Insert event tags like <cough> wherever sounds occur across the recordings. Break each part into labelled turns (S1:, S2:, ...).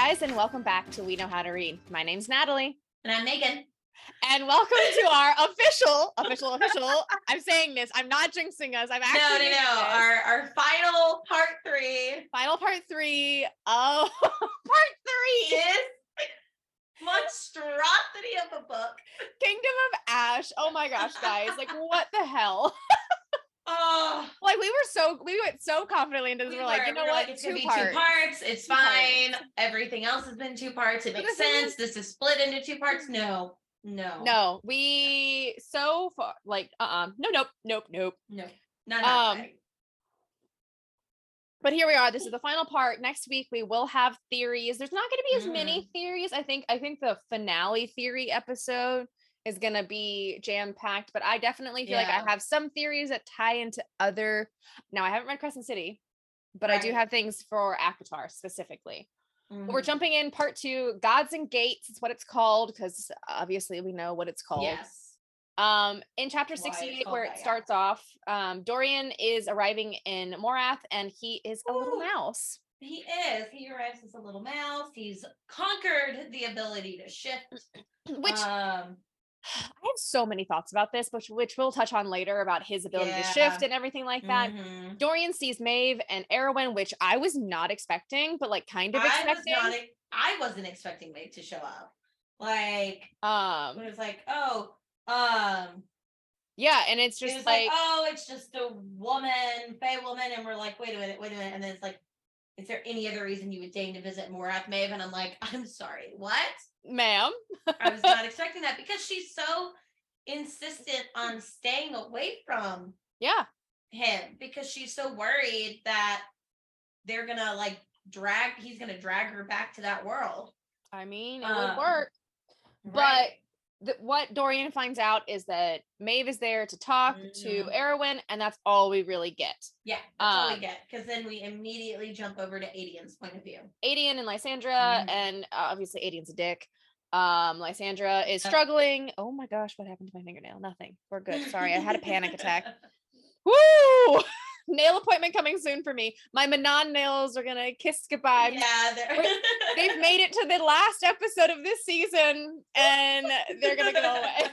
S1: Guys, and welcome back to We Know How to Read. My name's Natalie.
S2: And I'm Megan.
S1: And welcome to our official, official, official. I'm saying this. I'm not jinxing us. I'm actually
S2: No, no, no. Our our final part three
S1: final part three of oh. <laughs> part three.
S2: is monstrosity of a book.
S1: Kingdom of Ash. Oh my gosh, guys! Like, what the hell? <laughs>
S2: Oh,
S1: Like, we were so we went so confidently into this.
S2: we
S1: we're like,
S2: were-
S1: you know
S2: were
S1: what?
S2: like, it's
S1: two
S2: gonna be
S1: parts.
S2: two parts. It's
S1: Two parts.
S2: fine. Everything else has been two parts. It makes <laughs> sense. This is split into two parts. No, no,
S1: No, we so far like uh uh no nope nope nope.
S2: no, not
S1: Um. But here we are. This is the final part. Next week we will have theories. There's not going to be as many
S2: Mm.
S1: theories. I think I think the finale theory episode is going to be jam packed, but I definitely feel like I have some theories that tie into other Now, I haven't read Crescent City, but I do have things for ACOTAR specifically. But We're jumping in part 2, Gods and Gates is what it's called cuz obviously we know what it's called.
S2: Yes.
S1: Um, in chapter 68,
S2: called
S1: where
S2: that,
S1: it
S2: yeah.
S1: starts off, um, Dorian is arriving in Morath and he is a little mouse.
S2: He is. He arrives as a little mouse. He's conquered the ability to shift. <clears throat>
S1: Which
S2: um,
S1: I have so many thoughts about this, which which we'll touch on later about his ability to shift and everything like that.
S2: mhm.
S1: Dorian sees Maeve and Erwin, which I was not expecting, but like kind of
S2: I was
S1: expecting.
S2: not. I wasn't expecting Maeve to show up. Like
S1: um,
S2: when it was like, oh, um,
S1: yeah, and it's just
S2: was
S1: like,
S2: like, oh, it's just a woman, Fey woman, and we're like, wait a minute, wait a minute, and then it's like, is there any other reason you would deign to visit Morath Maeve? And I'm like, I'm sorry, what?
S1: Ma'am.
S2: I was not <laughs> expecting that because she's so insistent on staying away from
S1: Yeah,
S2: him because she's so worried that they're gonna like drag he's gonna drag her back to that world.
S1: I mean, it
S2: Um,
S1: would work. But
S2: Right.
S1: th- what Dorian finds out is that Maeve is there to talk to
S2: Mhm.
S1: Erwin, and that's all we really get.
S2: yeah, that's all
S1: um,
S2: we get because then we immediately jump over to Aedion's point of view.
S1: Aedion and Lysandra,
S2: Mhm.
S1: and uh, obviously Aedion's a dick. Um, Lysandra is
S2: Uh.
S1: struggling. Oh my gosh, what happened to my fingernail? Nothing. We're good. Sorry, I had a panic attack. <laughs> Woo! <laughs> Nail appointment coming soon for me. My Manon nails are gonna kiss goodbye.
S2: yeah,
S1: They've <laughs> made it to the last episode of this season, and they're gonna go away.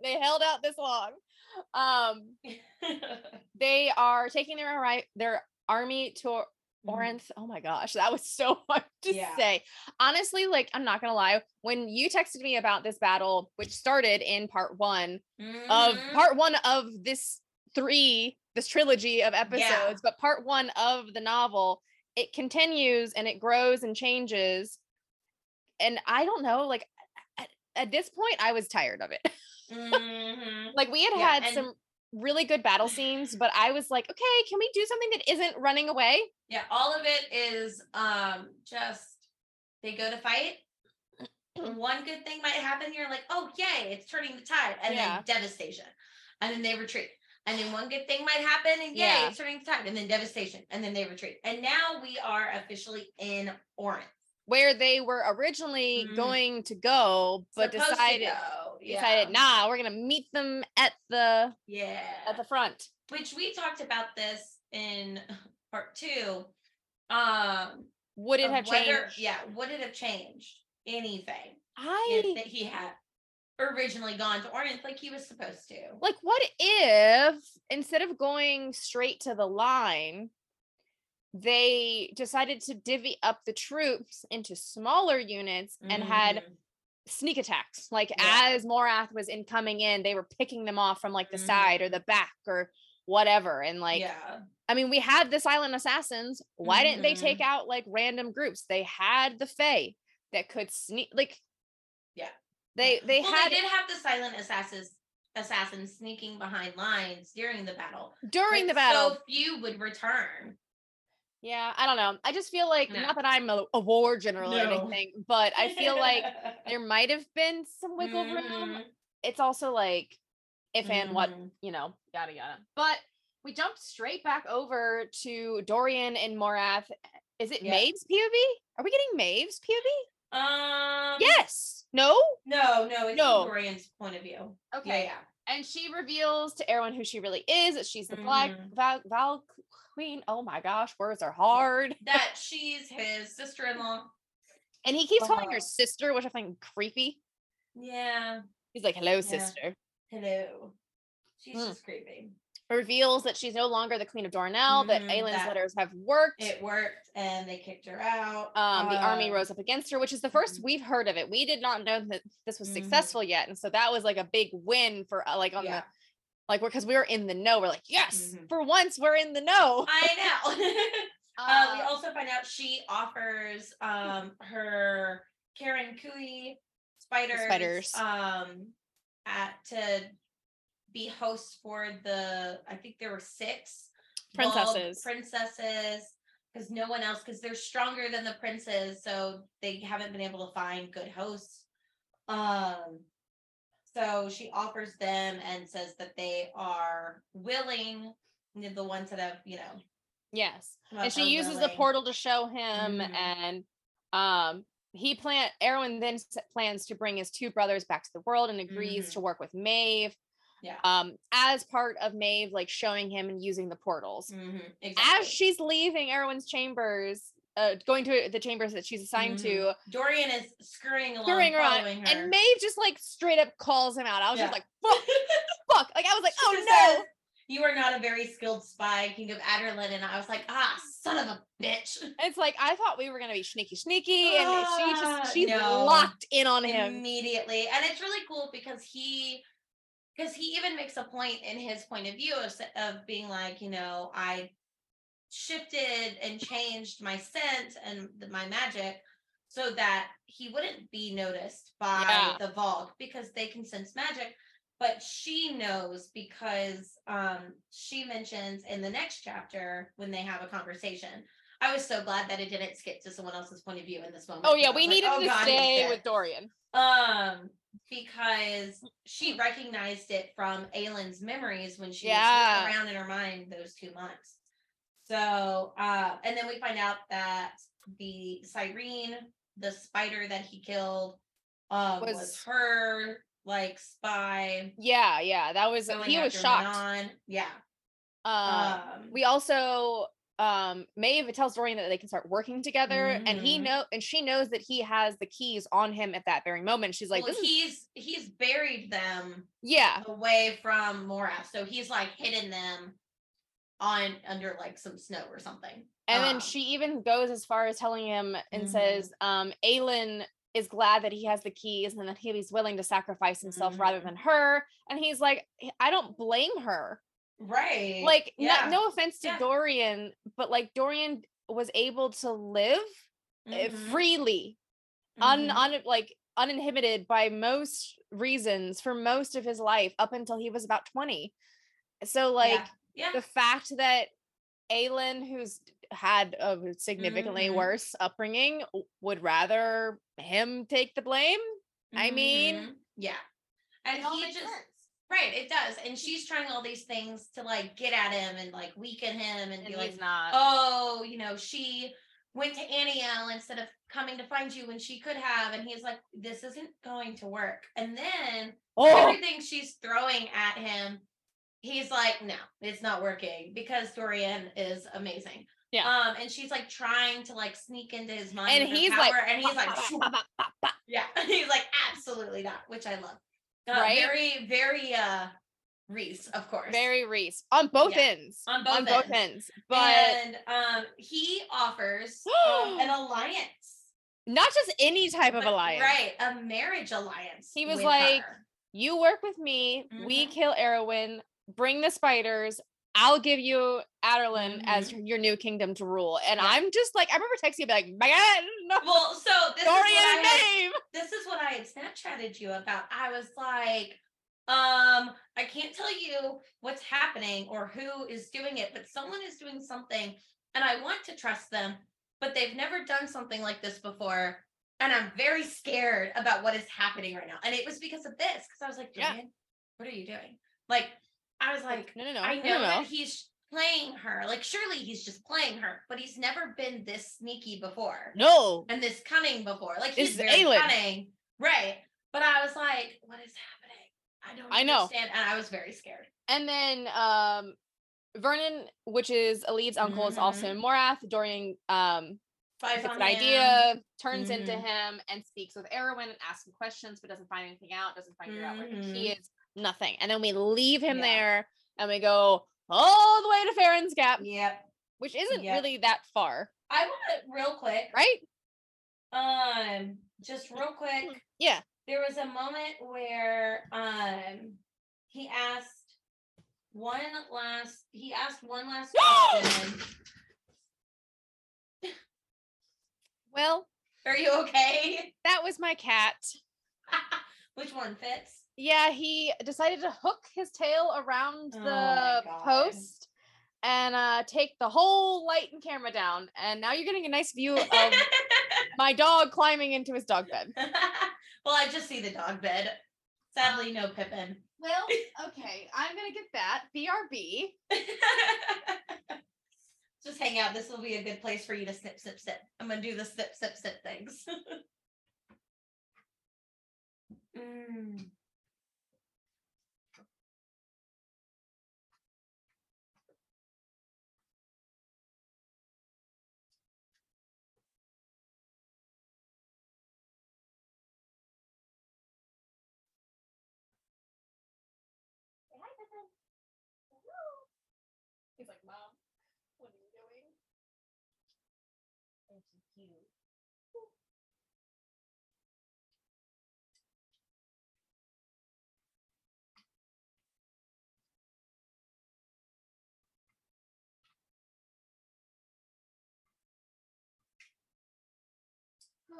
S1: they held out this long. Um, they are taking their their army to Orynth. Oh my gosh, that was so <laughs> hard to
S2: Mm-hmm. Yeah.
S1: say. Honestly, like I'm not gonna lie, when you texted me about this battle, which started in part one of
S2: Mhm.
S1: part one of this three, this trilogy of episodes, but part one of the novel, it continues and it grows and changes. And I don't know, like at, at this point, I was tired of it. <laughs>
S2: Mhm.
S1: like we had
S2: Yeah,
S1: had
S2: and-
S1: some really good battle scenes, but I was like, okay, can we do something that isn't running away?
S2: Yeah, all of it is um just they go to fight. <clears throat> One good thing might happen. You're like, oh yay, it's turning the tide, and
S1: Yeah.
S2: then devastation, and then they retreat. And then one good thing might happen, and yay,
S1: Yeah.
S2: it's turning the tide, and then devastation, and then they retreat. And now we are officially in Orynth.
S1: Where they were originally
S2: Mhm.
S1: going to go, but
S2: Supposed
S1: decided
S2: go, yeah.
S1: decided, nah, we're gonna meet them at the
S2: yeah,
S1: at the front.
S2: which we talked about this in part two. Um,
S1: Would it have
S2: whether-
S1: changed?
S2: Yeah, would it have changed anything?
S1: I
S2: if that he had originally gone to Orynth like he was supposed to.
S1: like what if instead of going straight to the line they decided to divvy up the troops into smaller units and had
S2: Mhm.
S1: sneak attacks like
S2: Yeah.
S1: as morath was incoming in they were picking them off from like the
S2: Mhm.
S1: side or the back or whatever and like
S2: yeah,
S1: i mean we had the silent assassins why didn't they take
S2: Mhm.
S1: out like random groups they had the fae that could sneak like
S2: Yeah.
S1: they they
S2: well,
S1: had
S2: they did have the silent assassins assassins sneaking behind lines during the battle.
S1: during the battle
S2: so few would return.
S1: Yeah, I don't know. I just feel like
S2: No.
S1: not that I'm a, a war general or anything, but I feel like <laughs> there might have been some wiggle room.
S2: Mhm,
S1: It's also like if and what,
S2: mhm.
S1: you know, yada yada. But we jumped straight back over to Dorian and Morath. Is it
S2: Yeah.
S1: Maeve's POV? Are we getting Maeve's POV?
S2: Um.
S1: Yes. No?
S2: No, no, it's
S1: No.
S2: Dorian's point of view.
S1: Okay.
S2: Yeah,
S1: and she reveals to everyone who she really is that she's the black
S2: Mhm.
S1: Valg, Valg Queen. Oh my gosh, words are hard.
S2: that she's his sister-in-law.
S1: And he keeps calling her
S2: Uh-huh.
S1: sister, which I find creepy.
S2: Yeah.
S1: He's like, "Hello, sister."
S2: Hello. She's
S1: Mm.
S2: just creepy.
S1: Reveals that she's no longer the queen of Doranelle. that
S2: Mhm,
S1: Aelin's
S2: that-
S1: letters have worked.
S2: It worked and they kicked her out.
S1: um, the army
S2: Uh,
S1: rose up against her, which is the 1st
S2: mhm.
S1: we've heard of it. We did not know that this was
S2: Mhm.
S1: successful yet, and so that was like a big win for uh, like on
S2: Yeah.
S1: the like because we were in the know. We're like, yes,
S2: Mhm.
S1: for once we're in the know.
S2: I know. <laughs> uh, we
S1: Uh,
S2: also find out she offers um her kharankui spiders,
S1: spiders.
S2: um at to be hosts for the I think there were six
S1: Princesses.
S2: princesses because no one else because they're stronger than the princes so they haven't been able to find good hosts um so she offers them and says that they are willing the ones that have you know
S1: yes, and she uses the portal to show him,
S2: Mhm.
S1: and um, he plan. Erwin then plans to bring his two brothers back to the world and agrees
S2: Mhm.
S1: to work with Maeve.
S2: Yeah.
S1: Um, as part of Maeve, like showing him and using the portals.
S2: Mhm,
S1: as she's leaving Erwin's chambers, uh, going to the chambers that she's assigned to,
S2: Mhm. Dorian is scurrying along,
S1: scurrying around,
S2: her.
S1: and Maeve just like straight up calls him out. I was
S2: Yeah.
S1: just like, fuck, <laughs> fuck. Like I was like,
S2: She
S1: oh no.
S2: says, you are not a very skilled spy, King of Adarlan. And I was like, ah, son of a bitch.
S1: It's like I thought we were gonna be sneaky, sneaky, and she
S2: Ah,
S1: just she's
S2: no.
S1: locked in on him.
S2: immediately. And it's really cool because he because he even makes a point in his point of view of, of being like, you know, I shifted and changed my sense and the, my magic so that he wouldn't be noticed by
S1: Yeah.
S2: the Valg because they can sense magic. But she knows because um, she mentions in the next chapter when they have a conversation. I was so glad that it didn't skip to someone else's point of view in this moment.
S1: Oh yeah, we
S2: was like,
S1: needed
S2: "Oh,
S1: to
S2: God,
S1: stay with Dorian.
S2: Um, because she recognized it from Aelin's memories when she
S1: Yeah.
S2: was around in her mind those two months. So, uh, and then we find out that the Cyrene, the spider that he killed, um, was,
S1: Was-
S2: her like spy.
S1: Yeah, yeah, that was he was shocked.
S2: Manon. Yeah.
S1: Um,
S2: Um,
S1: we also um Maeve tells Dorian that they can start working together and he
S2: Mhm.
S1: know and she knows that he has the keys on him at that very moment. She's like,
S2: well,
S1: this is
S2: he's he's buried them
S1: yeah,
S2: away from Morath, so he's like hidden them on under like some snow or something.
S1: And then
S2: Um,
S1: she even goes as far as telling him and
S2: Mhm.
S1: says, um, Aelin is glad that he has the keys and that he's willing to sacrifice himself rather
S2: Mhm.
S1: than her. And he's like, I don't blame her.
S2: Right,
S1: Like,
S2: yeah.
S1: no, no offense to
S2: Yeah.
S1: Dorian, but like Dorian was able to live uh,
S2: Mhm,
S1: freely, un,
S2: mhm.
S1: un like uninhibited by most reasons for most of his life up until he was about 20. So like
S2: yeah,
S1: the fact that Aelin, who's had a significantly
S2: Mhm.
S1: worse upbringing, would rather him take the blame. I mean,
S2: Mhm, yeah, and he just
S1: sense.
S2: Right, it does, and she's trying all these things to like get at him and like weaken him and,
S1: And
S2: be like,
S1: not.
S2: oh, you know, she went to Anielle instead of coming to find you when she could have, and he's like, this isn't going to work, and then
S1: oh,
S2: everything she's throwing at him, he's like, no, it's not working because Dorian is amazing.
S1: Yeah.
S2: Um, and she's like trying to like sneak into his mind,
S1: and he's
S2: power,
S1: like,
S2: and he's like, <laughs> yeah, he's like, absolutely not, which I love. Uh,
S1: Right?
S2: Very, very uh Rhys, of course.
S1: very Rhys on both
S2: Yeah,
S1: ends.
S2: on both
S1: on both
S2: ends.
S1: ends. But
S2: and um he offers um, an <gasps> alliance.
S1: not just any type of alliance.
S2: Right, a marriage alliance.
S1: He was like,
S2: her.
S1: You work with me, we
S2: Mhm.
S1: kill Erwin, bring the spiders. I'll give you Adarlan as your new kingdom to rule. And
S2: Mm-hmm. Yeah.
S1: I'm just like, I remember texting you, like, my God, no,
S2: Well, so <laughs> this is
S1: Dorian
S2: what I
S1: and
S2: had this is what I had Snapchatted you about. I was like, um, I can't tell you what's happening or who is doing it, but someone is doing something and I want to trust them, but they've never done something like this before. And I'm very scared about what is happening right now. And it was because of this, because I was like,
S1: Yeah.
S2: What are you doing? Like, I was like,
S1: no, no, no.
S2: I know
S1: no, no.
S2: that he's playing her. Like, surely he's just playing her, but he's never been this sneaky before
S1: No.
S2: and this cunning before. Like he's
S1: is
S2: very cunning, right? But I was like, what is happening? I don't
S1: I know.
S2: understand. And I was very scared.
S1: And then um Vernon, which is Elide's uncle, is also in Morath. Dorian um gets an
S2: him.
S1: idea, turns into
S2: Mhm.
S1: him, and speaks with Erwin and asks him questions, but doesn't find anything out, doesn't figure out where he
S2: Mhm.
S1: is, nothing. And then we leave him
S2: Yeah.
S1: there and we go all the way to Farron's Gap,
S2: Yep.
S1: which isn't
S2: Yep.
S1: really that far,
S2: I want to real quick.
S1: right?
S2: Um, just real quick.
S1: Yeah.
S2: There was a moment where um he asked one last he asked one last <gasps> question.
S1: Well,
S2: Are you okay?
S1: that was my cat. <laughs>
S2: Which one fits?
S1: Yeah, he decided to hook his tail around
S2: Oh
S1: the
S2: God.
S1: post and uh take the whole light and camera down. And now you're getting a nice view of <laughs> my dog climbing into his dog bed. <laughs>
S2: well, I just see the dog bed. Sadly, no Pippin.
S1: Well, <laughs> okay, I'm gonna get that. BRB.
S2: just hang out. This will be a good place for you to snip, snip, snip. I'm gonna do the snip, snip, snip things. Mm.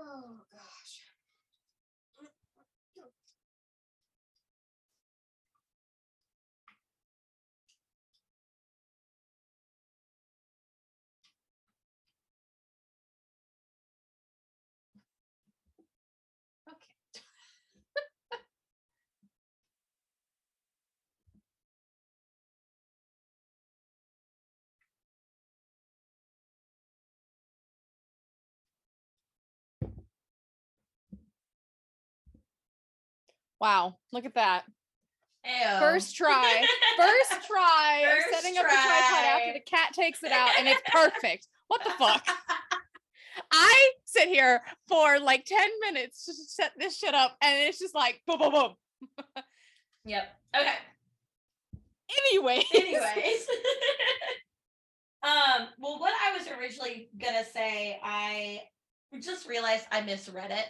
S1: Oh gosh. Wow, look at that.
S2: Ew.
S1: First try. First <laughs> try setting up the tripod after the cat takes it out and it's <laughs> perfect. What the fuck? I sit here for like 10 minutes to set this shit up and it's just like boom boom boom.
S2: Yep. Okay.
S1: Anyway.
S2: Anyways. <laughs> um, well, what I was originally gonna say, I just realized I misread it.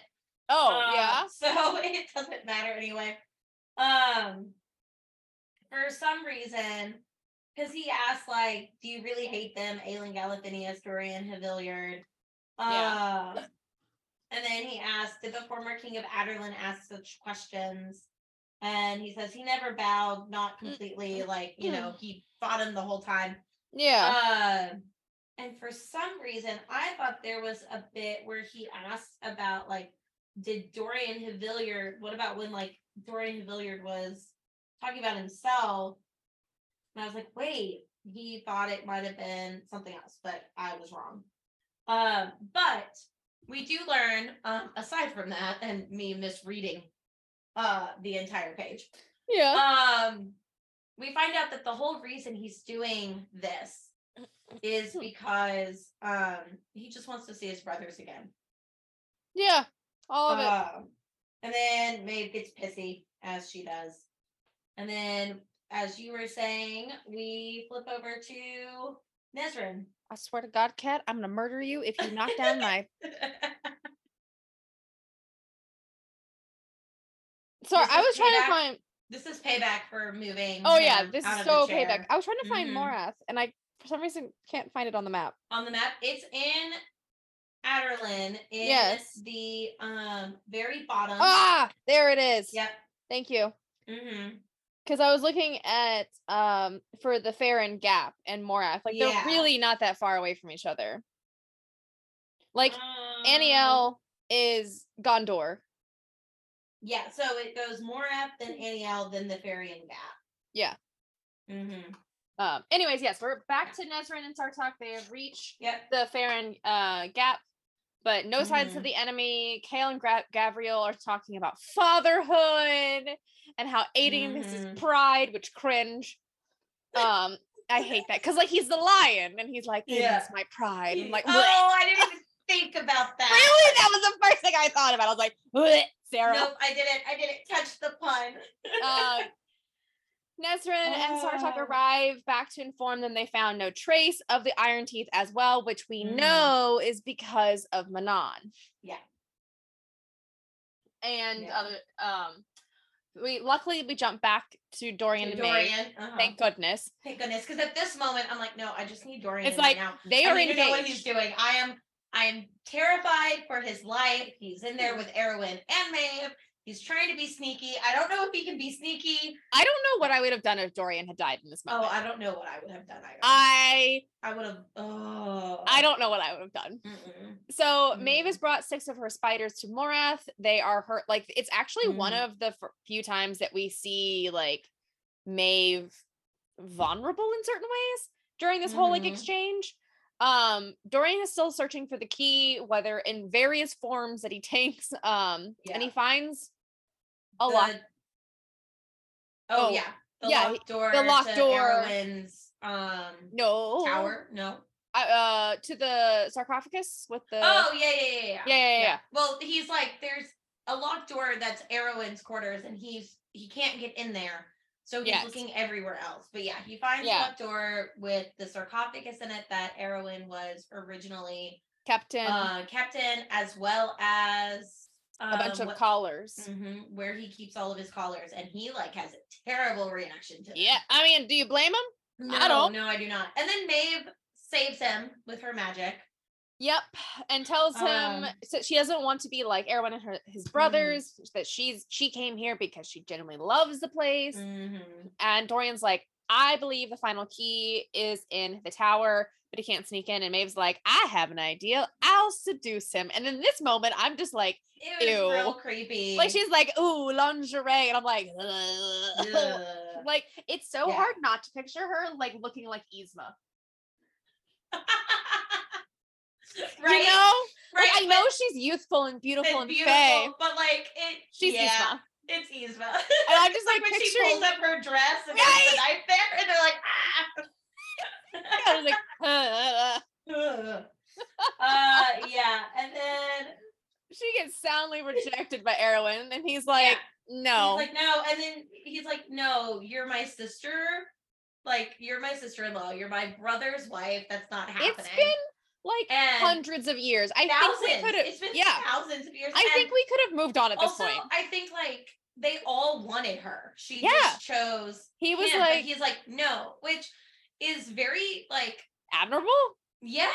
S1: Oh,
S2: Um,
S1: yeah.
S2: So <laughs> it doesn't matter anyway. Um, for some reason, because he asked, like, do you really hate them? Aelin Galathynius, Dorian Havilliard.
S1: Yeah.
S2: Uh, and then he asked, did the former king of Adarlan ask such questions? And he says he never bowed, not completely, like, you know, he fought him the whole time.
S1: Yeah.
S2: Uh, and for some reason, I thought there was a bit where he asked about like, did Dorian Havilliard? What about when like Dorian Havilliard was talking about himself? And I was like, wait, he thought it might have been something else, but I was wrong. Um, but we do learn, um, aside from that, and me misreading uh the entire page,
S1: yeah.
S2: um, we find out that the whole reason he's doing this is because um he just wants to see his brothers again.
S1: yeah. All of it.
S2: Um, and then Maeve gets pissy as she does. And then, as you were saying, we flip over to Nesryn.
S1: I swear to God, cat, I'm gonna murder you if you knock down my <laughs> sorry, I was trying to find
S2: this is payback for moving.
S1: Oh yeah, this is so payback. I was trying to find
S2: Mhm.
S1: Morath and I for some reason can't find it on the map.
S2: on the map. It's in Adarlan in
S1: Yes.
S2: the um very bottom.
S1: Ah, there it is.
S2: Yep.
S1: Thank you.
S2: Mm-hmm.
S1: Because I was looking at um for the Farron Gap and Morath. Like
S2: Yeah.
S1: they're really not that far away from each other. Like
S2: Um,
S1: Anielle is Gondor.
S2: Yeah, so it goes Morath, then Aniel, then the Ferian Gap.
S1: Yeah.
S2: Mm-hmm.
S1: Um anyways, yes, we're back to Nesryn and Sartaq. They have reached
S2: Yep.
S1: the Farron uh gap, but no signs of
S2: Mhm.
S1: the enemy. Chaol and Gra- Gavriel are talking about fatherhood and how Aedion is his
S2: Mhm.
S1: pride, which cringe. Um, I hate that because like he's the lion and he's like,
S2: Yeah.
S1: my pride. I'm like,
S2: oh,
S1: "Bleh."
S2: I didn't <laughs> even think about that.
S1: really? That was the first thing I thought about. I was like, "Bleh, Sarah.
S2: Nope, I didn't. I didn't catch the pun.
S1: Uh, Nesryn and Sartaq
S2: Ah.
S1: arrive back to inform them they found no trace of the Iron Teeth as well, which we
S2: Mhm.
S1: know is because of Manon.
S2: Yeah.
S1: And
S2: Yeah.
S1: other um we luckily we jump back to Dorian
S2: To
S1: and Maeve.
S2: Dorian. uh-huh.
S1: Thank goodness.
S2: Thank goodness. Because at this moment, I'm like, no, I just need Dorian.
S1: It's
S2: right now.
S1: they
S2: I
S1: are
S2: need to know what he's doing. I am I am terrified for his life. He's in there with Erwin and Maeve. He's trying to be sneaky. I don't know if he can be sneaky.
S1: I don't know what I would have done if Dorian had died in this moment. Oh.
S2: I don't know what I would have done either.
S1: I
S2: I would have. Oh,
S1: I don't know what I would have done.
S2: Mm-mm.
S1: So Maeve
S2: Mm.
S1: has brought six of her spiders to Morath. They are her like it's actually one
S2: Mm.
S1: of the f- few times that we see like Maeve vulnerable in certain ways during this whole like
S2: Mhm.
S1: exchange. Um Dorian is still searching for the key, whether in various forms that he <laughs> takes. Um and he finds a lock.
S2: The- Oh,
S1: Oh,
S2: yeah, the
S1: yeah,
S2: locked door.
S1: the locked door.
S2: Erwin's um
S1: No
S2: tower. No.
S1: Uh, uh to the sarcophagus with the
S2: Oh yeah, yeah, yeah, yeah.
S1: yeah, yeah, yeah.
S2: Well, he's like, there's a locked door that's Erwin's quarters, and he's he can't get in there, so he's
S1: Yes.
S2: looking everywhere else. But yeah, he finds
S1: Yeah.
S2: a locked door with the sarcophagus in it that Erwin was originally
S1: Captain
S2: uh, kept in, as well as
S1: a bunch
S2: uh,
S1: of
S2: what-
S1: collars.
S2: mhm, where he keeps all of his collars, and he like has a terrible reaction to. them.
S1: Yeah, I mean, do you blame him?
S2: no,
S1: I don't.
S2: No, I do not. And then Maeve saves him with her magic.
S1: Yep, and tells him
S2: Um,
S1: so she doesn't want to be like Erwin and her his
S2: Mhm.
S1: brothers. That she's she came here because she genuinely loves the place.
S2: Mhm.
S1: And Dorian's like, I believe the final key is in the tower, but he can't sneak in. And Maeve's like, I have an idea. I'll seduce him. And in this moment, I'm just like,
S2: It
S1: Ew.
S2: real creepy.
S1: like she's like, ooh, lingerie, and I'm like, like it's so
S2: Yeah.
S1: hard not to picture her like looking like Yzma. <laughs>
S2: right?
S1: You know,
S2: right.
S1: like I know she's youthful and beautiful and
S2: beautiful,
S1: fay.
S2: but like it,
S1: She's
S2: yeah,
S1: Yzma.
S2: It's Yzma.
S1: And I'm <laughs> just like,
S2: when she pulls up her dress and there's
S1: Right?
S2: the knife there, and they're like, <laughs>
S1: I was like, <laughs> uh, uh,
S2: ah. yeah, and then
S1: she gets soundly rejected by Erwin, and he's like, no.
S2: he's like, no, and then he's like, no, you're my sister. Like, you're my sister-in-law. You're my brother's wife. That's not happening.
S1: it's been like
S2: And
S1: hundreds of years. I
S2: thousands.
S1: think we could have.
S2: It's been
S1: Yeah,
S2: thousands of years.
S1: I think we could have moved on at this
S2: also,
S1: point.
S2: I think like they all wanted her. She
S1: Yeah.
S2: just chose
S1: He was
S2: him,
S1: like
S2: he's like, no, which is very like,
S1: admirable,
S2: yeah,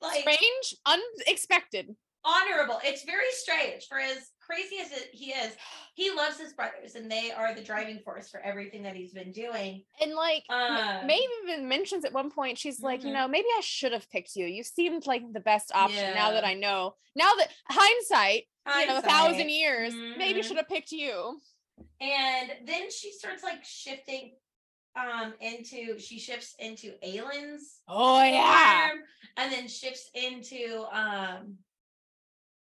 S2: like
S1: strange, unexpected.
S2: honorable. It's very strange for as crazy as he is. He loves his brothers, and they are the driving force for everything that he's been doing.
S1: And like
S2: Uh,
S1: M- Maeve even mentions at one point, she's like, you
S2: Mhm.
S1: know, maybe I should have picked you. You seemed like the best option now that I know. Now that hindsight, you know, a thousand years, maybe
S2: Mhm.
S1: should have picked you.
S2: And then she starts like shifting um into she shifts into Aelin's
S1: Oh yeah.
S2: form, and then shifts into um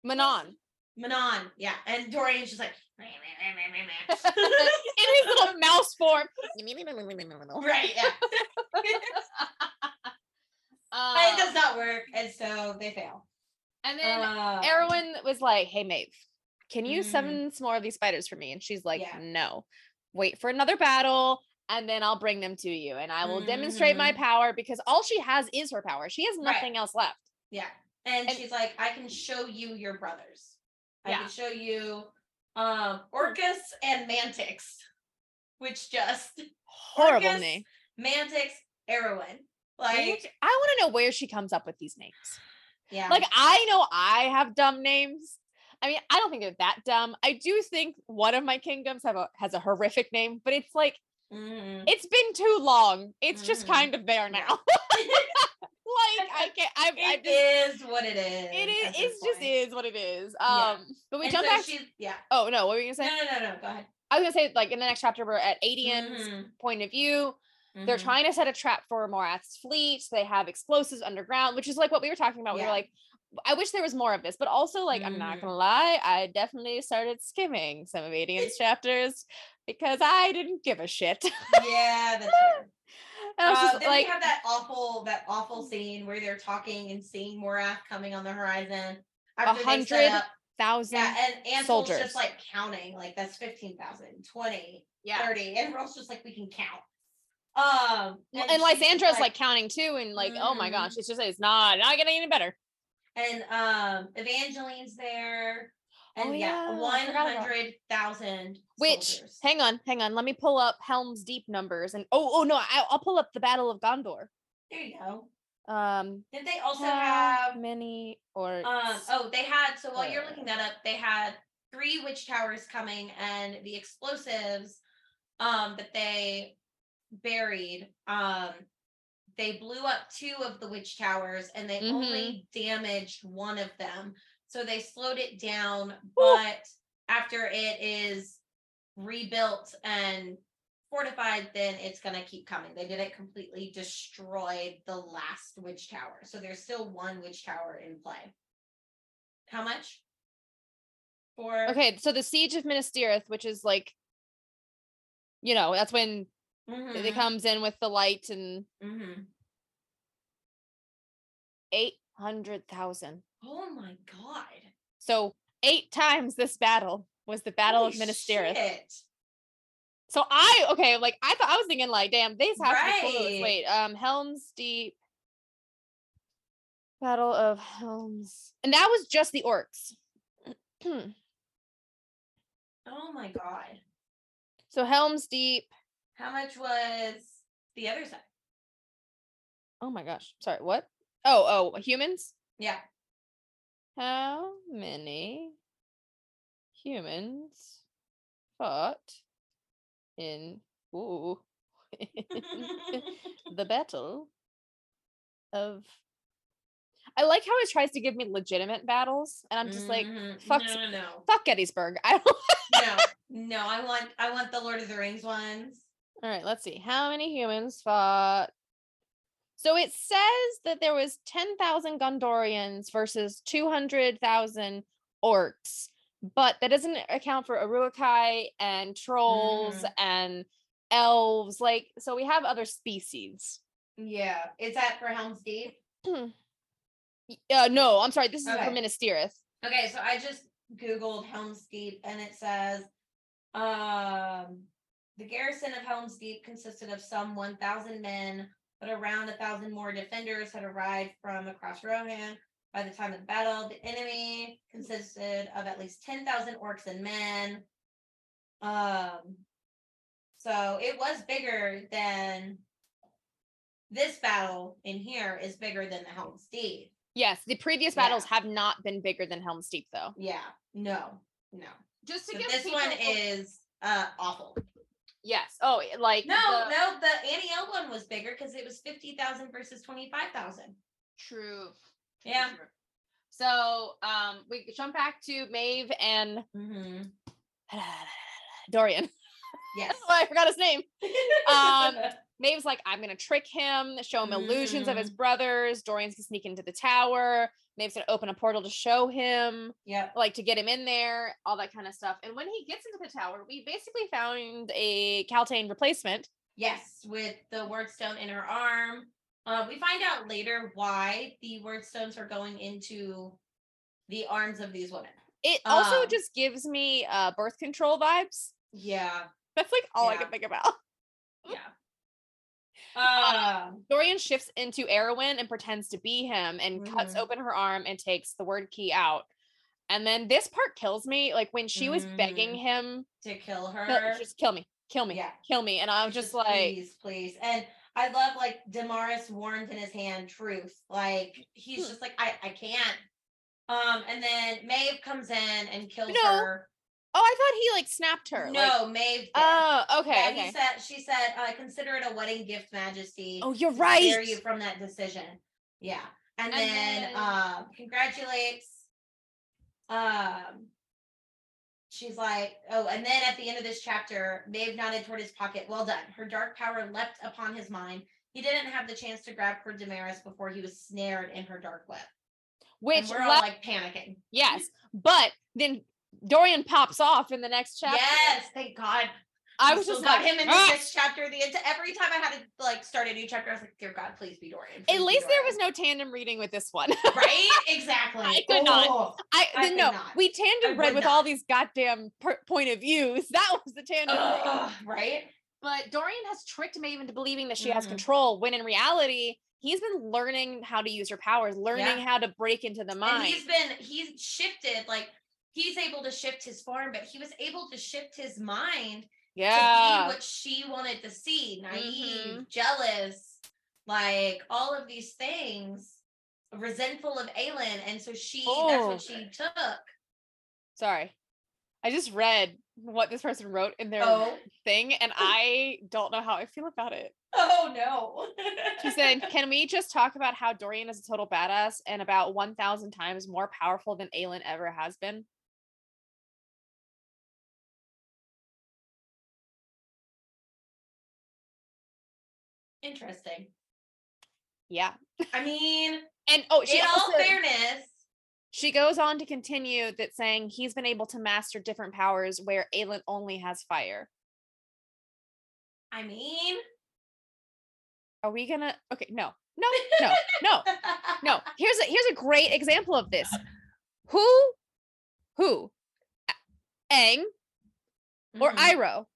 S1: Manon.
S2: Manon. Yeah. And Dorian's just like <laughs> <laughs>
S1: In his little mouse form. <laughs>
S2: right, yeah.
S1: Uh,
S2: But it does not work, and so they fail.
S1: and then
S2: Uh,
S1: Erwin was like, "Hey, Maeve, can you
S2: Mhm.
S1: summon some more of these spiders for me?" And she's like,
S2: Yeah.
S1: "No, wait for another battle, and then I'll bring them to you, and I will demonstrate my
S2: Mhm.
S1: power because all she has is her power. She has
S2: Right.
S1: nothing else left."
S2: Yeah. And,
S1: And-
S2: she's like, I can show you your brothers. I
S1: Yeah.
S2: can show you um Orcus and Mantyx, which just
S1: Horrible
S2: Orcus,
S1: name.
S2: Mantyx, Erwin. Like,
S1: I want to know where she comes up with these names.
S2: yeah.
S1: Like, I know I have dumb names. I mean, I don't think they're that dumb. I do think one of my kingdoms have a has a horrific name, but it's like
S2: Mhm.
S1: it's been too long. It's just
S2: Mhm.
S1: kind of there
S2: Yeah.
S1: now. <laughs> like I can't. I, I just.
S2: is what it is.
S1: It is. It just is what it is.
S2: Yeah.
S1: Um, but we
S2: And
S1: jump
S2: so
S1: back.
S2: yeah.
S1: oh no, what were you gonna say?
S2: no, no, no. no. Go ahead.
S1: I was gonna say like in the next chapter we're at Aedion's
S2: Mhm,
S1: point of view. They're
S2: mhm.
S1: trying to set a trap for Morath's fleet. They have explosives underground, which is like what we were talking about. We were like, I wish there was more of this, but also like I'm not
S2: Mhm.
S1: gonna lie, I definitely started skimming some of Aedion's chapters because I didn't give a shit.
S2: Yeah, that's true.
S1: And <laughs> I was
S2: Uh,
S1: just
S2: then
S1: like,
S2: we have that awful, that awful scene where they're talking and seeing Morath coming on the horizon. Set
S1: hundred thousand.
S2: Yeah, and Ansel's
S1: soldiers.
S2: just like counting, like that's 15,000, 20,
S1: Yeah.
S2: 30. And Earl's just like, we can count. Um,
S1: and
S2: just
S1: Lysandra's like, counting too, and like, oh my gosh, it's just it's not not getting any better.
S2: and um, Evangeline's there. And
S1: Oh,
S2: yeah,
S1: yeah, I
S2: one
S1: forgot about-
S2: hundred thousand.
S1: Which hang on, hang on, let me pull up Helm's Deep numbers, and oh oh no, I, I'll pull up the Battle of Gondor.
S2: there you go.
S1: Um,
S2: Did they also have
S1: many or
S2: Um, oh, they had so while you're looking that up, they had three witch towers coming and the explosives um that they buried. Um they blew up two of the witch towers and they only damaged one of them. So they slowed it down, but after it is rebuilt and fortified, then it's gonna keep coming. They didn't completely destroy the last witch tower. So there's still one witch tower in play. How much? For
S1: okay, so the siege of Minas Tirith, which is like, you know, that's when
S2: Mhm,
S1: it comes in with the light and
S2: mhm.
S1: eight hundred thousand.
S2: Oh my god.
S1: So eight times this battle was the Battle of
S2: Holy
S1: Minas Tirith. So I okay, like I thought I was thinking like, damn, these have to be close. Wait, um, Helm's Deep, Battle of Helm's, and that was just the orcs. <clears throat>
S2: Oh my god.
S1: so Helm's Deep.
S2: How much was the other side?
S1: Oh my gosh, sorry, what? Oh, oh, humans.
S2: Yeah.
S1: How many humans fought in <laughs> ooh, <laughs> the battle of? I like how it tries to give me legitimate battles, and I'm just like,
S2: Mhm.
S1: fuck
S2: no, no, no.
S1: fuck Gettysburg. <laughs> I don't.
S2: no, no, I want I want the Lord of the Rings ones.
S1: All right, let's see. How many humans fought? So it says that there was 10,000 Gondorians versus 200,000 orcs, but that doesn't account for Uruk-hai and trolls
S2: Mhm.
S1: and elves. Like, so we have other species.
S2: Yeah. Is that for Helm's Deep?
S1: Uh, no, I'm sorry. This is
S2: Okay.
S1: for Minas Tirith.
S2: Okay, so I just Googled Helm's Deep and it says um the garrison of Helm's Deep consisted of some 1,000 men, but around a thousand more defenders had arrived from across Rohan. By the time of the battle, the enemy consisted of at least 10,000 orcs and men. Um, so it was bigger than this battle in here is bigger than the Helm's Deep.
S1: Yes, the previous
S2: Yeah.
S1: battles have not been bigger than Helm's Deep, though.
S2: Yeah, no, no.
S1: Just to
S2: So this one is uh awful.
S1: Yes. Oh, like
S2: No,
S1: the-
S2: no, the Anielle one was bigger because it was fifty thousand versus twenty five thousand.
S1: True.
S2: Yeah.
S1: true. So um we jump back to Maeve and
S2: Mm-hmm. <sighs>
S1: Dorian.
S2: Yes.
S1: oh, <laughs> I forgot his name. Um, <laughs> Maeve's like, I'm gonna trick him, show him illusions of his
S2: Mm.
S1: brothers. Dorian's gonna sneak into the tower. Maeve's gonna open a portal to show him,
S2: yeah,
S1: like to get him in there, all that kind of stuff. And when he gets into the tower, we basically found a Kaltain replacement.
S2: Yes, with the Wyrdstone in her arm. Uh, we find out later why the Wyrdstones are going into the arms of these women.
S1: It also
S2: Um,
S1: just gives me uh birth control vibes.
S2: Yeah.
S1: That's like all I can think about.
S2: Yeah. Um,
S1: Dorian shifts into Erwin and pretends to be him and cuts
S2: Mhm.
S1: open her arm and takes the Wyrdkey out. And then this part kills me. Like when she was begging
S2: Mm.
S1: him,
S2: to kill
S1: "No,
S2: her.
S1: just kill me, kill me,
S2: Yeah.
S1: kill me. And I was
S2: She's
S1: just like,
S2: please, please. And I love like Damaris warned in his hand truth. Like he's
S1: Hmm.
S2: just like, I, I can't. Um, and then Maeve comes in and kills
S1: No,
S2: her.
S1: Oh, I thought he like snapped her. like-
S2: No, Maeve. did.
S1: oh, okay,
S2: yeah,
S1: okay.
S2: he said she said, uh, consider it a wedding gift, Majesty.
S1: oh, you're right.
S2: Spare you from that decision. Yeah. And,
S1: And
S2: then,
S1: then-
S2: um congratulates. Um she's like, oh, and then at the end of this chapter, Maeve nodded toward his pocket. Well done. Her dark power leapt upon his mind. He didn't have the chance to grab her Damaris before he was snared in her dark web.
S1: Which
S2: and we're all like panicking.
S1: yes, but then Dorian pops off in the next chapter.
S2: Yes, thank God.
S1: I was
S2: still
S1: just
S2: got
S1: like,
S2: him in
S1: "Ah!"
S2: this chapter. The ent- every time I had to like start a new chapter, I was like, "Dear God, please be Dorian." please
S1: At
S2: be
S1: least there was no tandem reading with this one.
S2: right. <laughs> Exactly.
S1: I could not.
S2: Oh,
S1: I,
S2: I
S1: no,
S2: not.
S1: we tandem read
S2: would
S1: with all these goddamn per- point of views. <laughs> That was the tandem. read.
S2: ugh, right.
S1: But Dorian has tricked Maeve into believing that she has
S2: Mhm.
S1: control when in reality, he's been learning how to use her powers, learning
S2: Yeah.
S1: how to break into the
S2: And
S1: mind.
S2: he's been he's shifted like he's able to shift his form, but he was able to shift his mind to
S1: yeah.
S2: be what she wanted to see, naive,
S1: Mhm.
S2: jealous, like all of these things, resentful of Aelin, and so she that's
S1: Oh.
S2: what she took.
S1: Sorry. I just read what this person wrote in their
S2: Oh,
S1: thing, and <laughs> I don't know how I feel about it.
S2: oh no. <laughs>
S1: She said, Can we just talk about how Dorian is a total badass and about 1,000 times more powerful than Aelin ever has been?
S2: Interesting.
S1: Yeah.
S2: I mean,
S1: And oh, she
S2: in all fairness,
S1: she goes on to continue that saying he's been able to master different powers where Aelin only has fire.
S2: I mean,
S1: Are we gonna? Okay, no, no, no, no, <laughs> no. Here's a here's a great example of this. Who, who, A- Aang or
S2: Mhm.
S1: Iroh?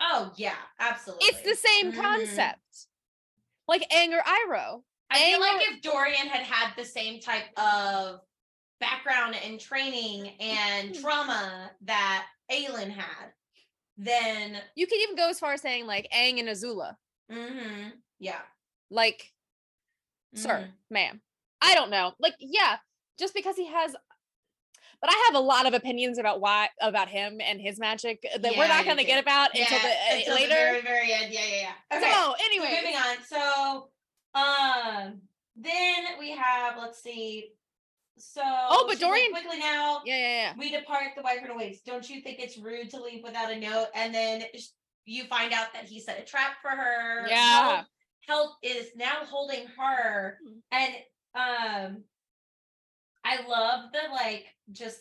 S2: Oh yeah, absolutely.
S1: It's the same
S2: Mhm.
S1: concept. Like Aang or Iroh.
S2: I feel like
S1: or-
S2: if Dorian had had the same type of background and training and
S1: Mm-hmm.
S2: trauma that Aelin had, then
S1: You could even go as far as saying like Aang and Azula.
S2: mhm, yeah,
S1: Like, sir,
S2: mhm.
S1: ma'am. I don't know. Like, yeah, just because he has but I have a lot of opinions about why about him and his magic that we're not going to get about until the uh,
S2: until the
S1: later.
S2: very, very end. Yeah, yeah, yeah. Okay.
S1: So,
S2: So
S1: anyway,
S2: moving on. So, um, then we have. Let's see. So.
S1: Oh, but Dorian-
S2: quickly now.
S1: yeah, yeah, yeah.
S2: We depart. The wyvern awaits. Don't you think it's rude to leave without a note? And then you find out that he set a trap for her.
S1: Yeah.
S2: Help, help is now holding her,
S1: Mm.
S2: and um, I love the like just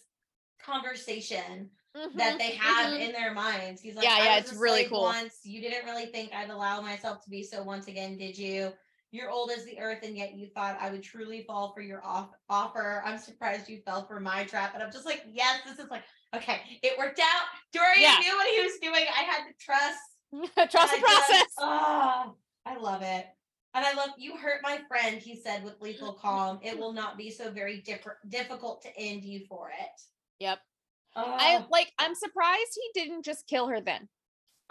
S2: conversation that
S1: Mhm,
S2: they have
S1: mhm.
S2: in their minds. He's like,
S1: Yeah, yeah, it's really cool.
S2: Once you didn't really think I'd allow myself to be so once again, did you? You're old as the earth, and yet you thought I would truly fall for your off- offer. I'm surprised you fell for my trap. And I'm just like, yes, this is like, okay, it worked out. Dorian
S1: Yeah.
S2: knew what he was doing. I had to trust. <laughs>
S1: Trust the
S2: I just-
S1: process.
S2: Oh, I love it. And I love you hurt my friend, he said with lethal <laughs> calm. It will not be so very difficult to end you for it.
S1: Yep. I
S2: Oh,
S1: like I'm surprised he didn't just kill her then.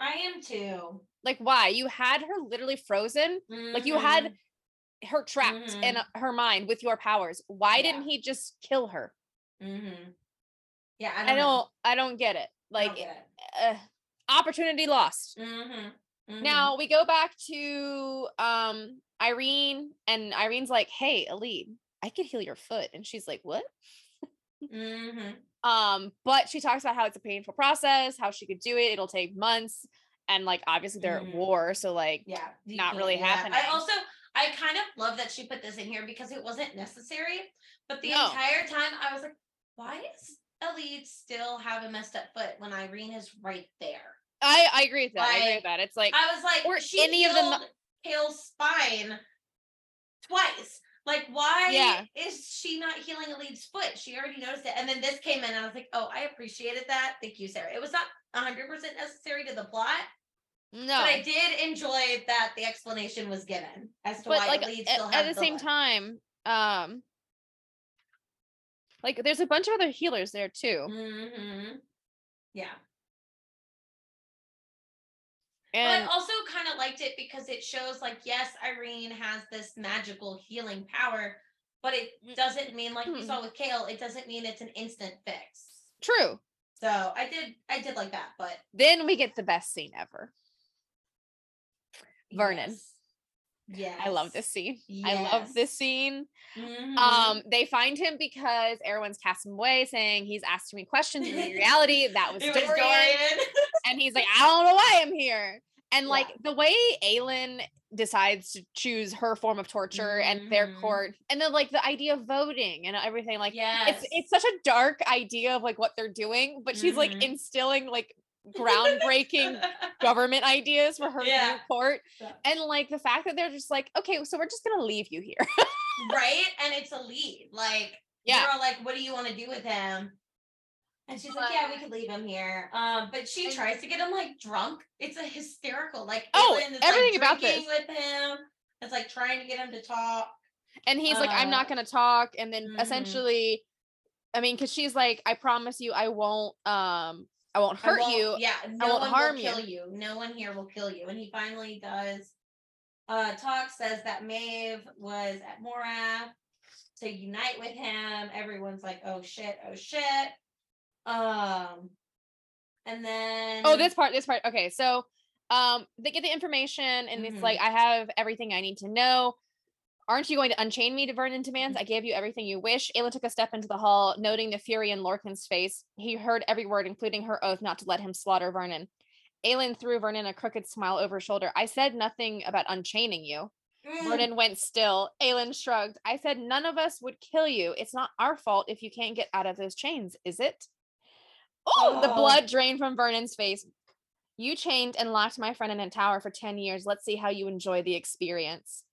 S2: I am too.
S1: Like why? You had her literally frozen. Like you had
S2: Mhm.
S1: her trapped in uh, her mind with your powers. Why
S2: Yeah.
S1: didn't he just kill her?
S2: Mhm. Yeah, I
S1: I
S2: don't,
S1: don't I don't get it.
S2: Like
S1: Like uh, opportunity lost.
S2: mm-hmm.
S1: Now we go back to um Yrene and Yrene's like, "Hey, Elide, I could heal your foot." And she's like, "What?"
S2: hmm <laughs>
S1: Um, but she talks about how it's a painful process, how she could do it, it'll take months, and like obviously they're
S2: Mhm.
S1: at war, so like
S2: yeah,
S1: not really
S2: that.
S1: happening.
S2: I also I kind of love that she put this in here because it wasn't necessary, but the
S1: No.
S2: entire time I was like, why does Elide still have a messed up foot when Yrene is right there?
S1: I I agree with that. I agree with that. It's like
S2: I was like,
S1: or
S2: she
S1: any of the
S2: healed Chaol's spine twice. Like, why
S1: Yeah.
S2: is she not healing Elide's foot? She already noticed it. And then this came in, and I was like, oh, I appreciated that. Thank you, Sarah. It was not 100% necessary to the plot,
S1: no.
S2: but I did enjoy that the explanation was given as to
S1: but
S2: why
S1: like
S2: Elide
S1: at,
S2: still
S1: at
S2: has
S1: the same
S2: leg.
S1: time, um like there's a bunch of other healers there too.
S2: Mhm. Yeah.
S1: And
S2: but I also kind of liked it because it shows like yes Yrene has this magical healing power but it
S1: Mm.
S2: doesn't mean like we
S1: Mhm.
S2: saw with Chaol it doesn't mean it's an instant fix
S1: true.
S2: so i did i did like that but
S1: Then we get the best scene ever. Vernon.
S2: yes, yes.
S1: I love this scene. I love this scene.
S2: Mhm.
S1: Um, they find him because everyone's cast him away, saying he's asking me questions. In <laughs> reality, that was
S2: it
S1: Dorian.
S2: was dorian
S1: And he's like, I don't know why I'm here. And
S2: Yeah.
S1: like the way Aelin decides to choose her form of torture and their
S2: Mhm.
S1: court, and then like the idea of voting and everything, like
S2: yes
S1: it's it's such a dark idea of like what they're doing, but she's like
S2: Mhm.
S1: instilling like groundbreaking <laughs> government ideas for her
S2: Yeah.
S1: new court.
S2: Yeah.
S1: And like the fact that they're just like, okay, so we're just gonna leave you here.
S2: right? <laughs> And it's a lead. Like,
S1: Yeah.
S2: they're all like, what do you want to do with him? And she's like, yeah, we could leave him here. Um, but she tries to get him like drunk. It's a hysterical, like
S1: Oh,
S2: is,
S1: everything
S2: like,
S1: about
S2: drinking with him. It's like trying to get him to talk.
S1: and he's like, I'm not
S2: Uh,
S1: gonna talk. And then
S2: mhm.
S1: essentially, I mean, because she's like, I promise you, I won't um I won't
S2: I
S1: hurt
S2: won't-
S1: you.
S2: Yeah, no
S1: won't
S2: one
S1: harm
S2: will
S1: you.
S2: kill you. No one here will kill you. And he finally does. Uh, talk says that Maeve was at Morath to unite with him. Everyone's like, "Oh shit! Oh shit!" Um, and then
S1: Oh, this part, this part. Okay, so um they get the information and it's
S2: Mhm.
S1: like, I have everything I need to know. Aren't you going to unchain me to Vernon demands? I gave you everything you wish. Aelin took a step into the hall, noting the fury in Lorcan's face. He heard every word, including her oath not to let him slaughter Vernon. Aelin threw Vernon a crooked smile over her shoulder. I said nothing about unchaining you.
S2: Mm,
S1: Vernon went still. Aelin shrugged. I said none of us would kill you. It's not our fault if you can't get out of those chains, is it? Oh, the
S2: Oh.
S1: blood drained from Vernon's face. You chained and locked my friend in a tower for 10 years. Let's see how you enjoy the experience.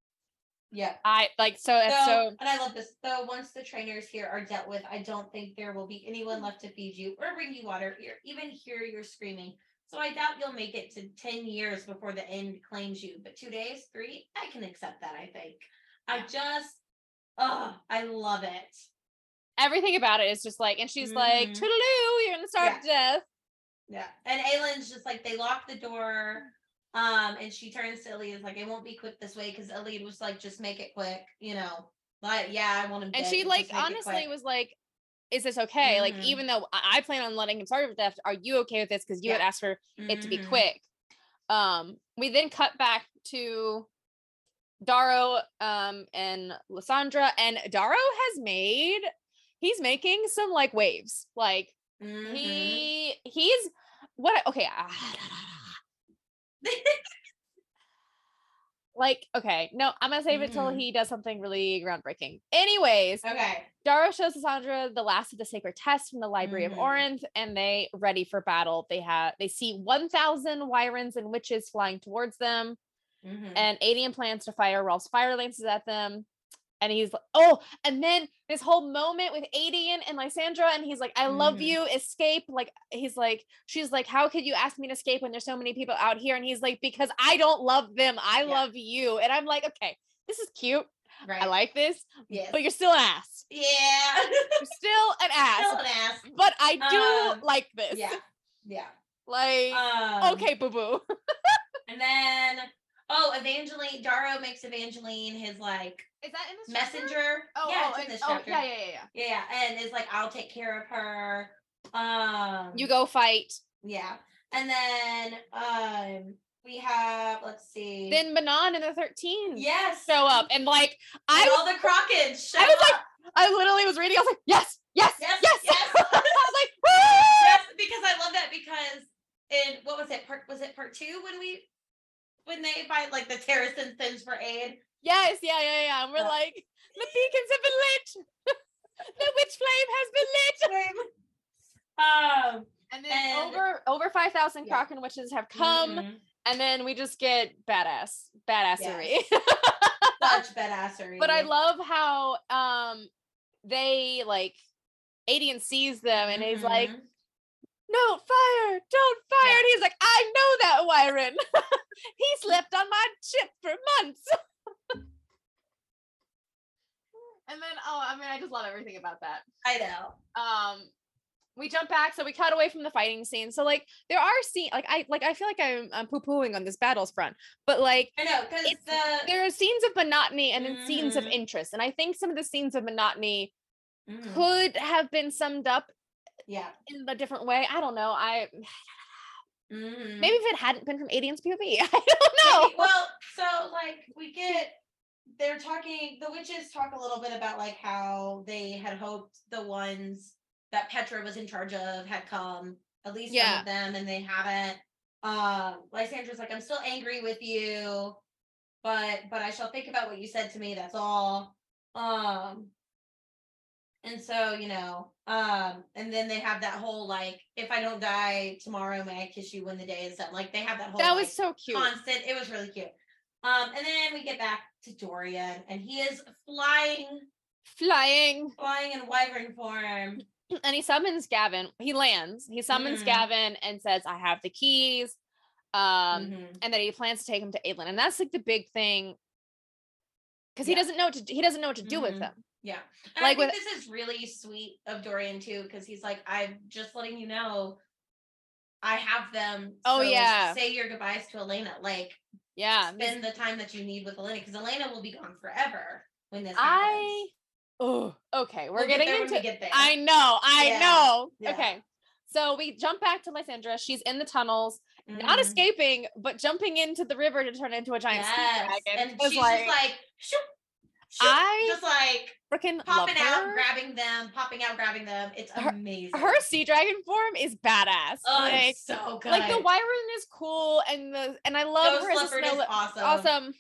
S2: Yeah.
S1: I like so
S2: So,
S1: so
S2: and I love this. Though once the trainers here are dealt with, I don't think there will be anyone left to feed you or bring you water or even hear your screaming. So I doubt you'll make it to 10 years before the end claims you. But two days, three, I can accept that, I think. I just oh, I love it.
S1: everything about it is just like and she's like,
S2: Mhm.
S1: Toodaloo, you're gonna starve to death.
S2: Yeah. And Aelin's just like they lock the door. Um, and she turns to Elide like, it won't be quick this way because Elide was like, just make it quick, you know. Like, yeah, I want him
S1: And
S2: dead,
S1: she like
S2: just make it
S1: honestly was like, Is this okay? Like,
S2: Mhm.
S1: even though I, plan on letting him starve to death, are you okay with this? Because you had asked for it to be
S2: Mhm.
S1: quick. Um, we then cut back to Darrow um and Lysandra, and Darrow has made he's making some like waves. Like
S2: Mhm.
S1: he he's what okay. Like okay, no, I'm gonna save it till
S2: Mhm.
S1: he does something really groundbreaking. Anyways,
S2: okay.
S1: Darrow shows Lysandra the last of the sacred tests from the Library
S2: Mhm.
S1: of Orynth, and they ready for battle. They have they see 1,000 wyverns and witches flying towards them,
S2: Mhm.
S1: and Aedion plans to fire Rolf's fire lances at them. And he's like, oh, and then this whole moment with Aedion and Lysandra, and he's like, I love
S2: Mhm.
S1: you, escape. Like, he's like, she's like, how could you ask me to escape when there's so many people out here? And he's like, because I don't love them, I
S2: Yeah.
S1: love you. And I'm like, okay, this is cute.
S2: right.
S1: I like this,
S2: yes.
S1: but you're still an ass.
S2: yeah. <laughs>
S1: You're still an ass.
S2: Still an ass.
S1: but I do
S2: Um,
S1: like this.
S2: Yeah. Yeah.
S1: Like,
S2: Um,
S1: okay, boo boo. <laughs>
S2: And then oh, Evangeline Darrow makes Evangeline his like
S1: Is that in
S2: messenger.
S1: Oh,
S2: yeah,
S1: oh,
S2: it's in this
S1: oh,
S2: chapter.
S1: yeah, yeah, yeah, yeah.
S2: Yeah, yeah, and is like, I'll take care of her. Um
S1: You go fight.
S2: Yeah. And then um we have let's see.
S1: Then Manon and the 13
S2: yes.
S1: show up. And like,
S2: And
S1: I
S2: all the Crochans show
S1: I was like. I literally was reading, I was like, yes, yes,
S2: Yes,
S1: yes. <laughs>
S2: yes.
S1: I was like, <laughs> "Ah!"
S2: yes, because I love that because in what was it part was it part two when we when they fight like the Terrasen sends for aid?
S1: yes, yeah, yeah, yeah. And we're
S2: Yeah.
S1: like, the beacons have been lit. <laughs> the witch flame has been lit. <laughs>
S2: Um
S1: And then
S2: And-
S1: over over 5,000
S2: Yeah.
S1: Crochan witches have come.
S2: mhm.
S1: And then we just get badass, badassery. <laughs>
S2: such badassery.
S1: but I love how um they like Aedion sees them and he's like,
S2: Mhm.
S1: No, fire, don't fire.
S2: Yeah.
S1: And he's like, I know that wyvern. <laughs> he slept on my ship for months. <laughs> and then oh, I mean, I just love everything about that.
S2: I know.
S1: Um we jump back, so we cut away from the fighting scene. So like there are scenes like I like I feel like I'm I'm poo-pooing on this battles front, but like
S2: I know because the
S1: there are scenes of monotony and then scenes of
S2: Mhm.
S1: interest. And I think some of the scenes of monotony
S2: Mhm.
S1: could have been summed up
S2: yeah.
S1: in a different way. I don't know. I <sighs>
S2: Mhm.
S1: maybe if it hadn't been from Aedion's POV. <laughs> I don't know.
S2: Well, so like we get they're talking the witches talk a little bit about like how they had hoped the ones that Petra was in charge of had come, at least some
S1: Yeah.
S2: of them, and they haven't. Um Lysandra's like, I'm still angry with you, but but I shall think about what you said to me, that's all. Um And so, you know, um, and then they have that whole like, if I don't die tomorrow, may I kiss you when the day is done? Like they have that whole
S1: That
S2: like,
S1: was so cute.
S2: constant. It was really cute. Um, and then we get back to Dorian, and he is flying,
S1: Flying.
S2: flying in wyvern form. <clears throat>
S1: And he summons Gavin. He lands. He summons
S2: Mhm.
S1: Gavin and says, I have the keys. Um,
S2: Mhm.
S1: and that he plans to take him to Aelin. And that's like the big thing. Cause he doesn't know what to he doesn't know what to do with
S2: Mhm.
S1: them.
S2: Yeah. And
S1: Like
S2: I think
S1: with-
S2: this is really sweet of Dorian too, because he's like, I'm just letting you know I have them.
S1: Oh,
S2: so
S1: yeah.
S2: Say your goodbyes to Elena. Like
S1: Yeah.
S2: spend the time that you need with Elena because Elena will be gone forever when this happens.
S1: I oh okay. We're
S2: We'll
S1: getting
S2: when
S1: into
S2: get.
S1: I know, I
S2: Yeah,
S1: know.
S2: yeah.
S1: Okay. So we jump back to Lysandra. She's in the tunnels, not
S2: Mhm.
S1: escaping, but jumping into the river to turn into a giant sea dragon.
S2: And she's
S1: like,
S2: just like,
S1: I
S2: just like
S1: freaking
S2: popping out,
S1: her.
S2: grabbing them, popping out, grabbing them. It's
S1: Her-
S2: amazing.
S1: Her sea dragon form is badass.
S2: oh,
S1: like,
S2: it's so good.
S1: like the wyvern is cool, and the and I love
S2: Ghost
S1: her
S2: leopard
S1: snow
S2: is awesome.
S1: awesome,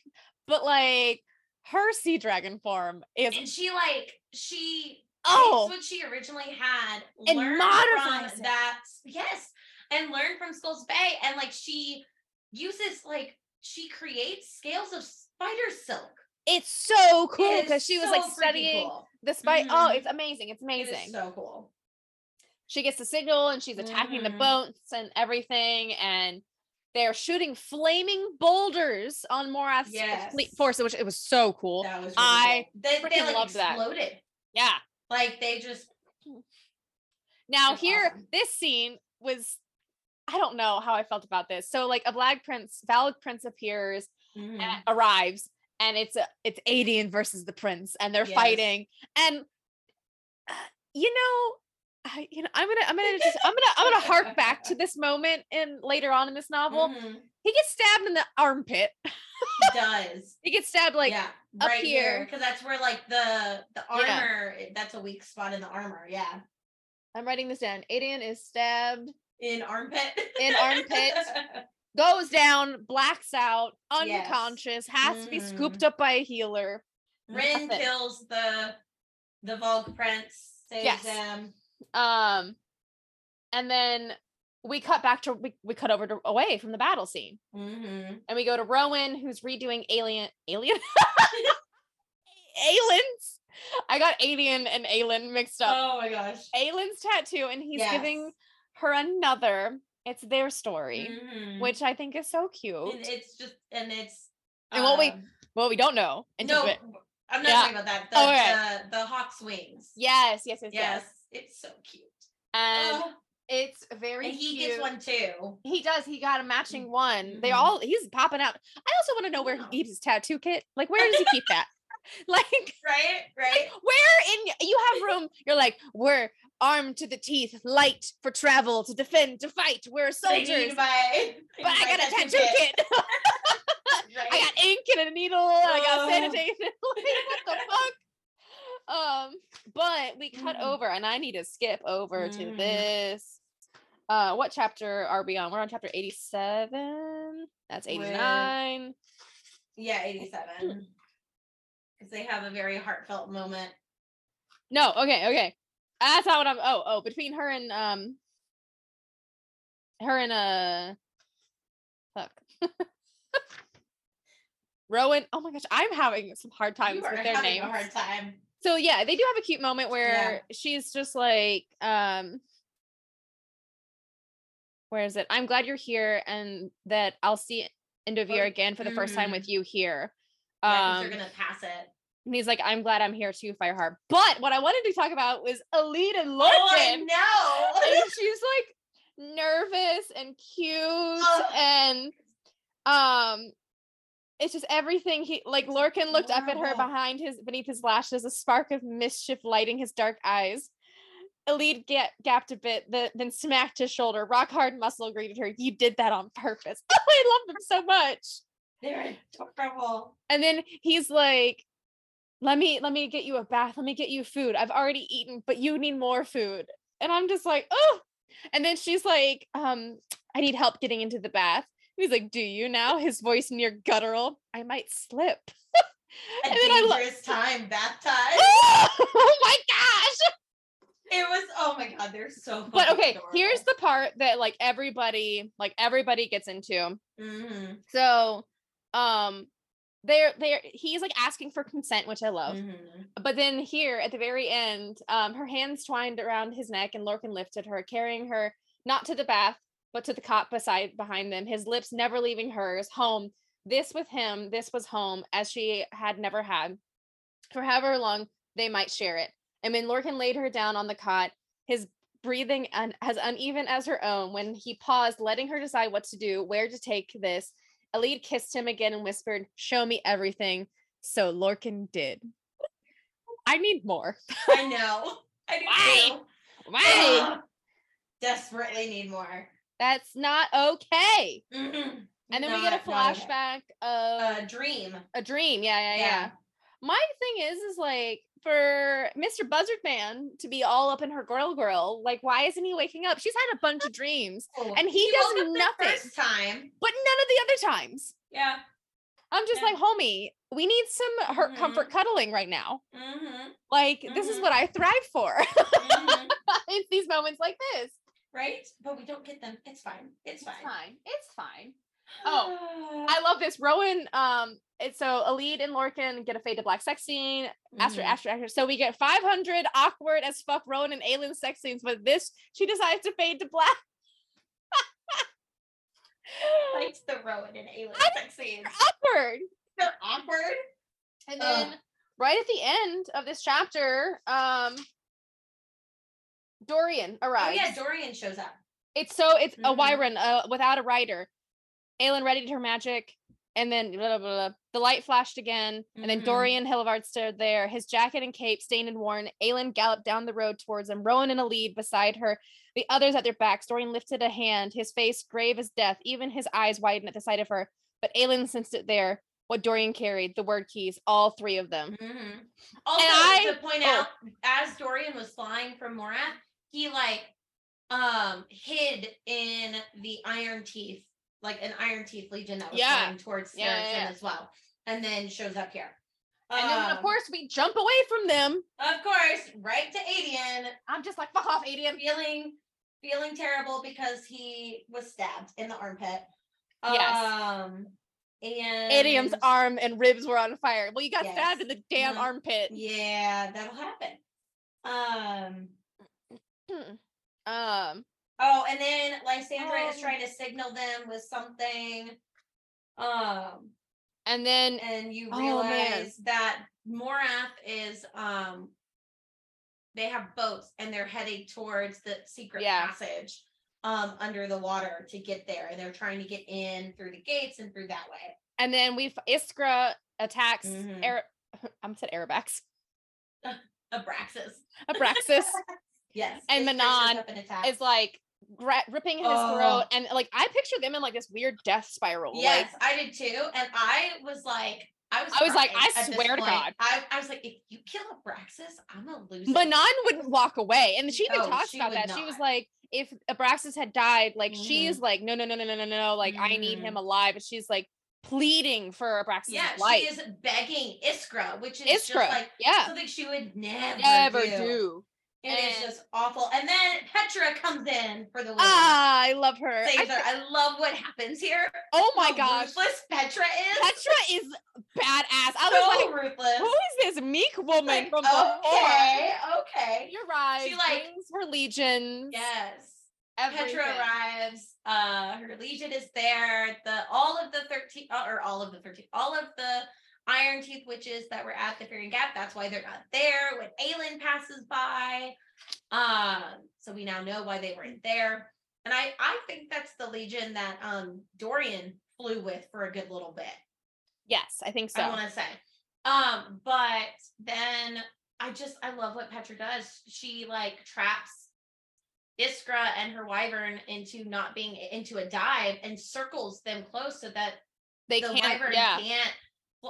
S1: but like her sea dragon form is
S2: and she like she
S1: Oh.
S2: what she originally had
S1: And
S2: learned
S1: modifies
S2: from that yes and learned from Skulls Bay and like she uses like she creates scales of spider silk
S1: it's so cool because she was
S2: so
S1: like studying
S2: cool.
S1: the spider. Oh,
S2: Mhm.
S1: it's amazing! It's amazing.
S2: is so cool
S1: she gets the signal and she's attacking the
S2: Mhm.
S1: boats and everything and they're shooting flaming boulders on Morath's fleet
S2: Yes.
S1: force which it was so cool
S2: that was really
S1: I
S2: cool. they, they like
S1: loved that.
S2: exploded
S1: yeah
S2: like they just
S1: now here
S2: awesome.
S1: this scene was i don't know how i felt about this so like a black prince Valg prince appears and arrives and it's a, it's Aedion versus the prince and they're
S2: Yes.
S1: fighting and uh, you know I, you know i'm gonna i'm gonna just i'm gonna i'm gonna hark back to <laughs> this moment in later on in this novel
S2: Mhm.
S1: he gets stabbed in the armpit
S2: It <laughs> does
S1: he gets stabbed like
S2: yeah
S1: up
S2: right here
S1: here.
S2: because that's where like the the
S1: Yeah.
S2: armor that's a weak spot in the armor yeah
S1: i'm writing this down Aedion is stabbed
S2: in armpit
S1: In armpit. <laughs> goes down blacks out
S2: Yes.
S1: unconscious has to be scooped up by a healer
S2: Rin
S1: Nothing.
S2: kills the the Valg prince saves
S1: Yes.
S2: them
S1: um and then we cut back to we, we cut over to away from the battle scene
S2: mm-hmm.
S1: and we go to Rowan, who's redoing Alien, Alien, <laughs> Aelin's. I got Alien and Aelin mixed up.
S2: oh my gosh
S1: Aelin's tattoo, and he's
S2: Yes.
S1: giving her another. It's their story,
S2: Mhm.
S1: which I think is so cute.
S2: and it's just and it's
S1: And what we- what we don't know.
S2: no
S1: it-
S2: i'm not
S1: Yeah.
S2: talking about that the,
S1: Oh, okay.
S2: the the hawk's wings
S1: yes, yes, yes, yes,
S2: yes it's so cute
S1: And
S2: Oh,
S1: it's very
S2: and he
S1: cute.
S2: gets one too
S1: He does. He got a matching one. They
S2: Mhm.
S1: all. He's popping out. I also want to know where he keeps his tattoo kit. Like, where does he keep that? <laughs> Like, <laughs>
S2: right right
S1: where in you have room you're like we're armed to the teeth light for travel to defend to fight we're soldiers <laughs>
S2: to
S1: but i got a
S2: tattoo
S1: tattoo kit,
S2: right? <laughs>
S1: i got ink and a needle and i got
S2: Oh.
S1: sanitation <laughs> what the fuck um but we cut
S2: Mhm.
S1: over and i need to skip over to
S2: Mhm.
S1: this uh what chapter are we on we're on chapter 87 that's
S2: With-
S1: 89
S2: Yeah, 87. Because they have a very heartfelt moment.
S1: No, okay, okay. That's not what I'm. Oh, oh, between her and um, her and uh, fuck, <laughs> Rowan. Oh my gosh, I'm having some hard times with their
S2: a hard time.
S1: So yeah, they do have a cute moment where she's just like, um, where is it? I'm glad you're here, and that I'll see Endovier
S2: Oh,
S1: again for the first time
S2: mhm.
S1: with you here.
S2: Yeah,
S1: Um,
S2: they're gonna pass it.
S1: And he's like, I'm glad I'm here too, Fireheart. But what I wanted to talk about was Elide and Lorcan.
S2: Oh,
S1: and <laughs> she's like nervous and cute
S2: Ugh.
S1: and um it's just everything he like Lorcan looked up at her behind his beneath his lashes a spark of mischief lighting his dark eyes Elide get, gapped a bit, the, then smacked his shoulder. Rock hard muscle greeted her. You did that on purpose. Oh, <laughs> I love them so much.
S2: They're adorable.
S1: And then he's like, "Let me let me get you a bath. Let me get you food. I've already eaten, but you need more food." And I'm just like, "Oh." And then she's like, "Um, I need help getting into the bath." He's like, "Do you now?" His voice near guttural. I might slip. <laughs>
S2: A
S1: And then I lo-
S2: dangerous time baptized. <laughs>
S1: oh my gosh.
S2: It was oh my god, they're so
S1: But okay, here's the part that like everybody, like everybody gets into.
S2: Mhm,
S1: So, um, they're they're he's like asking for consent, which I love.
S2: mhm.
S1: But then here at the very end, um, her hands twined around his neck, and Lorcan lifted her, carrying her not to the bath, but to the cot beside behind them. His lips never leaving hers. Home. This with him. This was home, as she had never had. For however long they might share it. And when Lorcan laid her down on the cot, his breathing un- as uneven as her own, when he paused, letting her decide what to do, where to take this, Elide kissed him again and whispered, Show me everything. So Lorcan did. I need more.
S2: I know. <laughs> I do
S1: Why?
S2: too.
S1: Why?
S2: Ugh. <sighs> Desperately need more.
S1: That's not okay.
S2: Mhm.
S1: And then we get a
S2: Not- not okay.
S1: flashback of
S2: A dream.
S1: a dream. Yeah, yeah, yeah,
S2: Yeah.
S1: My thing is, is like for Mr. Buzzard Man to be all up in her girl girl, like why isn't he waking up? She's had a bunch of dreams,
S2: Oh,
S1: And he
S2: woke
S1: does nothing.
S2: First time.
S1: but none of the other times.
S2: Yeah.
S1: I'm just
S2: Yeah.
S1: like, homie, we need some her
S2: Mhm.
S1: comfort cuddling right now.
S2: hmm
S1: Like this is
S2: Mhm.
S1: what I thrive for. <laughs> it's these moments like this.
S2: right? But we don't get them. It's fine. It's fine.
S1: It's fine. It's <sighs> fine. Oh, I love this. Rowan, um, so Elide and Lorcan get a fade to black sex scene. After,
S2: Mhm.
S1: after, after. So we get 500 awkward as fuck Rowan and Aelin sex scenes, but this she decides to fade to black.
S2: likes the Rowan and Aelin sex scenes.
S1: awkward.
S2: They're awkward.
S1: And
S2: Ugh.
S1: then right at the end of this chapter, um, Dorian arrives.
S2: Oh yeah, Dorian shows up.
S1: It's so it's a
S2: Mhm.
S1: wyvern uh, without a rider. Aelin readied her magic, and then blah, blah, blah, blah. the light flashed again, and then
S2: Mhm.
S1: Dorian Havilliard stood there, his jacket and cape stained and worn. Aelin galloped down the road towards them, Rowan in a lead beside her, the others at their backs. Dorian lifted a hand, his face grave as death, even his eyes widened at the sight of her. But Aelin sensed it there. What Dorian carried, the Wyrdkeys, all three of them.
S2: hmm Also,
S1: I-
S2: to point
S1: oh.
S2: out, as Dorian was flying from Morath, he like um hid in the Iron Teeth, like an Iron Teeth Legion that was
S1: Yeah.
S2: flying towards
S1: Yeah, yeah, yeah.
S2: as well, and then shows up here.
S1: And then, of
S2: Um,
S1: course, we jump away from them.
S2: of course, right to Aedion,
S1: I'm just like, fuck off, Aedion.
S2: feeling feeling terrible because he was stabbed in the armpit.
S1: Yes.
S2: Um, and
S1: Aedion's arm and ribs were on fire. Well, you got
S2: Yes.
S1: stabbed in the damn
S2: Mhm.
S1: armpit.
S2: Yeah, that'll happen. Um. <clears throat>
S1: Um,
S2: Oh, and then Lysandra is
S1: Um,
S2: trying to signal them with something. Um,
S1: and then
S2: and you
S1: Oh,
S2: realize
S1: man.
S2: that Morath is um they have boats and they're heading towards the secret
S1: Yeah.
S2: passage um under the water to get there and they're trying to get in through the gates and through that way.
S1: and then we Iskra attacks
S2: Mhm.
S1: Ar- <laughs> I'm said Arabax. <laughs>
S2: Abraxas.
S1: Abraxas <laughs>
S2: Yes.
S1: And Manon
S2: up and attacks.
S1: is like gra- ripping his
S2: Oh.
S1: throat and like I picture them in like this weird death spiral.
S2: Yes,
S1: Like
S2: I did too. And I was like, I was
S1: I was like, I swear to
S2: point.
S1: God.
S2: I, I was like, if you kill Abraxas, I'm gonna lose. it."
S1: Manon wouldn't walk away. And she even
S2: No,
S1: talks
S2: she
S1: about that. She was like, if Abraxas had died, like
S2: Mhm.
S1: she's like, no, no, no, no, no, no, no, like I need him
S2: Mhm.
S1: alive. And she's like pleading for Abraxas'
S2: Yeah,
S1: life.
S2: she is begging Iskra, which is
S1: Iskra,
S2: just like
S1: yeah.
S2: something she would never,
S1: Never
S2: do.
S1: do.
S2: It is
S1: And-
S2: just awful. And then Petra comes in for the win.
S1: Ah, I love her. I
S2: Saves her. I love what happens here.
S1: oh my
S2: How
S1: gosh.
S2: ruthless Petra is.
S1: Petra is badass. I
S2: so
S1: was like,
S2: ruthless.
S1: who is this meek woman
S2: Like,
S1: from before?
S2: okay, okay.
S1: You're right.
S2: She, like-
S1: brings her legions.
S2: Yes.
S1: everything.
S2: Petra arrives. Uh, her legion is there. The all of the thirteen, uh, or all of the thirteen, all of the Iron Teeth witches that were at the Ferian Gap. That's why they're not there when Aelin passes by. Um, so we now know why they weren't there. And I, I think that's the legion that um Dorian flew with for a good little bit.
S1: Yes, I think so.
S2: I want to say. Um, but then I just I love what Petra does. She like traps Iskra and her wyvern into not being into a dive and circles them close so that
S1: they
S2: the
S1: can't.
S2: wyvern
S1: Yeah.
S2: can't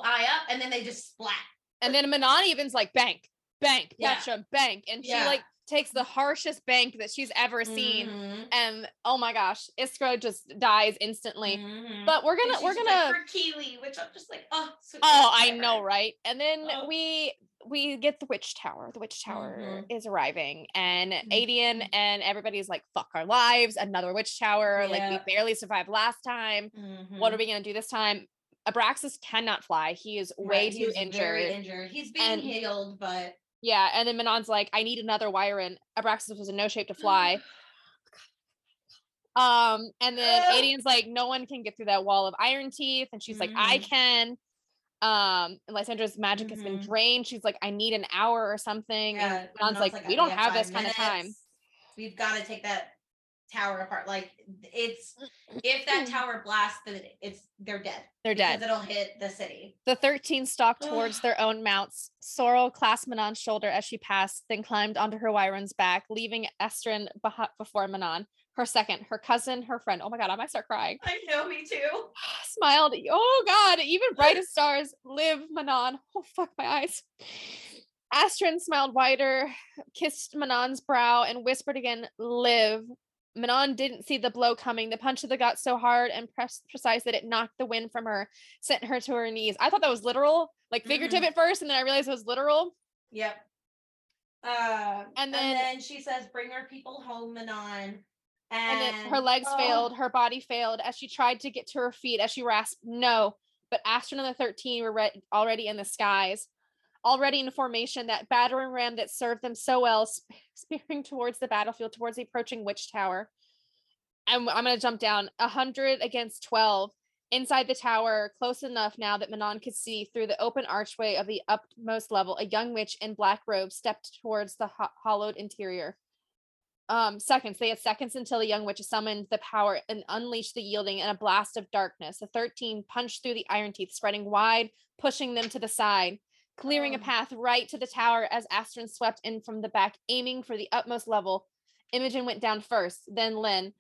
S2: fly up and then they just splat.
S1: And then Manon even's like bank, bank,
S2: Yeah.
S1: Petra, bank, and she
S2: Yeah.
S1: like takes the harshest bank that she's ever seen.
S2: Mhm,
S1: And oh my gosh, Iskra just dies instantly.
S2: mhm.
S1: But we're gonna we're gonna
S2: like, for Keely, which I'm just like, oh,
S1: Oh, I know, right? And then
S2: Oh.
S1: we we get the witch tower. The witch tower
S2: Mhm.
S1: is arriving, and Aedion
S2: Mhm.
S1: and everybody's like, "Fuck our lives! Another witch tower! Like we barely survived last time. What are
S2: Mhm.
S1: we gonna do this time?" Abraxas cannot fly. He is way
S2: Right,
S1: too
S2: he's
S1: injured.
S2: Very injured. He's being
S1: And-
S2: healed, but
S1: Yeah, and then Manon's like, "I need another wyvern." Abraxas was in no shape to fly. Um, and then. <gasps> Aedion's like, no one can get through that wall of iron teeth. And she's like, I
S2: Mhm.
S1: can. Um, and Lysandra's magic has been
S2: Mhm.
S1: drained. She's like, I need an hour or something.
S2: yeah,
S1: and Manon's
S2: Manon's
S1: like,
S2: "I-
S1: we don't
S2: have
S1: this kind of time.
S2: We've got to take that tower apart. Like it's <clears throat> if that tower blasts, then it's they're dead.
S1: They're dead.
S2: It'll hit the city.
S1: The 13 stalked towards their <sighs> own mounts. Sorrel clasped Manon's shoulder as she passed, then climbed onto her wyvern's back, leaving Asterin beh- before Manon. Her second, her cousin, her friend. Oh my god, I might start crying.
S2: I know, me too. <sighs>
S1: smiled. Oh God, even <gasps> brightest stars live Manon. Oh fuck my eyes. Asterin smiled wider, kissed Manon's brow, and whispered again, live. Manon didn't see the blow coming. The punch of the gut so hard and precise that it knocked the wind from her, sent her to her knees. I thought that was literal, like figurative at first, and then I realized it was literal.
S2: Yep. Uh,
S1: And
S2: and
S1: then-
S2: then, she says, "Bring our people home, Manon."
S1: And
S2: And,
S1: then her legs
S2: oh,
S1: failed, her body failed as she tried to get to her feet as she rasped, no. But Asterin and the 13 were re- already in the skies, already in formation, that battering ram that served them so well, spearing towards the battlefield, towards the approaching witch tower. And I'm going to jump down 100 against 12. Inside the tower, close enough now that Manon could see through the open archway of the upmost level, a young witch in black robes stepped towards the ho- hollowed interior um seconds they had seconds until the young witch summoned the power and unleashed the yielding in a blast of darkness the 13 punched through the iron teeth spreading wide pushing them to the side clearing a
S2: Oh.
S1: path right to the tower as Asterin swept in from the back aiming for the utmost level imogen went down first then lynn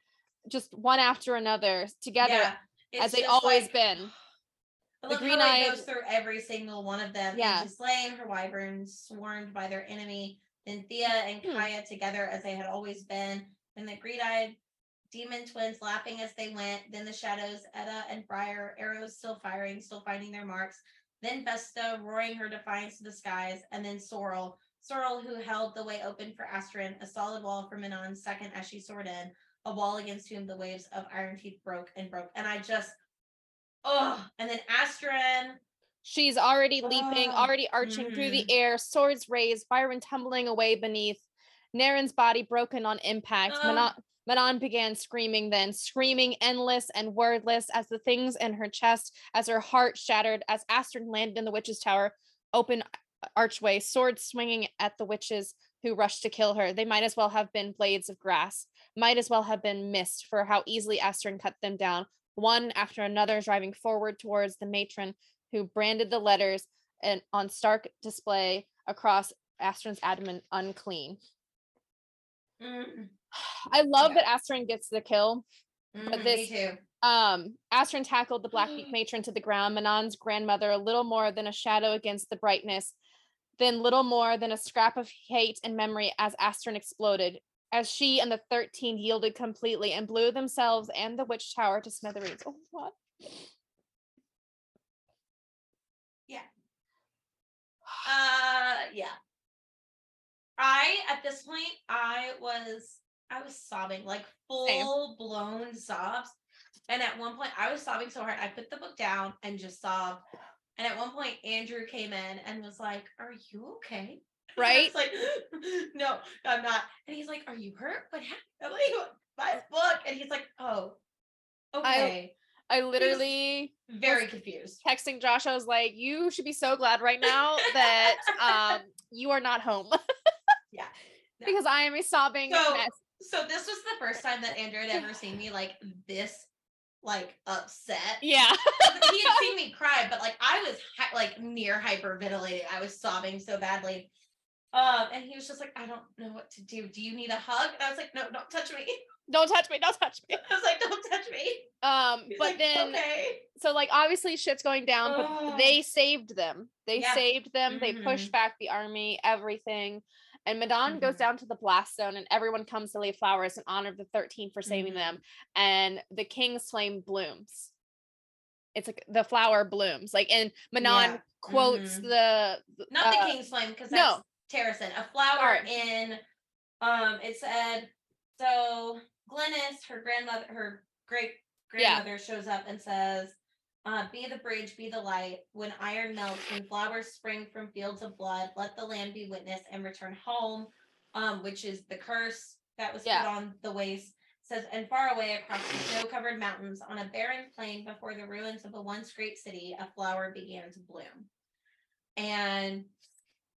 S1: just one after another together
S2: yeah,
S1: as they always
S2: like-
S1: been <sighs> The green-eyed-
S2: it goes through every single one of them.
S1: Yeah.
S2: And slain her wyverns, swarmed by their enemy, then Thea and
S1: Hmm.
S2: Kaya together as they had always been, then the green-eyed demon twins lapping as they went, then the shadows, Edda and Briar, arrows still firing, still finding their marks, then Vesta roaring her defiance to the skies, and then Sorrel. Sorrel, who held the way open for Asterin, a solid wall for Manon's second as she soared in, a wall against whom the waves of Iron Teeth broke and broke. And I just, oh, and then Asterin,
S1: She's already leaping,
S2: Oh,
S1: already arching through the mm. air, swords raised, Byron tumbling away beneath. Narene's body broken on impact.
S2: Ugh.
S1: Manon, Manon began screaming then, screaming endless and wordless as the things in her chest, as her heart shattered, as Asterin landed in the witch's tower, open archway, sword swinging at the witches who rushed to kill her. They might as well have been blades of grass, might as well have been mist for how easily Asterin cut them down, one after another, driving forward towards the matron who branded the letters and on stark display across Asterin's abdomen unclean.
S2: mm,
S1: I love
S2: Yeah.
S1: that Asterin gets the kill.
S2: mm,
S1: this-
S2: me too.
S1: Um, Asterin tackled the Blackbeak matron to the ground, Manon's grandmother, a little more than a shadow against the brightness, then little more than a scrap of hate and memory as Asterin exploded, as she and the 13 yielded completely and blew themselves and the witch tower to smithereens. Oh, what? Yeah.
S2: Uh yeah. I at this point I was I was sobbing like full blown sobs. And at one point I was sobbing so hard I put the book down and just sobbed. And at one point Andrew came in and was like, "Are you okay?" <laughs>
S1: Right?
S2: like, <laughs> "No, I'm not." And he's like, "Are you hurt? What happened?" I'm like, <laughs> "My book." And he's like, "Oh, okay."
S1: I literally
S2: Very confused.
S1: texting Josh, I was like, you should be so glad right now that um you are not home.
S2: Yeah. No.
S1: Because I am a sobbing
S2: So-
S1: mess.
S2: So this was the first time that Andrew had ever <laughs> seen me like this, like upset.
S1: Yeah. <laughs>
S2: he had seen <laughs> me cry, but like I was hy- like near hyperventilating. I was sobbing so badly. Um, and he was just like, I don't know what to do. Do you need a hug? And I was like, No, don't touch me.
S1: don't touch me, don't touch me.
S2: I was like, Don't touch me.
S1: Um,
S2: He's
S1: but
S2: like,
S1: then
S2: okay.
S1: so like obviously shit's going down, but they saved them. They
S2: Yeah.
S1: saved them, they pushed
S2: Mhm.
S1: back the army, everything. And Manon goes
S2: Mhm.
S1: down to the blast zone, and everyone comes to lay flowers in honor of the 13 for saving
S2: Mhm.
S1: them. And the king's flame blooms. It's like the flower blooms. Like, and Manon
S2: Yeah.
S1: quotes
S2: Mhm.
S1: the the-
S2: Not
S1: uh,
S2: the King's Flame, because
S1: no.
S2: that's Terrasen. A flower
S1: Sorry.
S2: in um it said so Glennis, her grandmother, her great
S1: Yeah.
S2: grandmother shows up and says, uh, be the bridge, be the light. When iron melts, when flowers spring from fields of blood, let the land be witness and return home. Um, which is the curse that was
S1: Yeah.
S2: put on the waste. Says, and far away across the snow-covered mountains, on a barren plain before the ruins of a once great city, a flower began to bloom. And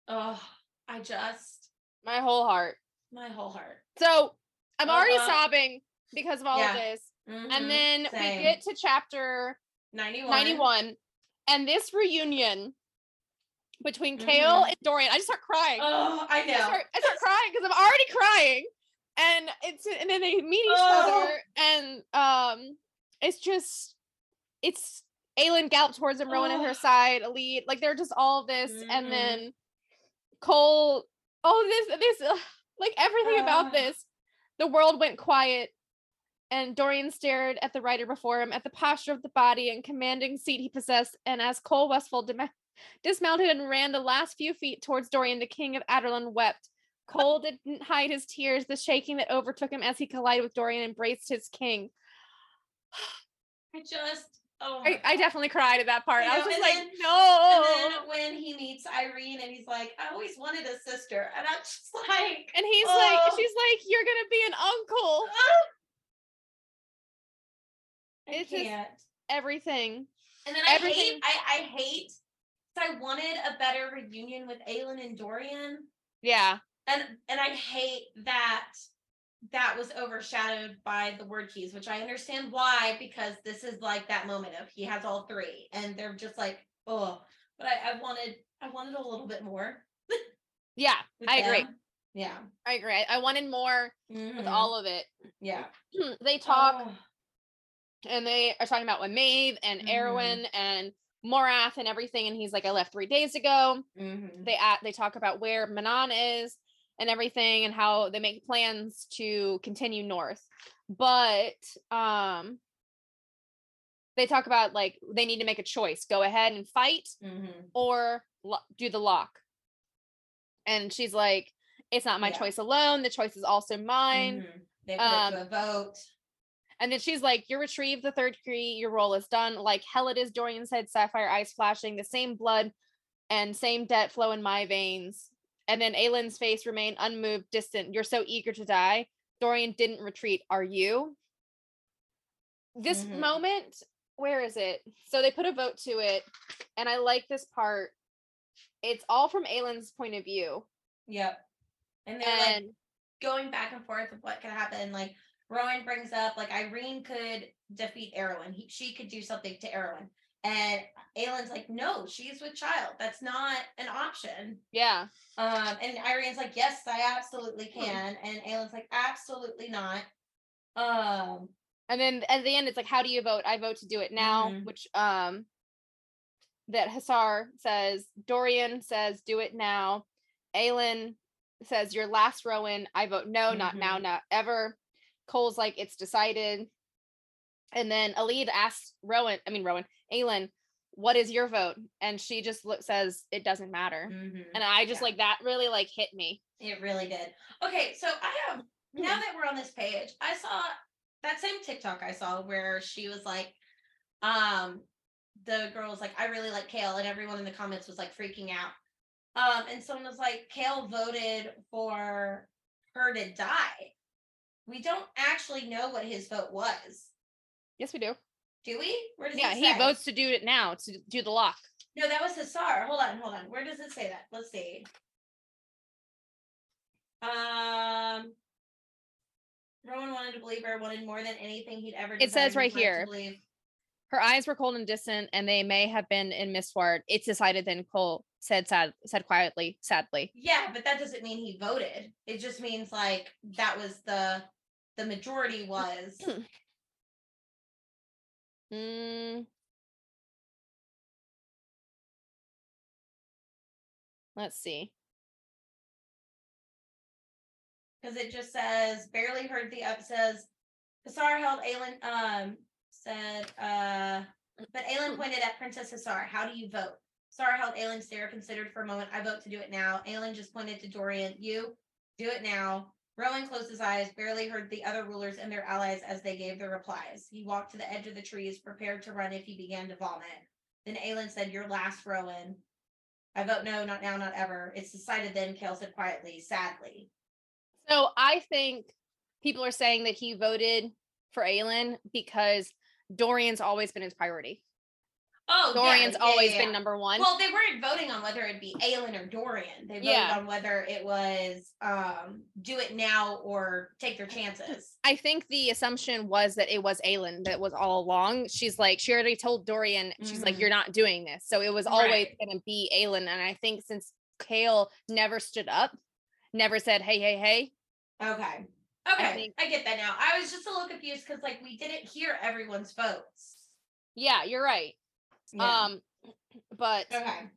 S2: oh, I just
S1: my whole heart.
S2: my whole heart.
S1: So I'm already
S2: Uh-uh.
S1: sobbing because of all
S2: Yeah.
S1: of this.
S2: Mhm,
S1: And then
S2: same.
S1: we get to chapter
S2: 91.
S1: 91 and this reunion between Chaol
S2: Mhm.
S1: and Dorian. I just start crying.
S2: Oh, I
S1: I
S2: know.
S1: start, I start crying because I'm already crying. And it's and then they meet each
S2: Oh.
S1: other and um it's just it's Aelin gallops towards him, Rowan at her
S2: Oh.
S1: side, Elide, like they're just all this,
S2: Mhm.
S1: and then Chaol, oh this this like everything
S2: Ah.
S1: about this. The world went quiet, and Dorian stared at the rider before him, at the posture of the body and commanding seat he possessed, and as Chaol Westfall dim- dismounted and ran the last few feet towards Dorian, the king of Adarlan wept. Cole didn't hide his tears, the shaking that overtook him as he collided with Dorian embraced his king.
S2: I just oh
S1: I, I definitely cried at that part.
S2: I
S1: I, was
S2: know,
S1: just like,
S2: then-
S1: no.
S2: And then when he meets Yrene and he's like, I always wanted a sister. And I'm just <laughs> like,
S1: And he's like,
S2: Oh.
S1: she's like, you're gonna be an uncle. <laughs>
S2: Oh I
S1: It's just-
S2: can't.
S1: Everything.
S2: And then I
S1: everything-
S2: hate, I, I hate, 'cause I wanted a better reunion with Aelin and Dorian.
S1: Yeah.
S2: And and I hate that that was overshadowed by the Wyrdkeys, which I understand why, because this is like that moment of he has all three, and they're just like, oh, but I, I wanted I wanted a little bit more. <laughs>
S1: Yeah. <laughs>
S2: with
S1: I agree.
S2: them. Yeah.
S1: I agree. I, I wanted more with
S2: Mhm.
S1: all of it.
S2: yeah. <clears throat>
S1: they talk
S2: Oh,
S1: and they are talking about when Maeve and
S2: Mhm.
S1: Erawan and Morath and everything. And he's like, I left three days ago.
S2: mhm.
S1: They at they talk about where Manon is and everything and how they make plans to continue north. But um they talk about like they need to make a choice go ahead and fight
S2: Mhm.
S1: or lo- do the lock and she's like it's not my
S2: Yeah.
S1: choice alone the choice is also mine
S2: Mhm. They put
S1: Um,
S2: a vote.
S1: And then she's like You're retrieve the third degree your role is done. Like hell it is dorian said sapphire eyes flashing the same blood and same debt flow in my veins. And then Aelin's face remained unmoved distant you're so eager to die. Dorian didn't retreat. Are you? This
S2: Mhm.
S1: moment where is it? So they put a vote to it and i like this part. It's all from Aelin's point of view.
S2: Yep. And they're like
S1: and
S2: going back and forth of what could happen. Like Rowan brings up, like Yrene could defeat Erawan. He, she could do something to Erawan. And Aelin's like, no, she's with child. That's not an option.
S1: yeah
S2: Um, and Yrene's like, yes, I absolutely
S1: Hmm.
S2: can. And Aelin's like, absolutely not. Um,
S1: and then at the end it's like how do you vote i vote to do it now
S2: Mhm.
S1: which um that Hassar says Dorian says do it now Aelin says your last Rowan I vote no not now not ever Chaol's like it's decided and then Alid asks Rowan I mean Rowan Aelin what is your vote and she just look, says it doesn't matter
S2: mhm.
S1: and I just
S2: Yeah.
S1: like that really like hit me
S2: It really did. Okay, so I have now
S1: Mhm.
S2: that we're on this page, I saw that same TikTok I saw where she was like, um, the girl was like, I really like Chaol, and everyone in the comments was like freaking out. Um, and someone was like, Chaol voted for her to die. We don't actually know what his vote was.
S1: yes we do
S2: Do we? Where does
S1: yeah he
S2: say?
S1: votes to do it now to do the lock
S2: No, that was Hassar. Hold on, hold on. Where does it say that? Let's see. Um, Rowan wanted to believe her, wanted more than anything he'd ever. Done.
S1: It says right
S2: his life to
S1: here. Her eyes were cold and distant, and they may have been in Mistward. It's decided. Then Chaol said, sad, said quietly, sadly.
S2: Yeah, but that doesn't mean he voted. It just means like that was the the majority was. <coughs>
S1: Mm. Let's see.
S2: because it just says barely heard the up says Hassar held Aelin um said uh but Aelin pointed at Princess Hassar. How do you vote? Hassar held Aelin stare considered for a moment. I vote to do it now. Aelin just pointed to Dorian. You do it now. Rowan closed his eyes, barely heard the other rulers and their allies as they gave their replies. He walked to the edge of the trees, prepared to run if he began to vomit. Then Aelin said, Your last, Rowan. I vote no, not now, not ever. It's decided then, Chaol said quietly, sadly.
S1: So I think people are saying that he voted for Aelin because Dorian's always been his priority.
S2: Oh,
S1: Dorian's
S2: yeah,
S1: always
S2: yeah,
S1: been number one.
S2: Well, they weren't voting on whether it'd be Aelin or Dorian. They voted on whether it was um do it now or take their chances.
S1: I think the assumption was that it was Aelin that was all along. She's like, she already told Dorian, she's like,
S2: Mhm.
S1: you're not doing this. So it was always
S2: Right.
S1: going to be Aelin. And I think since Chaol never stood up, never said, hey, hey, hey,
S2: Okay. Okay. I,
S1: think-
S2: get that now. I was just a little confused because like we didn't hear everyone's votes.
S1: yeah, you're right.
S2: Yeah.
S1: Um, <clears throat> but
S2: Okay.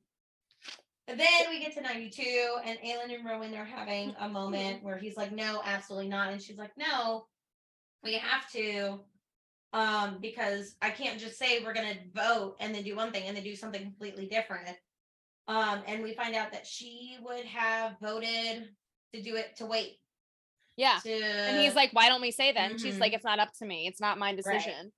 S2: Then we get to 92, and Aelin and Rowan are having a moment where he's like, No, absolutely not. And she's like, No, we have to. Um, because I can't just say we're gonna vote and then do one thing and then do something completely different. Um, and we find out that she would have voted to do it to wait.
S1: yeah.
S2: To
S1: And he's like, why don't we say then? She's
S2: Mhm.
S1: like, it's not up to me. It's not my decision.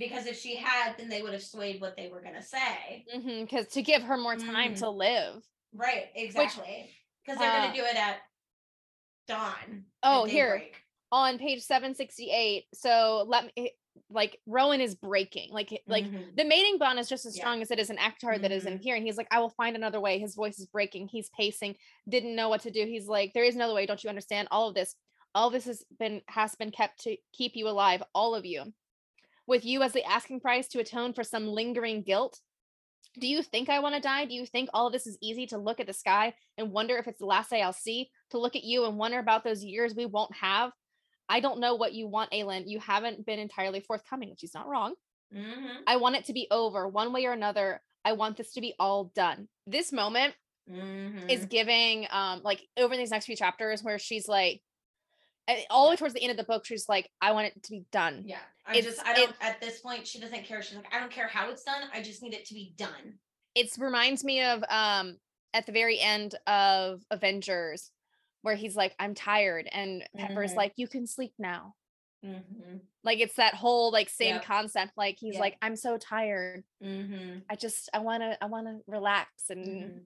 S2: Because if she had, then they would have swayed what they were gonna say.
S1: Because to give her more time
S2: Mhm.
S1: to live.
S2: Right, exactly. Because they're
S1: uh,
S2: gonna do it at dawn.
S1: Oh,
S2: at
S1: here. On page 768. So let me, like, Rowan is breaking. Like, like,
S2: Mhm.
S1: the mating bond is just as
S2: Yeah.
S1: strong as it is an actor that is in here. And he's like, I will find another way. His voice is breaking. He's pacing, didn't know what to do. He's like, there is another way. Don't you understand? All of this, all of this has been has been kept to keep you alive, all of you. With you as the asking price to atone for some lingering guilt. Do you think I want to die? Do you think all of this is easy to look at the sky and wonder if it's the last day I'll see? To look at you and wonder about those years we won't have? I don't know what you want, Aelin. You haven't been entirely forthcoming, which is not wrong.
S2: Mhm.
S1: I want it to be over one way or another. I want this to be all done. This moment is
S2: Mhm.
S1: giving um like over these next few chapters where she's like all the way towards the end of the book, she's like, I want it to be done.
S2: Yeah. I
S1: It's-
S2: just I don't
S1: it-
S2: at this point she doesn't care. She's like, I don't care how it's done. I just need it to be done.
S1: It reminds me of um at the very end of Avengers where he's like, I'm tired, and Pepper's
S2: Mhm.
S1: like, You can sleep now.
S2: Mm-hmm.
S1: Like it's that whole like same
S2: Yep.
S1: concept. Like he's
S2: Yep.
S1: like, I'm so tired.
S2: Mm-hmm.
S1: I just I wanna I wanna relax and
S2: Mhm.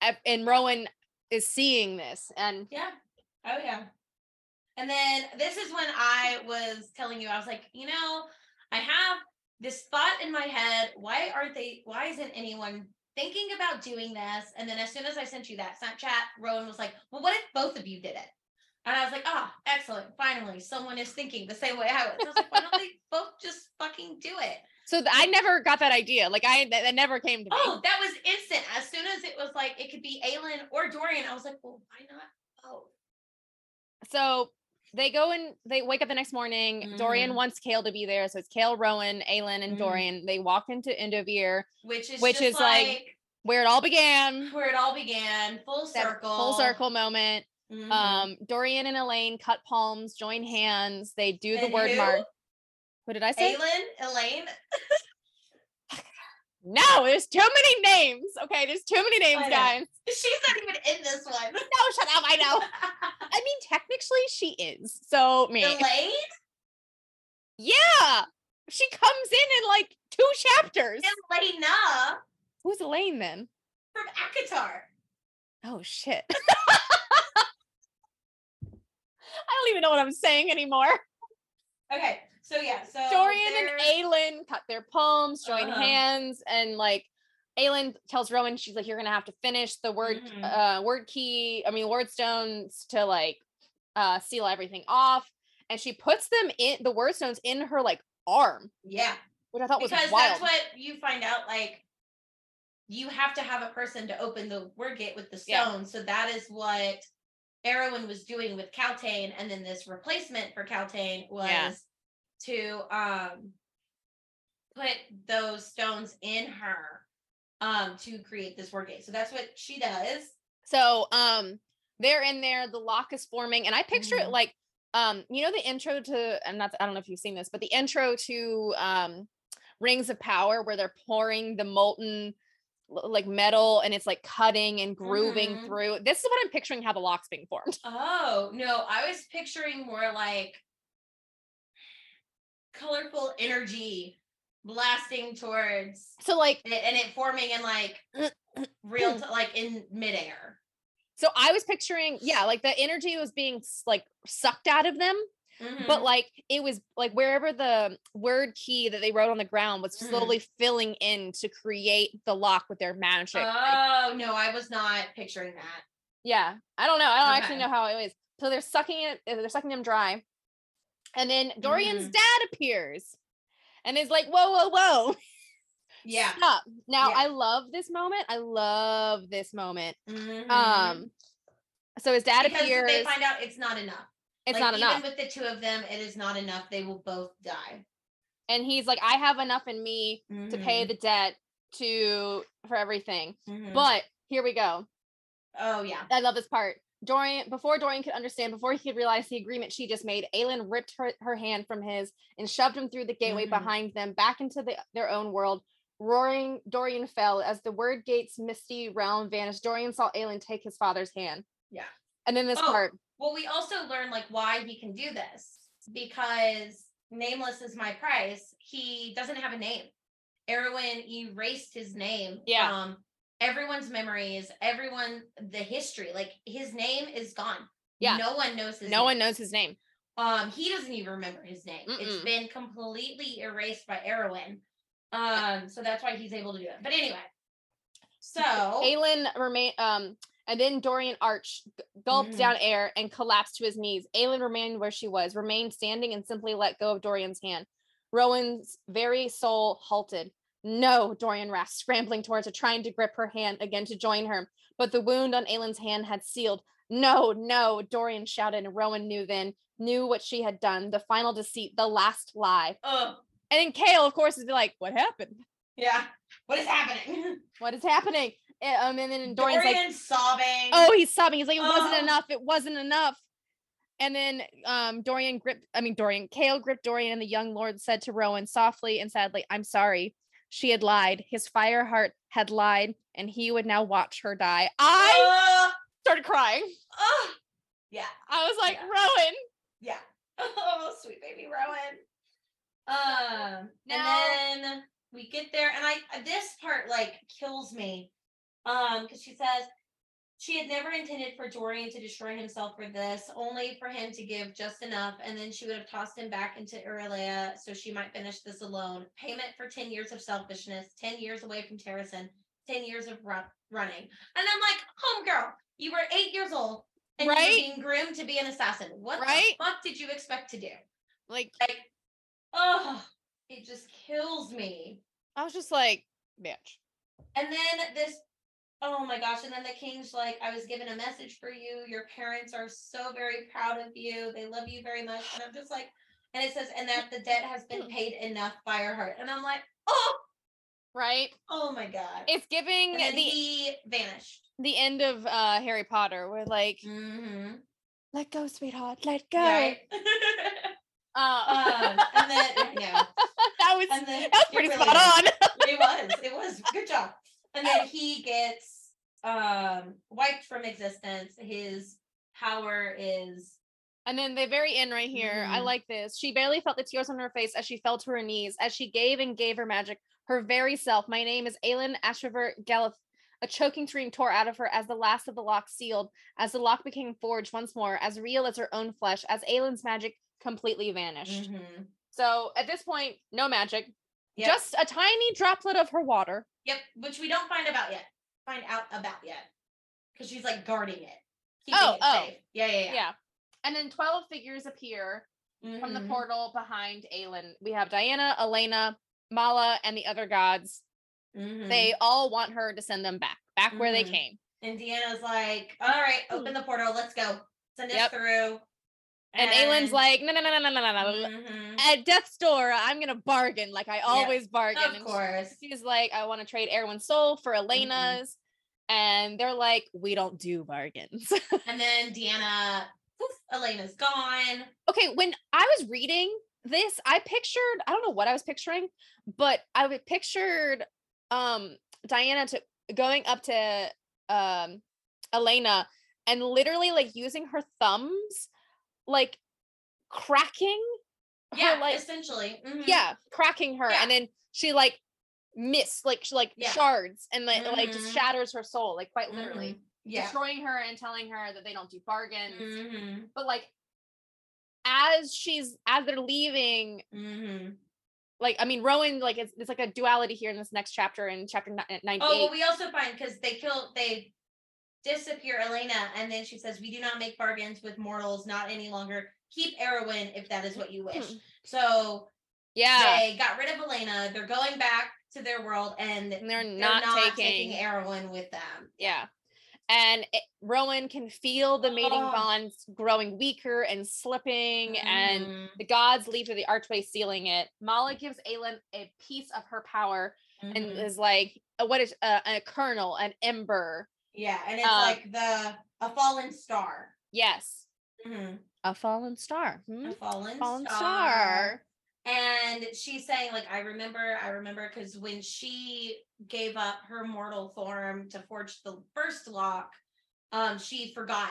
S1: and, and Rowan is seeing this and
S2: Yeah. Oh yeah. And then this is when I was telling you, I was like, you know, I have this thought in my head. Why aren't they, why isn't anyone thinking about doing this? And then as soon as I sent you that Snapchat, Rowan was like, Well, what if both of you did it? And I was like, ah, excellent. Finally, someone is thinking the same way I was. I was like, why don't they <laughs> both just fucking do it?
S1: so th- I never got that idea. Like I that, that never came to me.
S2: Oh, that was instant. As soon as it was like it could be Aelin or Dorian, I was like, well, why not both?
S1: So they go and they wake up the next morning. Dorian
S2: Mhm.
S1: wants Chaol to be there. So it's Chaol, Rowan, Aelin, and
S2: Mhm.
S1: Dorian. They walk into Endovier,
S2: Which is
S1: Which is like
S2: like
S1: where it all began.
S2: where it all began, full circle,
S1: Full circle moment.
S2: Mhm.
S1: Um, Dorian and Elaine cut palms, join hands. They do the
S2: And
S1: word
S2: who?
S1: mark. What did I say?
S2: Aelin, Elaine. <laughs>
S1: No, there's too many names. Okay, there's too many names, guys.
S2: She's not even in this one.
S1: No, shut up. I know. I mean, technically, she is. So me.
S2: Elaine,
S1: Yeah, she comes in in like two chapters.
S2: Elena
S1: Who's Elaine then?
S2: from ACOTAR.
S1: Oh shit. <laughs> I don't even know what I'm saying anymore.
S2: Okay, so yeah, so
S1: Dorian and Aelin cut their palms, join
S2: Uh-huh.
S1: hands, and like Aelin tells Rowan, she's like, "You're gonna have to finish the word,
S2: Mhm.
S1: uh, Wyrdkey. I mean, Wyrdstones to like, uh, seal everything off." And she puts them in the Wyrdstones in her like arm,
S2: yeah,
S1: which I thought was
S2: because that's what you find out. Like, you have to have a person to open the Wyrdgate with the stone.
S1: Yeah.
S2: So that is what Erawan was doing with Kaltain, and then this replacement for Kaltain was
S1: Yeah.
S2: To um put those stones in her um to create this Wyrdgate. So that's what she does.
S1: So um they're in there. The lock is forming, and I picture it
S2: Mhm.
S1: like, um, you know, the intro to, and not, I don't know if you've seen this, but the intro to um, Rings of Power, where they're pouring the molten like metal and it's like cutting and grooving
S2: Mhm.
S1: through. This is what I'm picturing how the lock's being formed.
S2: Oh, no, I was picturing more like colorful energy blasting towards
S1: So like,
S2: it and it forming in like real t- like in midair.
S1: so I was picturing, yeah, like the energy was being like sucked out of them, but
S2: Mhm.
S1: like it was like wherever the Wyrdkey that they wrote on the ground was
S2: Mhm.
S1: slowly filling in to create the lock with their magic.
S2: oh no, I was not picturing that.
S1: Yeah, I don't know. I don't actually know how it was. So they're sucking it. uh, They're sucking them dry, and then Dorian's
S2: Mhm.
S1: dad appears, and is like, "Whoa, whoa, whoa,
S2: Yeah.
S1: stop!" Now
S2: Yeah.
S1: I love this moment. I love this moment.
S2: Mhm.
S1: Um, so his dad
S2: because
S1: appears.
S2: they find out it's not enough.
S1: it's
S2: Like,
S1: not
S2: even
S1: enough,
S2: with the two of them, it is not enough. They will both die.
S1: and he's like, "I have enough in me to pay
S2: Mhm.
S1: the debt to for everything."
S2: Mhm.
S1: But here we go.
S2: oh yeah.
S1: I love this part. Dorian, before Dorian could understand, before he could realize the agreement she just made, Aelin ripped her, her hand from his and shoved him through the gateway
S2: Mhm.
S1: behind them back into the, their own world. Roaring, Dorian fell as the Wyrdgate's misty realm vanished. Dorian saw Aelin take his father's hand.
S2: Yeah.
S1: And then this
S2: Oh.
S1: part,
S2: Well, we also learn like why he can do this because nameless is my price. He doesn't have a name. Erawan erased his name
S1: Yeah.
S2: from everyone's memories, everyone the history. Like his name is gone.
S1: Yeah.
S2: No one knows his
S1: no
S2: name.
S1: one knows his name.
S2: Um, he doesn't even remember his name. It's
S1: Mm-mm.
S2: been completely erased by Erawan. Um, so that's why he's able to do it. But anyway, so
S1: Aelin remain um and then Dorian Arch gulped
S2: Mhm.
S1: down air and collapsed to his knees. Aelin remained where she was, remained standing and simply let go of Dorian's hand. Rowan's very soul halted. No, Dorian rasped, scrambling towards her, trying to grip her hand again to join her. But the wound on Aelin's hand had sealed. No, no, Dorian shouted, and Rowan knew then, knew what she had done, the final deceit, the last lie.
S2: oh
S1: And then Chaol, of course, is like, What happened?
S2: yeah, what is happening? <laughs>
S1: What is happening? Um, and then Dorian's like,
S2: Dorian sobbing.
S1: Oh, he's sobbing. He's like, it wasn't
S2: Oh.
S1: enough. It wasn't enough. And then um Dorian gripped, I mean Dorian, Chaol gripped Dorian, and the young lord said to Rowan softly and sadly, I'm sorry. She had lied. His fire heart had lied, and he would now watch her die. I
S2: Oh,
S1: started crying.
S2: oh, yeah,
S1: I was like,
S2: Yeah.
S1: Rowan.
S2: yeah. <laughs> Oh, sweet baby Rowan. Um,
S1: Now-
S2: and then we get there, and I this part like kills me. Um, because she says she had never intended for Dorian to destroy himself for this, only for him to give just enough, and then she would have tossed him back into Erilea so she might finish this alone. Payment for 10 years of selfishness, 10 years away from Terrasen, 10 years of run- running. And I'm like, home girl, you were eight years old and you
S1: Right?
S2: were being groomed to be an assassin. What
S1: Right?
S2: the fuck did you expect to do?
S1: Like,
S2: Like, oh, it just kills me.
S1: I was just like, bitch.
S2: And then this, oh my gosh. And then the king's like, I was given a message for you. Your parents are so very proud of you. They love you very much. And I'm just like, and it says, and that the debt has been paid enough by her heart. And I'm like, oh,
S1: Right?
S2: oh my God.
S1: It's giving the
S2: he vanished.
S1: the end of uh Harry Potter where like,
S2: Mm-hmm.
S1: let go, sweetheart, let go.
S2: Right.
S1: Uh, <laughs>
S2: um, and then, yeah. <laughs>
S1: that was
S2: then
S1: that was pretty
S2: really
S1: spot on.
S2: it was it was good job and then he gets um wiped from existence his power is
S1: And then the very end right here, I
S2: Mhm.
S1: like this. She barely felt the tears on her face as she fell to her knees, as she gave and gave her magic, her very self. My name is Aelin Ashryver Galith. A choking scream tore out of her as the last of the lock sealed, as the lock became forged once more, as real as her own flesh, as Aelin's magic completely vanished.
S2: Mhm.
S1: So at this point, no magic,
S2: Yep.
S1: just a tiny droplet of her water.
S2: Yep which we don't find about yet find out about yet because she's like guarding it keeping
S1: Oh,
S2: it
S1: oh.
S2: safe yeah yeah
S1: Yeah.
S2: yeah,
S1: And then 12 figures appear from the
S2: Mhm.
S1: portal behind Aelin. We have Deanna, Elena, Mala, and the other gods.
S2: Mhm.
S1: They all want her to send them back, back where they
S2: Mhm.
S1: came.
S2: and deanna's like all right open the portal let's go send us
S1: Yep.
S2: through
S1: and, and Aelin's like, no, no, no, no, no, no, no.
S2: Mm-hmm.
S1: At Death's door, I'm gonna bargain like I always bargain.
S2: Of
S1: and
S2: course.
S1: She's like, I want to trade Erawan's soul for
S2: mm-hmm.
S1: Elena's. Mm-hmm. And they're like, we don't do bargains. <laughs>
S2: and then Deanna, poof, Elena's gone.
S1: Okay, when I was reading this, I pictured, I don't know what I was picturing, but I pictured um Deanna to going up to um Elena and literally like using her thumbs like cracking
S2: Yeah,
S1: her like
S2: essentially. Mhm.
S1: yeah, cracking her,
S2: Yeah.
S1: and then she like missed like she like
S2: Yeah.
S1: shards and like like
S2: Mhm.
S1: just shatters her soul, like quite literally.
S2: Mhm. Yeah.
S1: Destroying her and telling her that they don't do bargains.
S2: Mhm.
S1: But like as she's as they're leaving, like I mean Rowan, like it's, it's like a duality here in this next chapter in chapter ni- 98.
S2: Oh, well, we also find because they kill, they disappear Elena, and then she says, "We do not make bargains with mortals, not any longer. Keep Erawan if that is what you wish."
S1: Mhm.
S2: So
S1: yeah.
S2: they got rid of Elena. They're going back to their world, and
S1: and they're
S2: they're
S1: not,
S2: not,
S1: taking,
S2: taking Erawan with them.
S1: yeah. And it, Rowan can feel the mating
S2: Oh.
S1: bonds growing weaker and slipping, and
S2: Mhm.
S1: the gods leave through the archway, sealing it. Mala gives Aelin a piece of her power and
S2: Mhm.
S1: is like, uh, what is uh, a kernel, an ember?
S2: Yeah, and it's
S1: um,
S2: like the a fallen star.
S1: Yes,
S2: Mhm.
S1: a fallen star. hmm?
S2: A fallen,
S1: Fallen
S2: star.
S1: star.
S2: And she's saying, like, I remember, I remember because when she gave up her mortal form to forge the first lock, um, she forgot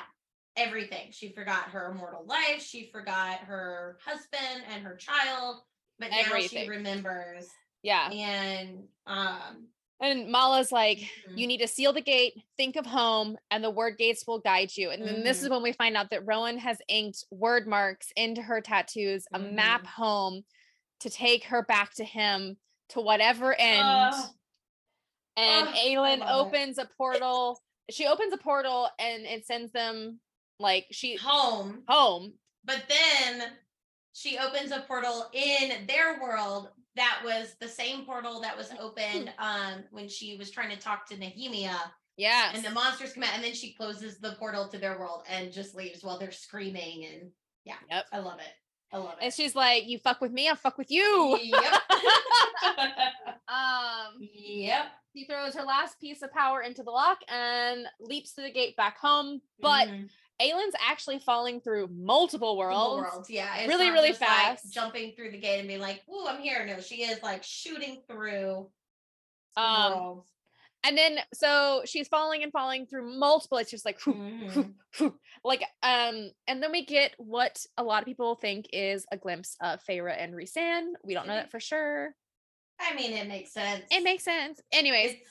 S2: everything. She forgot her immortal life, she forgot her husband and her child, but now she remembers.
S1: Yeah.
S2: And um
S1: And Mala's like,
S2: Mhm.
S1: you need to seal the gate, think of home, and the Wyrdgates will guide you. And then this is when we find out that Rowan has inked Wyrdmarks into her tattoos, a map
S2: Mhm.
S1: home to take her back to him to whatever end.
S2: Ugh.
S1: and Aelin
S2: love it.
S1: opens a portal. She opens a portal and it sends them like she
S2: home,
S1: home.
S2: but then she opens a portal in their world that was the same portal that was opened um when she was trying to talk to Nehemia
S1: Yeah.
S2: and the monsters come out and then she closes the portal to their world and just leaves while they're screaming and yeah
S1: Yep.
S2: I love it I love it.
S1: and she's like, You fuck with me, I'll fuck with you.
S2: yep <laughs>
S1: Um
S2: yep
S1: She throws her last piece of power into the lock and leaps to the gate back home. But
S2: Mhm.
S1: Aelin's actually falling through multiple worlds.
S2: worlds, yeah it's
S1: really, really
S2: just, like,
S1: fast.
S2: jumping through the gate and being like "Ooh, I'm here no she is like shooting through
S1: Um,
S2: worlds.
S1: And then so she's falling and falling through multiple. It's just like whoop,
S2: Mhm.
S1: whoop, whoop. like um, and then we get what a lot of people think is a glimpse of Feyre and Rhysand. We don't know that for sure.
S2: I mean it makes sense
S1: It makes sense. Anyways,
S2: It's-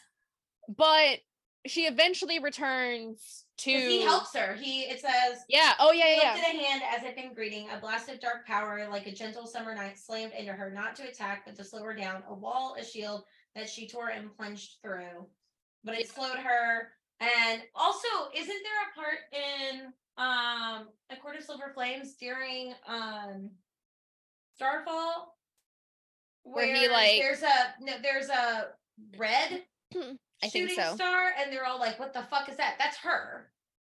S1: but she eventually returns to
S2: he helps her he it says
S1: Yeah. Oh yeah, yeah. yeah.
S2: lifted a hand as if in greeting. A blast of dark power, like a gentle summer night, slammed into her, not to attack, but to slow her down. A wall, a shield that she tore and plunged through. But it slowed her. And also, isn't there a part in um A Court of Silver Flames during um Starfall
S1: Where he, like-
S2: there's a no, there's a red <clears throat>
S1: I think
S2: shooting
S1: so.
S2: star, and they're all like, "What the fuck is that? That's her."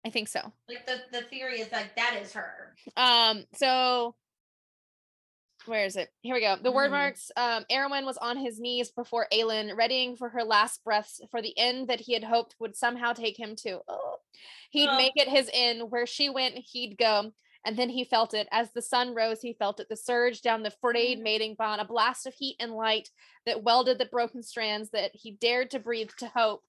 S1: I think so.
S2: Like the the theory is like that is her.
S1: Um, so where is it? Here we go. The word
S2: Mhm.
S1: marks. Um, Erawan was on his knees before Aelin, readying for her last breaths for the end that he had hoped would somehow take him to. Oh. He'd
S2: Oh.
S1: make it his end. Where she went, he'd go. And then he felt it. As the sun rose, he felt it. The surge down the frayed
S2: Mhm.
S1: mating bond, a blast of heat and light that welded the broken strands that he dared to breathe to hope.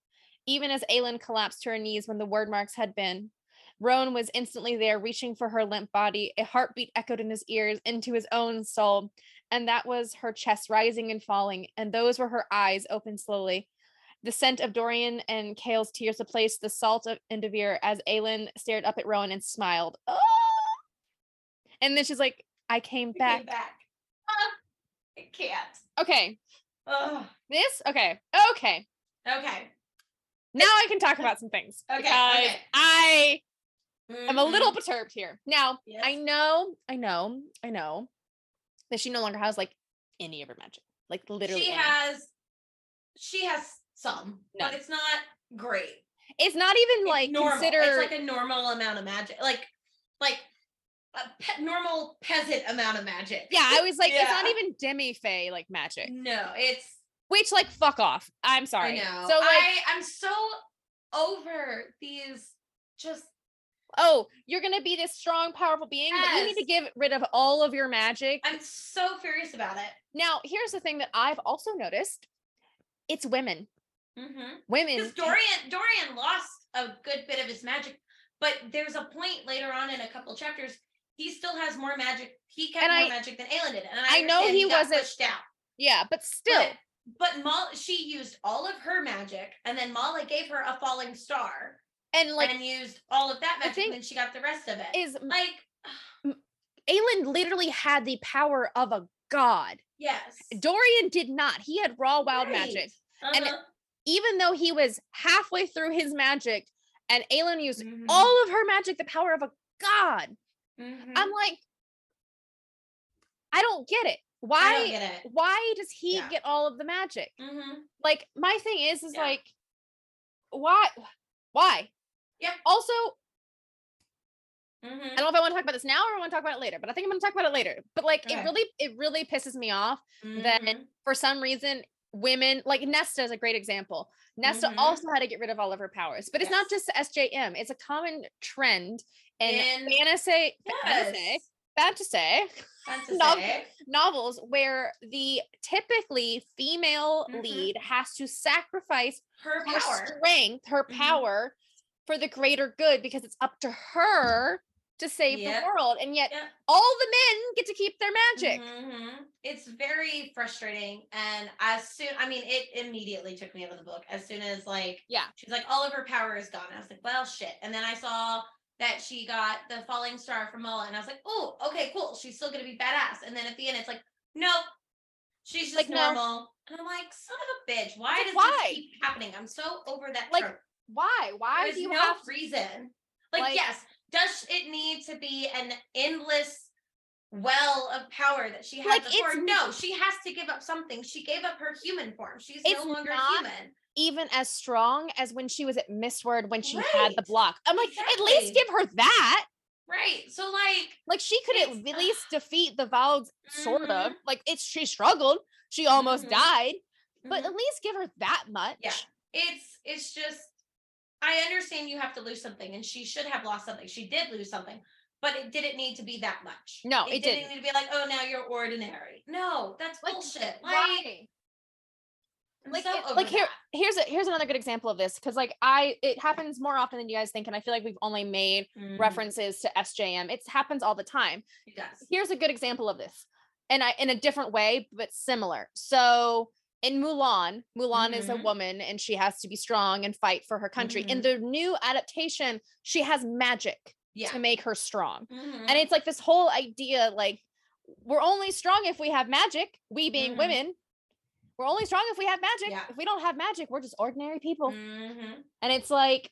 S1: Even as Aelin collapsed to her knees when the Wyrdmarks had been, Rowan was instantly there, reaching for her limp body. A heartbeat echoed in his ears, into his own soul. And that was her chest rising and falling. And those were her eyes, open slowly. The scent of Dorian and Chaol's tears replaced the salt of Endovier as Aelin stared up at Rowan and smiled. "Ah!" And then she's like, I came
S2: I
S1: back.
S2: came back. Ah, <laughs> I can't.
S1: Okay.
S2: Ugh.
S1: This? Okay. Okay.
S2: Okay.
S1: Now I can talk about some things.
S2: Okay, okay.
S1: I am a little
S2: Mhm.
S1: perturbed here. Now,
S2: Yes.
S1: I know, I know, I know that she no longer has like any of her magic. Like literally.
S2: She
S1: any.
S2: has. She has some,
S1: None.
S2: but it's not great.
S1: It's not even
S2: It's
S1: like
S2: normal.
S1: consider
S2: It's like a normal amount of magic, like like a pe- normal peasant amount of magic.
S1: Yeah, I was like, it's not even demi fae like magic.
S2: No, it's.
S1: Which like fuck off. I'm
S2: I
S1: sorry.
S2: know.
S1: So like
S2: I I'm so over these just
S1: oh, you're gonna be this strong, powerful being, but you need to give rid of all of your magic.
S2: I'm so furious about it.
S1: Now, here's the thing that I've also noticed: it's women.
S2: Mm-hmm.
S1: Women.
S2: Because Dorian Dorian lost a good bit of his magic, but there's a point later on in a couple chapters he still has more magic. He kept
S1: And
S2: more
S1: I-
S2: magic than Aelin did, and
S1: I
S2: I,
S1: know he
S2: got
S1: wasn't-
S2: pushed out.
S1: Yeah, but still,
S2: But, but Mal, she used all of her magic, and then Mala gave her a falling star,
S1: and like,
S2: and used all of that magic, and then she got the rest of it.
S1: is
S2: like,
S1: Aelin literally had the power of a god.
S2: yes,
S1: Dorian did not. He had raw wild magic.
S2: Right.
S1: And
S2: Uh-huh.
S1: Even though he was halfway through his magic and Aelin used
S2: Mhm.
S1: all of her magic, the power of a god.
S2: Mhm.
S1: I'm like, I don't get it. Why
S2: get it.
S1: why does he
S2: Yeah.
S1: get all of the magic?
S2: Mhm.
S1: Like my thing is is
S2: Yeah.
S1: like why why?
S2: Yeah.
S1: Also,
S2: Mhm.
S1: I don't know if I want to talk about this now or I want to talk about it later, but I think I'm going to talk about it later. But like it really it really pisses me off that
S2: Mhm.
S1: for some reason women like Nesta is a great example. Nesta
S2: Mhm.
S1: also had to get rid of all of her powers, but it's not just SJM. It's a common trend In- fantasy, fantasy,
S2: Yes.
S1: fantasy <laughs> novels where the typically female
S2: Mhm.
S1: lead has to sacrifice
S2: Her
S1: her strength, her
S2: Mhm.
S1: power for the greater good because it's up to her to save
S2: Yep.
S1: the world. And yet
S2: Yep.
S1: all the men get to keep their magic.
S2: Mhm. It's very frustrating. And as soon, I mean, it immediately took me out of the book. As soon as like,
S1: Yeah.
S2: she's like, all of her power is gone. I was like, well, shit. And then I saw that she got the falling star from Mala, and I was like, oh, okay, cool. She's still gonna be badass. And then at the end, it's like, nope, she's just
S1: Like, no.
S2: normal. And I'm like, son of a bitch, why does
S1: why?
S2: this keep happening? I'm so over that
S1: Like,
S2: trope.
S1: Why? Why
S2: There's
S1: do you
S2: no
S1: have
S2: reason. Like,
S1: like-
S2: yes, does it need to be an endless well of power that she had
S1: Like,
S2: before? No, she has to give up something. She gave up her human form. She's no longer human.
S1: even as strong as when she was at Mistward when she had the block. I'm like, at least give her that.
S2: Right. So like
S1: Like she could at least defeat the Valds, sort of.
S2: Mhm.
S1: Like it's she struggled. She almost
S2: Mhm.
S1: died, but
S2: mhm.
S1: at least give her that much.
S2: Yeah. it's it's just I understand you have to lose something and she should have lost something. She did lose something, but it didn't need to be that much.
S1: No, it
S2: didn't
S1: didn't.
S2: need to be like, oh now you're ordinary. No, that's
S1: Like,
S2: bullshit. Like,
S1: Why?
S2: I'm
S1: Like,
S2: so
S1: it- like here,
S2: that.
S1: here's a here's another good example of this because like I, it happens more often than you guys think, and I feel like we've only made
S2: Mhm.
S1: references to SJM. It happens all the time.
S2: It does.
S1: here's a good example of this and i in a different way but similar so in mulan mulan is a
S2: Mhm.
S1: woman and she has to be strong and fight for her country in
S2: Mhm.
S1: the new adaptation she has magic
S2: Yeah.
S1: to make her strong
S2: Mhm.
S1: and it's like this whole idea like we're only strong if we have magic we being
S2: Mhm.
S1: women we're only strong if we have magic
S2: Yeah.
S1: if we don't have magic we're just ordinary people
S2: Mhm.
S1: and it's like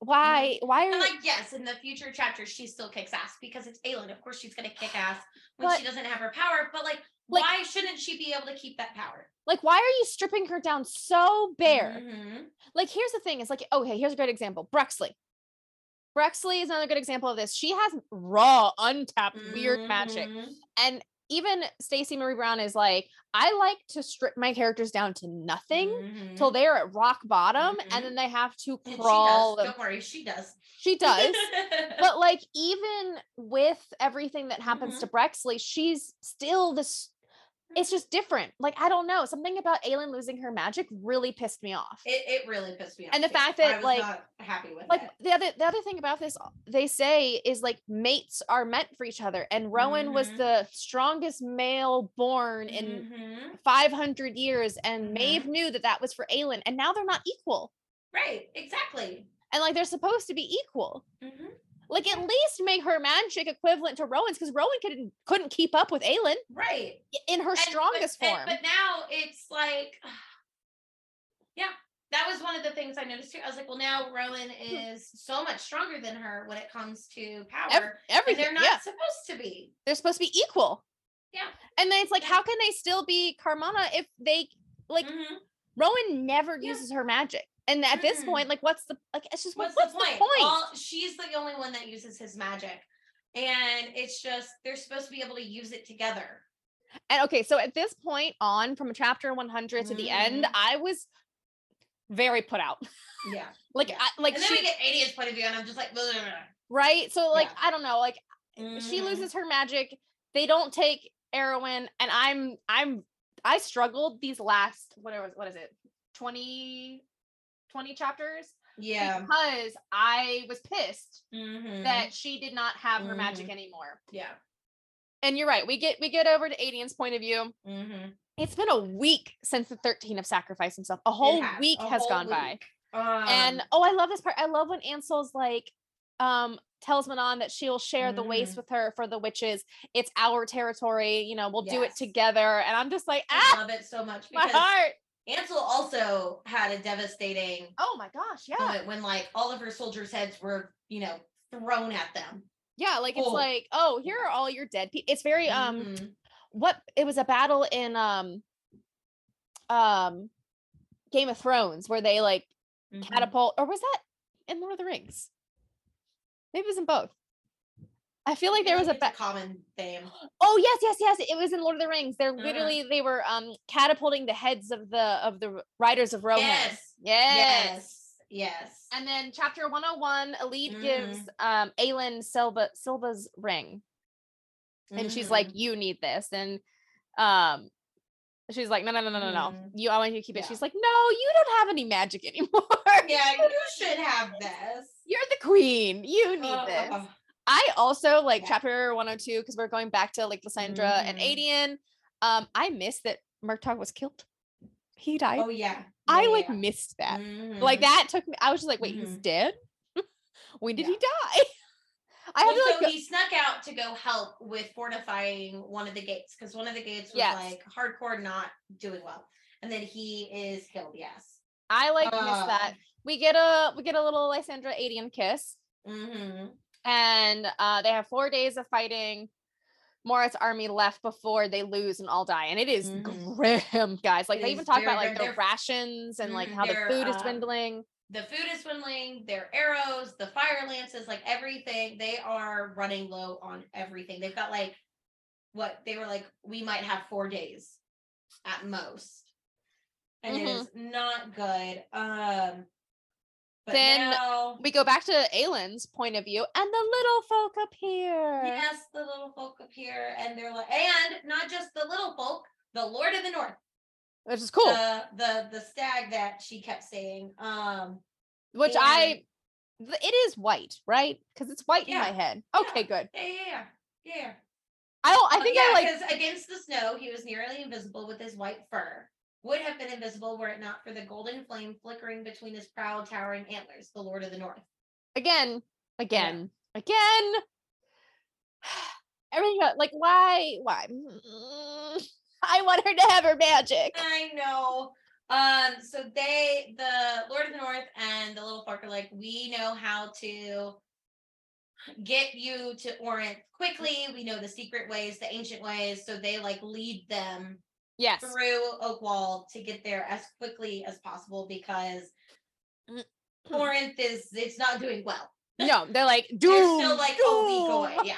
S1: why why are
S2: And like, yes, in the future chapters, she still kicks ass because it's Aelin. Of course, she's gonna kick ass when
S1: But-
S2: she doesn't have her power. But like,
S1: Like-
S2: why shouldn't she be able to keep that power?
S1: like why are you stripping her down so bare
S2: Mhm.
S1: like here's the thing it's like okay here's a great example brexley brexley is another good example of this she has raw untapped weird magic
S2: Mhm.
S1: and even Stacey Marie Brown is like, I like to strip my characters down to nothing
S2: Mhm.
S1: till they're at rock bottom
S2: Mhm.
S1: and then they have to crawl.
S2: She does.
S1: them-
S2: Don't worry, she does.
S1: She does. <laughs> but like even with everything that happens to Brexley, she's still this it's just different. Like I don't know, something about Aelin losing her magic really pissed me off.
S2: it, it really pissed me off.
S1: And the
S2: too.
S1: fact
S2: I
S1: that,
S2: was
S1: like-
S2: not happy with
S1: like
S2: it.
S1: the other the other thing about this they say is like mates are meant for each other and rowan was
S2: Mhm.
S1: the strongest male born in
S2: Mhm.
S1: 500 years and
S2: Mhm.
S1: maeve knew that that was for aelin and now they're not equal
S2: Right, exactly.
S1: and like they're supposed to be equal
S2: Mhm.
S1: Like at least make her magic equivalent to rowan's because rowan couldn't couldn't keep up with aelin
S2: Right.
S1: in her
S2: And- but-
S1: strongest
S2: and-
S1: form
S2: but now it's like, yeah, that was one of the things I noticed too. I was like, well, now Rowan is so much stronger than her when it comes to power.
S1: Ev-
S2: and they're not
S1: yeah
S2: supposed to be.
S1: they're supposed to be equal
S2: Yeah.
S1: and then it's like
S2: Yeah.
S1: how can they still be carranam if they like
S2: Mhm.
S1: Rowan never
S2: Yeah.
S1: uses her magic. And at this
S2: Mm-mm.
S1: point, like, what's the like? It's just
S2: What's,
S1: what's,
S2: the
S1: the
S2: point?
S1: point?
S2: All, she's the only one that uses his magic. And it's just, they're supposed to be able to use it together.
S1: and okay, so at this point on, from chapter 100 to the end,
S2: Mhm.
S1: I was very put out.
S2: Yeah. <laughs>
S1: like
S2: Yeah.
S1: I, like
S2: and then
S1: she
S2: we get Aedion's point of view, and I'm just like, blah, blah, blah.
S1: right. So like
S2: Yeah.
S1: I don't know, like she
S2: Mhm.
S1: loses her magic. They don't take Erawan, and I'm I'm I struggled these last whatever what is it 20 20 chapters
S2: Yeah.
S1: because I was pissed
S2: Mhm.
S1: that she did not have her magic
S2: Mhm.
S1: anymore.
S2: Yeah.
S1: And you're right. We get we get over to Aedion's point of view.
S2: Mm-hmm.
S1: It's been a week since the 13 have sacrificed himself. A whole week has gone by.
S2: Um,
S1: and oh, I love this part. I love when Ansel's like, um, tells Manon that she'll share the waste
S2: Mhm.
S1: with her for the witches. It's our territory, you know, we'll do it together. And I'm just like,
S2: I
S1: ah,
S2: love it so much
S1: my heart.
S2: Ansel also had a devastating
S1: Oh my gosh, yeah.
S2: moment when like all of her soldiers' heads were, you know, thrown at them.
S1: Yeah, like it's
S2: Oh.
S1: like, oh, here are all your dead people. It's very um
S2: Mhm.
S1: what it was a battle in um um Game of Thrones where they like
S2: Mhm.
S1: catapult or was that in Lord of the Rings? Maybe it was in both. I feel like there was a ba-
S2: common theme.
S1: Oh yes, yes, yes. It was in Lord of the Rings. They're
S2: Uh-huh.
S1: literally they were um catapulting the heads of the of the riders of Rohan.
S2: Yes.
S1: Yes.
S2: Yes. Yes.
S1: And then chapter 101, Elide
S2: Mm-hmm.
S1: gives um Aelin Silva Silva's ring. And she's like,
S2: Mhm.
S1: You need this. And um she's like, No, no, no, no, no, no. You I want you to keep it.
S2: Yeah.
S1: She's like, No, you don't have any magic <laughs> anymore.
S2: yeah, you should have this.
S1: You're the queen. You need
S2: Uh,
S1: this.
S2: Uh,
S1: I also like
S2: Yeah.
S1: chapter 102 because we're going back to like Lysandra and
S2: Mhm.
S1: Aedion. Um, I missed that Murtaugh was killed. He died.
S2: oh yeah.
S1: I like
S2: yeah.
S1: missed that.
S2: Mhm.
S1: Like that took me. I was just like, wait, he's
S2: Mhm.
S1: dead. <laughs> when did
S2: Yeah.
S1: he die? <laughs> I had to like.
S2: so
S1: go-
S2: he snuck out to go help with fortifying one of the gates because one of the gates was
S1: Yes.
S2: like hardcore not doing well, and then he is killed. Yes.
S1: I like missed that.
S2: Um,
S1: We get a we get a little Lysandra Aedion kiss,
S2: Mm-hmm.
S1: And uh, they have four days of fighting. Morath's army left before they lose and all die, and it is
S2: Mhm.
S1: grim, guys. Like
S2: It
S1: they even talk about like
S2: grim.
S1: the rations and like
S2: Mhm,
S1: how the food is
S2: um,
S1: dwindling.
S2: The food is dwindling. Their arrows, the fire lances, like everything. They are running low on everything. They've got like what they were like. We might have four days at most, and it is not good. Um. But
S1: Then
S2: now,
S1: we go back to Aelin's point of view, and the little folk appear.
S2: Yes, the little folk appear and they're like, and not just the little folk, the Lord of the North,
S1: which is cool.
S2: the the the stag that she kept saying. Um,
S1: which I, it is white, right? Because it's white
S2: Yeah.
S1: in my head.
S2: Yeah.
S1: Okay, good.
S2: yeah, yeah, yeah, yeah.
S1: I don't. I
S2: Oh,
S1: think
S2: yeah,
S1: I like.
S2: because against the snow, he was nearly invisible with his white fur. Would have been invisible were it not for the golden flame flickering between his proud, towering antlers, the Lord of the North.
S1: again, again, again. <sighs> Everything got- like why? Why? <laughs> I want her to have her magic.
S2: I know. Um, so they, the Lord of the North and the little folk are like, we know how to get you to Orynth quickly. We know the secret ways, the ancient ways. So they like lead them
S1: Yes.
S2: through Oakwald to get there as quickly as possible because
S1: Mm.
S2: Orynth is it's not doing well. <laughs>
S1: No, they're like
S2: They're still like a week away. Yeah.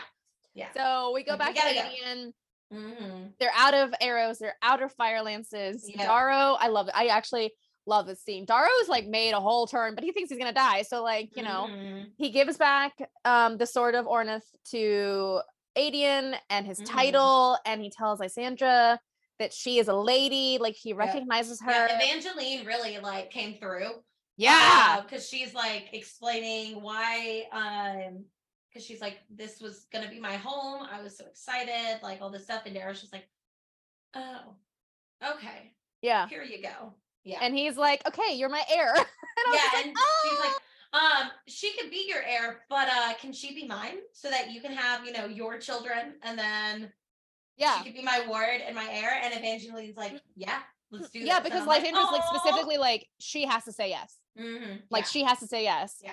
S2: Yeah.
S1: So we go
S2: Like, we
S1: back to
S2: go.
S1: Aedion.
S2: Mm-hmm.
S1: They're out of arrows. They're out of fire lances.
S2: Yeah.
S1: Darrow, I love it. I actually love this scene. Darrow's like made a whole turn, but he thinks he's gonna die. So like you know,
S2: Mhm.
S1: he gives back um the sword of Orynth to Aedion and his
S2: Mhm.
S1: title, and he tells Lysandra that she is a lady, like he recognizes her.
S2: Yeah, Evangeline really like came through.
S1: Yeah.
S2: because she's like explaining why um because she's like this was gonna be my home i was so excited like all this stuff and Darrow's just like oh okay
S1: yeah.
S2: here you go yeah
S1: And he's like, okay, you're my heir. <laughs> and
S2: yeah
S1: just
S2: and
S1: like,
S2: she's like
S1: "Ah."
S2: um she could be your heir but uh can she be mine so that you can have you know your children and then
S1: yeah.
S2: she could be my ward and my heir and evangeline's like yeah let's do
S1: Yeah,
S2: this."
S1: Because
S2: I'm like,
S1: like specifically like she has to say yes.
S2: Mhm,
S1: Like
S2: yeah.
S1: she has to say yes.
S2: Yeah.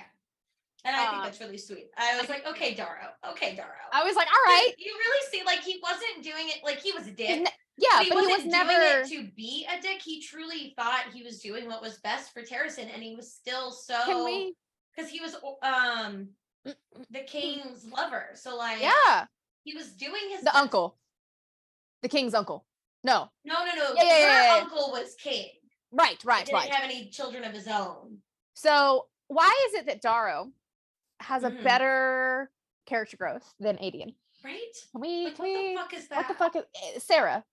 S2: And I think
S1: Um,
S2: that's really sweet. I was like, okay, Darrow. Okay, Darrow.
S1: I was like, all right.
S2: You really see, like, he wasn't doing it like he was a dick.
S1: ne- yeah,
S2: he
S1: but he
S2: wasn't
S1: was
S2: doing
S1: never
S2: it to be a dick. He truly thought he was doing what was best for Terrasen, and he was still so
S1: Can we
S2: because he was um the king's lover. So like
S1: Yeah.
S2: he was doing his
S1: The
S2: best.
S1: uncle. The king's uncle. No.
S2: No, no, no.
S1: Yeah, yeah,
S2: Her
S1: yeah, yeah.
S2: uncle was king.
S1: Right,
S2: He
S1: right,
S2: didn't
S1: right.
S2: have any children of his own.
S1: So why is it that Darrow has a
S2: Mhm.
S1: better character growth than Aedion?
S2: Right?
S1: Can we?
S2: Like,
S1: can
S2: what
S1: we
S2: the fuck is that?
S1: what the fuck is eh, Sarah?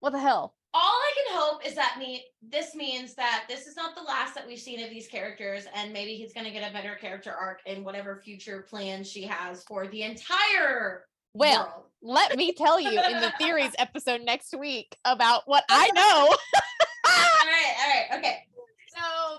S1: What the hell?
S2: all I can hope is that me this means that this is not the last that we've seen of these characters, and maybe he's gonna get a better character arc in whatever future plans she has for the entire
S1: Well,
S2: world.
S1: let me tell you in the theories <laughs> episode next week about what I <laughs> know.
S2: all right, all right, okay. <laughs>
S1: so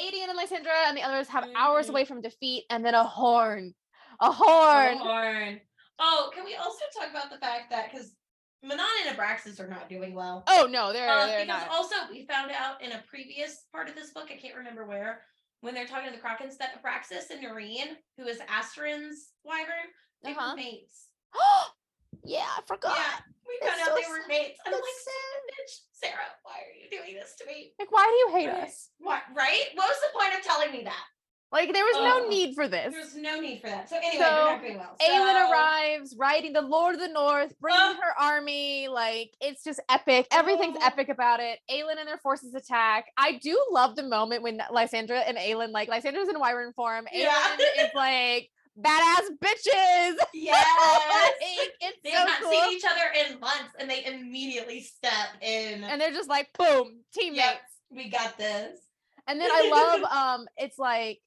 S1: Aedion and Lysandra and the others have hours
S2: Mhm.
S1: away from defeat, and then a horn, a horn.
S2: Horn. Oh, can we also talk about the fact that because Manon and Abraxas are not doing well.
S1: Oh no, they're
S2: Um,
S1: they're
S2: because
S1: not.
S2: also we found out in a previous part of this book, I can't remember where, when they're talking to the Krakens that Abraxas and Narene, who is Asterin's wyvern, they
S1: Uh-huh.
S2: were mates. <gasps>
S1: yeah, I forgot.
S2: Yeah, we found out
S1: so
S2: they were mates. I'm like, bitch, Sarah, why are you doing this to me?
S1: Like, why do you hate us?
S2: What? Right? What was the point of telling me that?
S1: Like, there was no
S2: oh,
S1: need for this.
S2: There was no need for that. So anyway,
S1: So,
S2: not doing well.
S1: Aelin arrives, riding the Lord of the North, bringing her army. Like it's just epic. Everything's
S2: Oh.
S1: epic about it. Aelin and their forces attack. I do love the moment when Lysandra and Aelin, like Lysandra's in Wyvern form. Aelin
S2: Yeah.
S1: is like badass bitches.
S2: Yes. <laughs>
S1: Like, it's
S2: They
S1: so
S2: have not
S1: cool.
S2: seen each other in months and they immediately step in.
S1: and they're just like boom, teammates.
S2: we got this.
S1: And then I love um it's like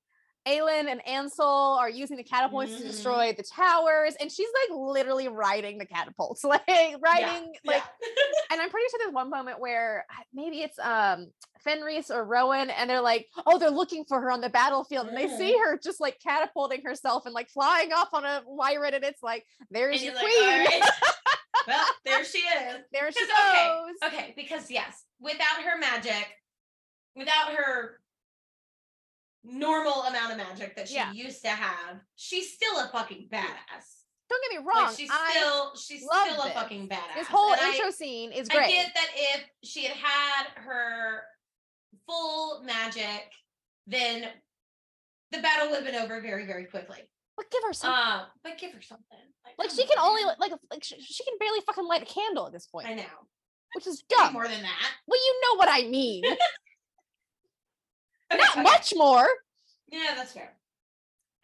S1: Aelin and Ansel are using the catapults
S2: Mhm.
S1: to destroy the towers, and she's like literally riding the catapults, <laughs> like riding like <laughs> and I'm pretty sure there's one moment where uh, maybe it's um Fenris or Rowan, and they're like, oh, they're looking for her on the battlefield, and they see her just like catapulting herself and like flying off on a wyvern, and it's like, there's
S2: And
S1: your
S2: like,
S1: queen.
S2: "All right." <laughs> well, there she is.
S1: there she
S2: 'Cause, okay,
S1: goes.
S2: Okay, because yes, without her magic, without her normal amount of magic that she
S1: Yeah.
S2: used to have, she's still a fucking badass.
S1: Don't get me wrong.
S2: Like she's
S1: I,
S2: still she's
S1: love
S2: still a fucking badass.
S1: this whole
S2: And I-
S1: intro scene is great.
S2: I get that if she had had her full magic, then the battle would have been over very, very quickly.
S1: but give her some.
S2: Uh, but give her something.
S1: like
S2: come
S1: she can
S2: on,
S1: only like like she, she can barely fucking light a candle at this point,
S2: I know.
S1: which is dumb.
S2: More than that.
S1: Well, you know what I mean. <laughs> Not much more.
S2: Yeah, that's fair.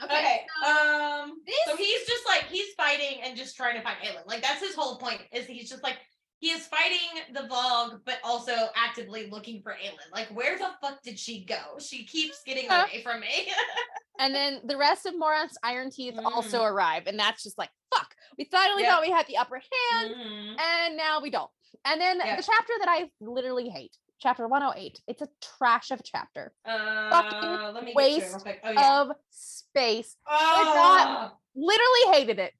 S1: Okay.
S2: Okay. Um. so he's just like he's fighting and just trying to find Aelin. Like that's his whole point. Is he's just like he is fighting the Vogue, but also actively looking for Aelin. Like where the fuck did she go? She keeps getting
S1: Huh.
S2: away from me. <laughs>
S1: And then the rest of Morath's Iron Teeth also
S2: Mhm.
S1: arrive, and that's just like fuck. We finally
S2: Yep.
S1: thought we had the upper hand,
S2: Mhm.
S1: and now we don't. And then
S2: Yeah.
S1: the chapter that I literally hate, chapter 108. It's a trash of chapter
S2: Uh, let me get to it
S1: waste.
S2: Oh yeah.
S1: of space.
S2: oh,
S1: Literally hated it.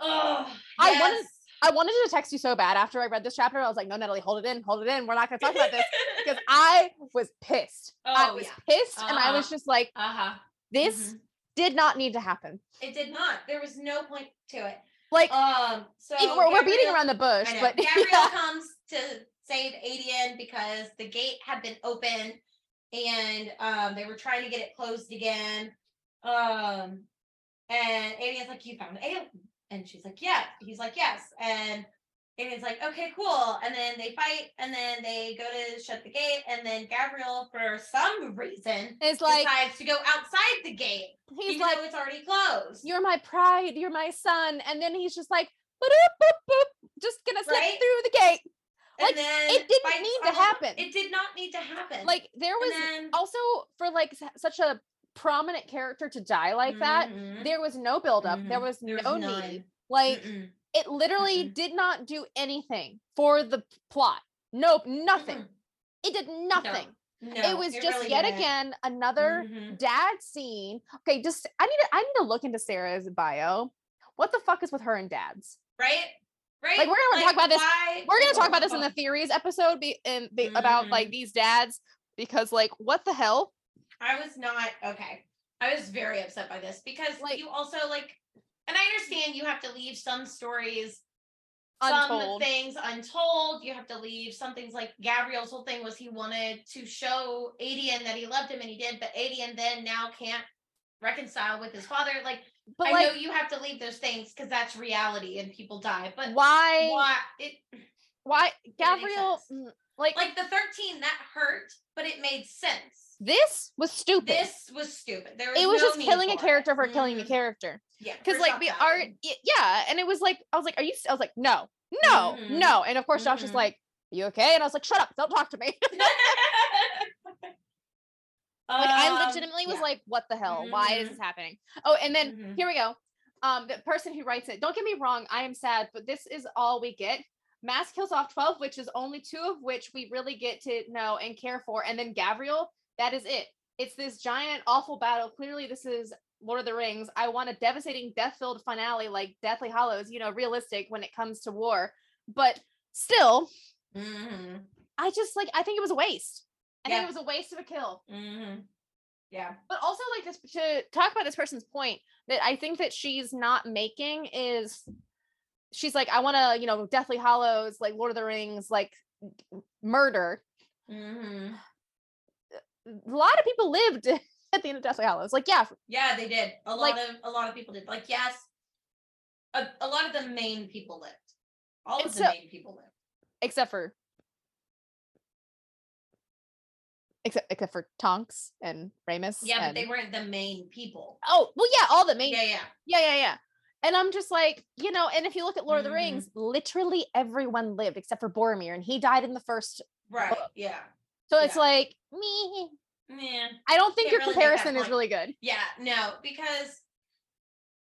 S2: oh,
S1: I wanted- I wanted to text you so bad after I read this chapter. I was like, no, Natalie, hold it in, hold it in. We're not going to talk about this <laughs> because I was pissed.
S2: Oh, I
S1: was
S2: yeah.
S1: pissed, and I was
S2: Uh-huh.
S1: just like,
S2: uh-huh.
S1: this
S2: Mhm.
S1: did not need to happen.
S2: It did not. There was no point to it.
S1: Like,
S2: Um. So
S1: we're, we're beating around the bush, but
S2: Gabriel <laughs>
S1: yeah.
S2: comes to save Aedion because the gate had been open and um, they were trying to get it closed again. Um, and Aedion's like, "You found Aelin," and she's like, "Yeah." He's like, "Yes," and Aedion's like, "Okay, cool." And then they fight, and then they go to shut the gate, and then Gabriel, for some reason,
S1: it's like,
S2: decides to go outside the gate,
S1: he's
S2: even
S1: like,
S2: though it's already closed.
S1: you're my pride, you're my son. And then he's just like, boop, boop, boop, just gonna slip
S2: Right?
S1: through the gate.
S2: And
S1: like,
S2: then
S1: it didn't need to happen.
S2: It did not need to happen.
S1: Like, there was
S2: then
S1: also for like such a prominent character to die like that,
S2: Mhm.
S1: there was no buildup. There
S2: Mhm.
S1: was
S2: There was
S1: no
S2: none.
S1: need. Like,
S2: Mm-mm.
S1: it literally
S2: Mm-mm.
S1: did not do anything for the plot. Nope, nothing.
S2: Mm-mm.
S1: It did nothing.
S2: No,
S1: it was just
S2: really
S1: yet
S2: didn't.
S1: again another
S2: Mhm.
S1: dad scene. Okay, just I need to I need to look into Sarah's bio. What the fuck is with her and dads?
S2: right, right.
S1: Like, we're gonna talk about this-
S2: why-
S1: We're gonna talk about this in the theories episode be, in the, about like
S2: Mhm.
S1: these dads because like what the hell?
S2: I was not okay. I was very upset by this because
S1: Like-
S2: you also like, and I understand you have to leave some stories.
S1: Untold.
S2: Some things untold. You have to leave some things like Gabriel's whole thing was he wanted to show Aedion that he loved him and he did, but Aedion then now can't reconcile with his father. Like
S1: But
S2: I
S1: like
S2: know you have to leave those things because that's reality and people die. But
S1: why
S2: why it
S1: why Gabriel mm, Like,
S2: Like the 13, that hurt, but it made sense.
S1: this was stupid.
S2: This was stupid. There was
S1: it was
S2: no
S1: just killing a
S2: for it.
S1: character for killing a
S2: Mhm.
S1: character.
S2: Yeah.
S1: Because like
S2: shock
S1: the
S2: value.
S1: art, y- yeah, and it was like I was like, "Are you?" I was like, "No, no,
S2: Mhm.
S1: no," and of course Josh is
S2: Mhm.
S1: like, "You okay?" And I was like, "Shut up! Don't talk to me." <laughs> <laughs> like I
S2: Um,
S1: legitimately was
S2: yeah.
S1: like, "What the hell? Why is this happening?" Oh, and then
S2: Mhm.
S1: here we go. Um, the person who writes it. Don't get me wrong. I am sad, but this is all we get. Maas kills off twelve witches, only two of which we really get to know and care for, and then Gabriel, That is it. It's this giant, awful battle. Clearly, this is Lord of the Rings. I want a devastating, death-filled finale like Deathly Hallows. You know, realistic when it comes to war, but still,
S2: Mhm.
S1: I just like. I think it was a waste. I think it was a waste of a kill.
S2: Mhm. Yeah.
S1: but also like this to talk about this person's point that I think that she's not making is she's like, I want to, you know, Deathly Hallows, like Lord of the Rings, like murder.
S2: Mhm.
S1: A lot of people lived <laughs> at the end of Deathly Hallows. Like, yeah,
S2: Yeah, they did. A
S1: Like-
S2: lot of a lot of people did. Like yes, a, a lot of the main people lived. All of the
S1: so-
S2: main people lived.
S1: except for except except for Tonks and Remus.
S2: Yeah, but they weren't the main people.
S1: Oh, well, yeah, all the main
S2: Yeah, yeah.
S1: Yeah, yeah, yeah. And I'm just like, you know, and if you look at Lord of the
S2: Mhm.
S1: Rings, literally everyone lived except for Boromir, and he died in the first.
S2: Right. Yeah.
S1: So it's
S2: Yeah.
S1: like me.
S2: Man.
S1: I don't think
S2: Can't
S1: your
S2: really
S1: comparison is really good.
S2: Yeah, no, because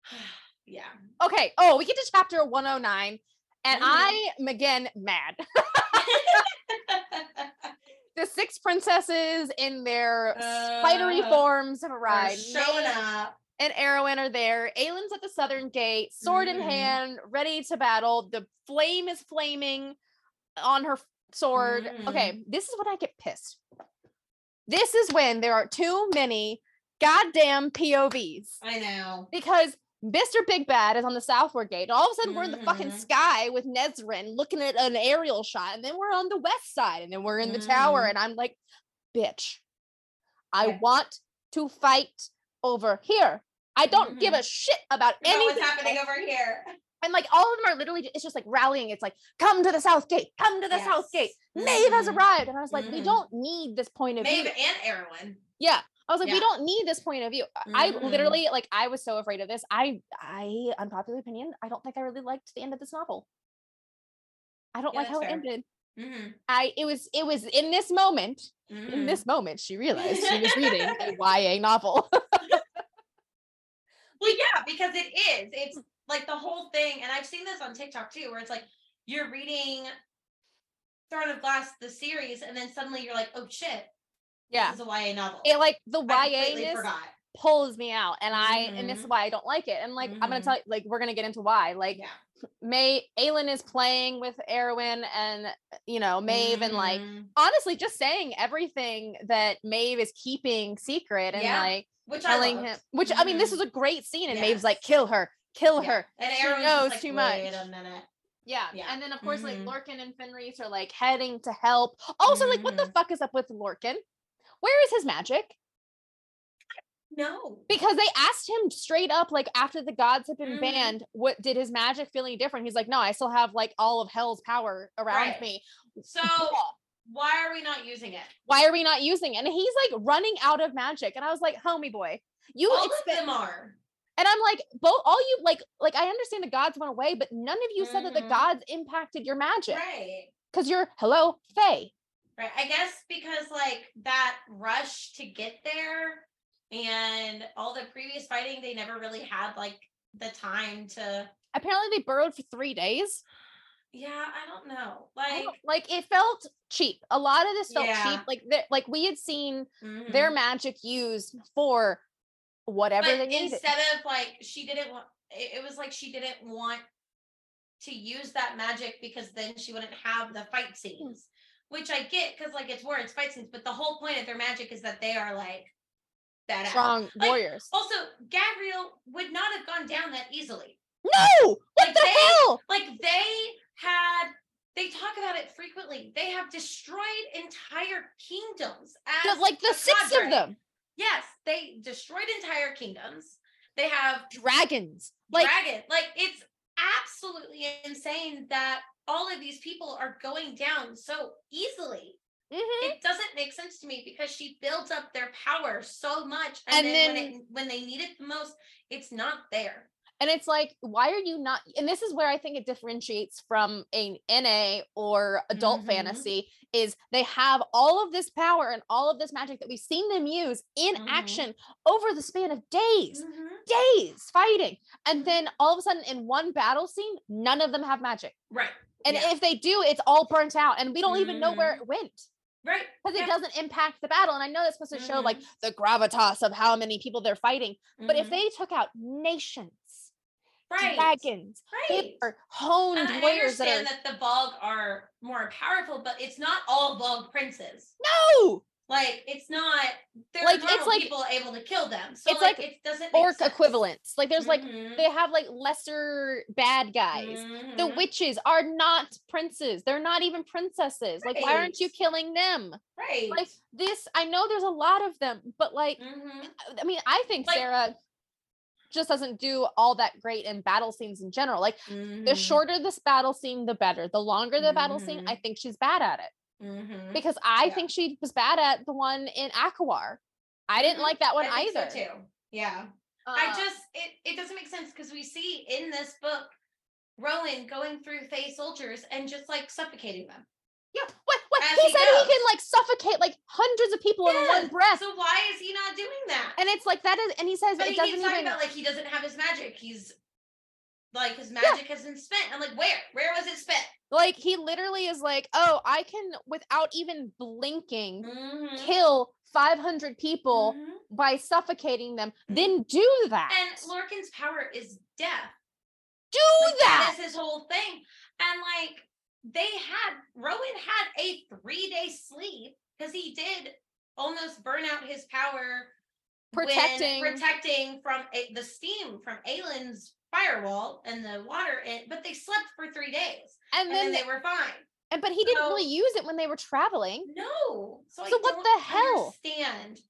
S2: <sighs> yeah.
S1: Okay. Oh, we get to chapter 109, and
S2: Mhm.
S1: I am again mad. <laughs> <laughs> the six princesses in their spidery
S2: Uh,
S1: forms have arrived.
S2: showing up.
S1: and Erawan are there. Aelin's at the southern gate, sword in
S2: Mhm.
S1: hand, ready to battle. The flame is flaming on her sword.
S2: Mm-hmm.
S1: Okay, this is when I get pissed. This is when there are too many goddamn POVs
S2: I know.
S1: because Mr. Big Bad is on the southward gate. All of a sudden, we're in the fucking
S2: Mhm.
S1: sky with Nesryn looking at an aerial shot, and then we're on the west side, and then we're in the tower,
S2: Mhm.
S1: and I'm like, bitch, I
S2: Yeah.
S1: want to fight over here. I don't give a
S2: Mhm.
S1: shit about
S2: About
S1: anything.
S2: what's happening over here.
S1: And like all of them are literally, it's just like rallying. It's like, come to the south gate, come to the south gate.
S2: Yes.
S1: Maeve has
S2: Mhm.
S1: arrived, and I was like, we
S2: Mhm.
S1: don't need this point of
S2: Maeve
S1: view.
S2: and Erawan.
S1: Yeah. I was like, we don't need this point of view. I
S2: Mhm.
S1: literally like I was so afraid of this. I I unpopular opinion, I don't think I really liked the end of this novel. I don't
S2: Yeah,
S1: like how
S2: that's
S1: it ended.
S2: Mm-hmm.
S1: I it was it was in this moment, in this moment, she realized she was reading a <laughs> YA novel.
S2: Well, yeah, because it is. It's like the whole thing, and I've seen this on TikTok too, where it's like you're reading Throne of Glass, the series, and then suddenly you're like, oh shit,
S1: yeah.
S2: this is a YA novel.
S1: It like the YA-ness pulls me out and I and this is
S2: Mhm.
S1: why I don't like it. And like I'm gonna
S2: Mhm.
S1: tell you, like we're gonna get into why. Like
S2: Yeah.
S1: May Aelin is playing with Erawan and you know Maeve and like
S2: Mhm.
S1: honestly just saying everything that Maeve is keeping secret and
S2: Yeah,
S1: like
S2: which
S1: telling
S2: I
S1: him
S2: loved.
S1: which I mean this is a great scene and Maeve's like kill her kill
S2: Yeah.
S1: her
S2: and
S1: she
S2: Erawan's
S1: knows
S2: just like,
S1: too
S2: Wait
S1: much."
S2: a minute.
S1: yeah.
S2: Yeah.
S1: and then of course like Lorcan and Fenris are like heading to help also like what the fuck is up with Lorcan where is his magic
S2: No.
S1: because they asked him straight up like after the gods had been
S2: Mhm.
S1: banned what did his magic feel any different he's like no I still have like all of hell's power around
S2: Right.
S1: me
S2: So <laughs> why are we not using it?
S1: why are we not using it and he's like running out of magic and I was like homie boy you
S2: All
S1: expect
S2: of them are.
S1: And I'm like, both all you like, like I understand the gods went away, but none of you said that the
S2: Mhm.
S1: gods impacted your magic
S2: Right.
S1: because you're hello, Fae.
S2: Right. I guess because like that rush to get there and all the previous fighting, they never really had like the time to
S1: Apparently, they burrowed for three days.
S2: yeah, I don't know. Like
S1: don't- Like it felt cheap. A lot of this felt
S2: Yeah.
S1: cheap. Like like we had seen their
S2: mhm.
S1: magic used for whatever
S2: but
S1: they needed.
S2: instead of like she didn't want it, it was like she didn't want to use that magic because then she wouldn't have the fight scenes. Which I get because like it's war, it's fight scenes, but the whole point of their magic is that they are like badass.
S1: Strong
S2: Like,
S1: warriors.
S2: Also, Gabriel would not have gone down that easily.
S1: No, what
S2: Like
S1: the
S2: they-
S1: hell?
S2: Like they had, they talk about it frequently. They have destroyed entire kingdoms. As
S1: like the six of them,
S2: Yes, they destroyed entire kingdoms. They have
S1: dragons. Like
S2: dragon. Like it's absolutely insane that all of these people are going down so easily.
S1: Mhm.
S2: It doesn't make sense to me because she builds up their power so much,
S1: And
S2: and, then,
S1: then-
S2: when it, when they need it the most, it's not there.
S1: And it's like, why are you not? And this is where I think it differentiates from a NA or adult
S2: Mhm.
S1: fantasy is they have all of this power and all of this magic that we've seen them use in
S2: Mhm.
S1: action over the span of days,
S2: Mhm.
S1: days fighting. And then all of a sudden in one battle scene, none of them have magic.
S2: Right.
S1: And
S2: Yeah.
S1: if they do, it's all burnt out and we don't even know where it went
S2: Right.
S1: because it doesn't impact the battle. And I know that's supposed to show like
S2: Mhm.
S1: the gravitas of how many people they're fighting. But if
S2: Mhm.
S1: they took out nations,
S2: right.
S1: dragons,
S2: right.
S1: are honed
S2: And I
S1: warriors that are
S2: understand that the Valg are more powerful, but it's not all Valg princes.
S1: no
S2: Like it's not. There
S1: Like,
S2: are
S1: it's like-
S2: people able to kill them. So
S1: it's
S2: like,
S1: like
S2: it doesn't.
S1: orc
S2: sense.
S1: equivalents. Like there's like
S2: Mhm.
S1: they have like lesser bad guys. The
S2: Mhm.
S1: witches are not princes. They're not even princesses. Like why aren't you killing them?
S2: right.
S1: Like this, I know there's a lot of them, but like
S2: Mhm.
S1: I mean, I think
S2: Like-
S1: Sarah just doesn't do all that great in battle scenes in general. Like the
S2: Mhm.
S1: shorter this battle scene, the better. The longer the battle scene, I think she's bad at it.
S2: Mhm.
S1: Because I
S2: Yeah.
S1: think she was bad at the one in Akawar. I didn't
S2: Mhm.
S1: like that one
S2: I think so
S1: either.
S2: too. Yeah. I
S1: Uh,
S2: just it it doesn't make sense because we see in this book Rowan going through Fae soldiers and just like suffocating them.
S1: yeah. What? What?
S2: as
S1: He
S2: he
S1: said he can like suffocate like hundreds of people in one breath,
S2: So why is he not doing that?
S1: and it's like that is, and he says
S2: but
S1: it
S2: he
S1: doesn't even.
S2: about like he doesn't have his magic. He's like his magic has been spent. I'm like, where? Where was it spent?
S1: Like he literally is like, oh, I can without even blinking
S2: Mhm.
S1: kill 500 people
S2: Mhm.
S1: by suffocating them. Then do that.
S2: And Lorcan's power is death.
S1: do
S2: Like,
S1: that.
S2: is his whole thing. And like they had Rowan had a three day sleep because he did almost burn out his power
S1: Protecting.
S2: protecting from a, the steam from Aelin's firewall and the water. And, but they slept for three days
S1: and
S2: and,
S1: then,
S2: then they were fine.
S1: and but he didn't really use it when they were traveling.
S2: No, so, I
S1: So what the hell?
S2: Understand?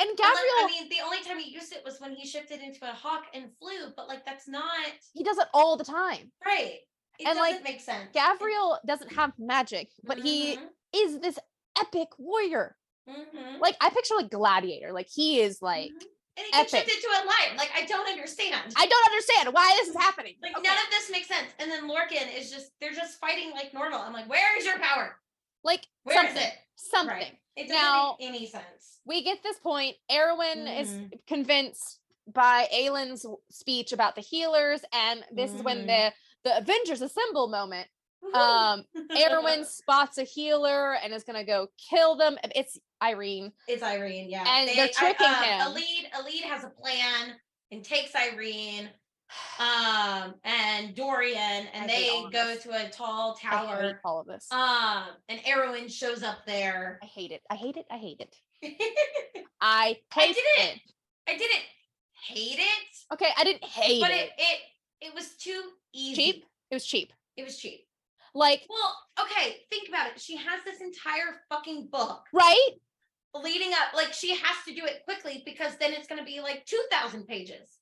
S1: And
S2: Unless-
S1: Gabriel,
S2: I mean, the only time he used it was when he shifted into a hawk and flew. But like, that's not
S1: he does it all the time.
S2: right. It
S1: And, like,
S2: doesn't make sense.
S1: Gabriel doesn't have magic, but he
S2: Mhm,
S1: is this epic warrior.
S2: mhm.
S1: Like I picture like gladiator. Like he is like
S2: Mhm. And he gets
S1: epic.
S2: shifted to a lion. Like I don't understand.
S1: I don't understand why this is happening.
S2: like
S1: Okay.
S2: none of this makes sense. And then Lorcan is just they're just fighting like normal. I'm like, where is your power?
S1: like
S2: Where is
S1: something,
S2: it?
S1: something.
S2: Right. It doesn't
S1: Now-
S2: make any sense.
S1: We get this point. Erawan
S2: Mhm.
S1: is convinced by Aelin's speech about the healers, and this is when
S2: Mhm.
S1: the the Avengers assemble moment. Um, Erawan <laughs> spots a healer and is gonna go kill them. It's Yrene.
S2: It's Yrene, yeah.
S1: And they're tricking
S2: um,
S1: him.
S2: Elide, Elide has a plan and takes Yrene, um, and Dorian, and
S1: I
S2: they go to a tall tower.
S1: I hate all of this.
S2: Um, and Erawan shows up there.
S1: I hate it. I hate it. I hate it. <laughs>
S2: I
S1: I
S2: didn't didn't hate it,
S1: Okay, I didn't hate
S2: but
S1: it.
S2: it, it it was too easy.
S1: Cheap. It was cheap.
S2: It was cheap.
S1: Like
S2: Well, okay, think about it. She has this entire fucking book
S1: right?
S2: leading up. Like she has to do it quickly because then it's going to be like two thousand pages.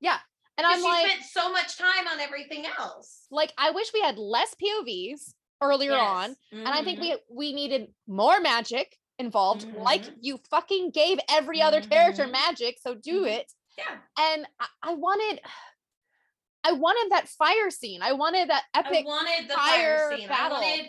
S1: Yeah.
S2: And
S1: I'm
S2: she
S1: like,
S2: spent so much time on everything else.
S1: like I wish we had less POVs earlier on. And I think
S2: Mhm.
S1: we we needed more magic involved. Like
S2: Mhm.
S1: you fucking gave every other character
S2: Mhm.
S1: magic, so do
S2: Mhm.
S1: it.
S2: yeah.
S1: And I, I wanted I wanted that fire scene. I wanted that epic.
S2: I wanted the
S1: fire
S2: fire, scene.
S1: battle.
S2: I wanted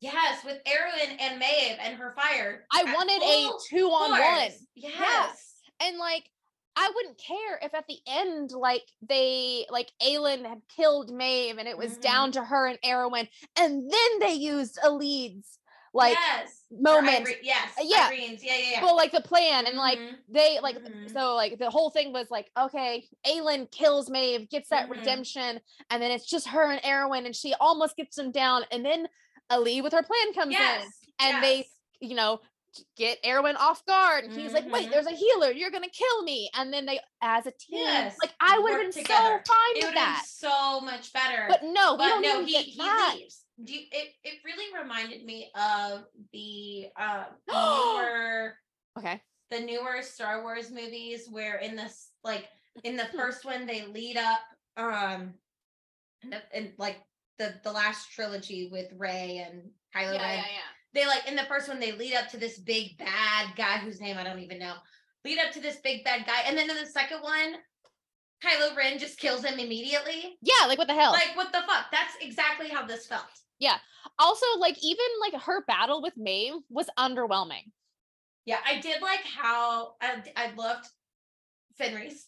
S2: yes, with Erawan and Maeve and her fire.
S1: I wanted a two on one.
S2: force. Yes.
S1: And like I wouldn't care if at the end, like they like Aelin had killed Maeve and it was
S2: Mhm.
S1: down to her and Erawan, and then they used a leads like
S2: yes. Or
S1: moment.
S2: Yrene- yes.
S1: Uh, yeah.
S2: Yrene's. Yeah, yeah, yeah.
S1: well, like the plan and like
S2: Mhm.
S1: they like
S2: Mhm.
S1: so like the whole thing was like okay Aelin kills Maeve gets that
S2: Mhm.
S1: redemption and then it's just her and Erawan and she almost gets them down and then Ali with her plan comes in
S2: yes.
S1: and they- you know get Erawan off guard and he's like wait
S2: Mhm.
S1: there's a healer you're gonna kill me and then they as a team
S2: Yes,
S1: like I would have been
S2: together.
S1: so fine
S2: it
S1: with that
S2: so much better.
S1: but no we
S2: but
S1: don't
S2: no,
S1: even
S2: he
S1: get
S2: he leaves. Do you, it it really reminded me of the um <gasps> newer
S1: okay
S2: the newer Star Wars movies where in this like <laughs> in the first one they lead up um and, and like the the last trilogy with Rey and Kylo
S1: yeah,
S2: Ren.
S1: yeah, yeah.
S2: They like in the first one they lead up to this big bad guy whose name I don't even know. Lead up to this big bad guy, and then in the second one, Kylo Ren just kills him immediately.
S1: Yeah, like what the hell?
S2: Like what the fuck? That's exactly how this felt.
S1: Also, like even like her battle with Maeve was underwhelming.
S2: Yeah, I did like how I, I loved Fenrys.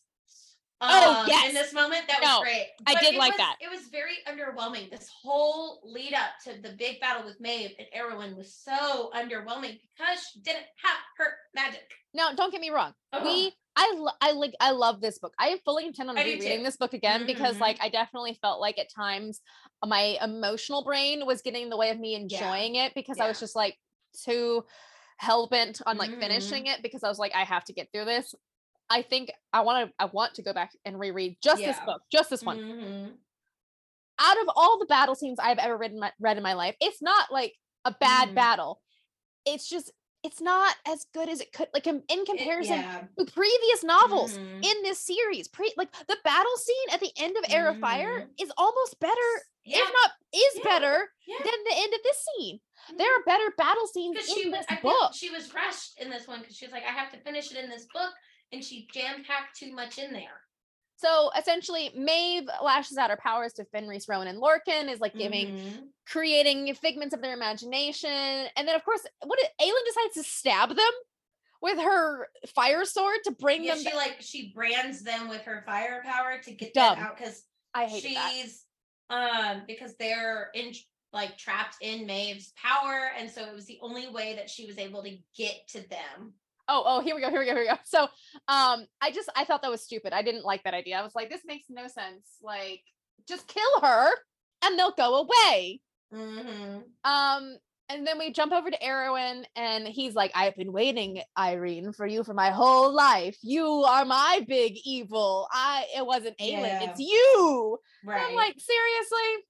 S1: Oh,
S2: um,
S1: yes.
S2: In this moment, that
S1: No,
S2: was great.
S1: I did like
S2: was-
S1: that.
S2: It was very underwhelming. This whole lead up to the big battle with Maeve and Erawan was so underwhelming because she didn't have her magic.
S1: Now, don't get me wrong.
S2: Ugh.
S1: We I lo- I like I love this book. I am fully intend on
S2: I
S1: rereading this book again because
S2: Mhm.
S1: like I definitely felt like at times my emotional brain was getting in the way of me enjoying it because I was just like too hell bent on like
S2: Mhm.
S1: finishing it because I was like I have to get through this. I think I want to I want to go back and reread just this book, just this one.
S2: Mhm.
S1: Out of all the battle scenes I've ever read in my, read in my life, it's not like a bad
S2: Mhm.
S1: battle. It's just it's not as good as it could like in, in
S2: It-
S1: comparison
S2: yeah.
S1: to previous novels
S2: Mhm.
S1: in this series. Pre like the battle scene at the end of Heir of Fire
S2: Mhm.
S1: is almost better,
S2: Yeah.
S1: if not is
S2: Yeah.
S1: better than the end of this scene.
S2: Mhm.
S1: There are better battle scenes in
S2: she
S1: this
S2: I
S1: book.
S2: she was rushed in this one because she was like, I have to finish it in this book, and she jam packed too much in there.
S1: So essentially, Maeve lashes out her powers to Fenrys, Rowan, and Lorcan, is like giving,
S2: Mhm.
S1: creating figments of their imagination. And then, of course, what Aelin decides to stab them with her fire sword to bring
S2: Yeah,
S1: them.
S2: she
S1: ba-
S2: like she brands them with her firepower to get
S1: Dumb.
S2: them out because
S1: I hate that.
S2: she's um because they're in like trapped in Maeve's power, and so it was the only way that she was able to get to them.
S1: Oh, oh, here we go, here we go, here we go. So, um, I just I thought that was stupid. I didn't like that idea. I was like, this makes no sense. Like, just kill her and they'll go away.
S2: Mm-hmm.
S1: Um, and then we jump over to Erawan, and he's like, I've been waiting, Yrene, for you for my whole life. You are my big evil. I it wasn't Aelin,
S2: Yeah.
S1: it's you. And
S2: Right.
S1: I'm like, seriously?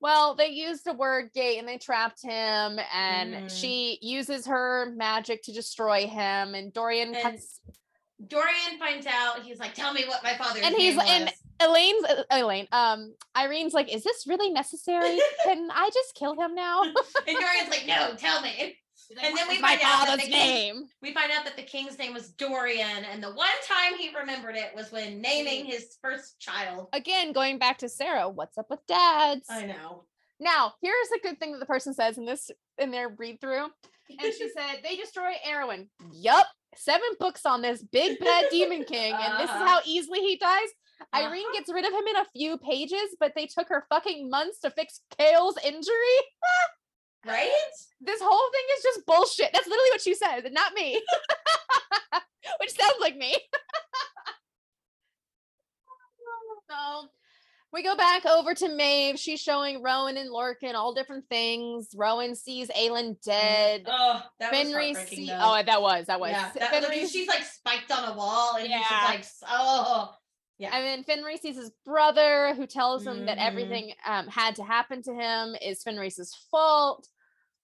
S1: Well, they used the word gate and they trapped him, and
S2: Mhm.
S1: she uses her magic to destroy him, and Dorian
S2: And
S1: cuts
S2: Dorian finds out. He's like, "Tell me what my father."
S1: And he's-
S2: name
S1: and- Elaine's uh, Elaine, um, Yrene's like, is this really necessary? <laughs> Can I just kill him now?
S2: and Dorian's like, "No, tell me." And then we
S1: my
S2: find out that
S1: father's
S2: the king- We find out that the king's name was Dorian, and the one time he remembered it was when naming his first child.
S1: Again, going back to Sarah, what's up with dads?
S2: I know.
S1: Now, here's a good thing that the person says in this in their read through. And she <laughs> said, they destroy Erawan. Yup. Seven books on this big bad demon king, and this is
S2: Uh-huh.
S1: how easily he dies. Yrene
S2: Uh-huh.
S1: gets rid of him in a few pages, but they took her fucking months to fix Chaol's injury. <laughs>
S2: right?
S1: this whole thing is just bullshit. That's literally what she said, and not me. <laughs> Which sounds like me. <laughs> so we go back over to Maeve. She's showing Rowan and Lorcan all different things. Rowan sees Aelin dead.
S2: Oh, that was
S1: Fenry see-
S2: though.
S1: oh that was that was
S2: yeah, that,
S1: Fenry-
S2: she's like spiked on a wall, and he's just like, oh, yeah.
S1: and then Fenrys sees his brother who tells him that
S2: Mhm.
S1: everything um, had to happen to him is Fenrys's fault.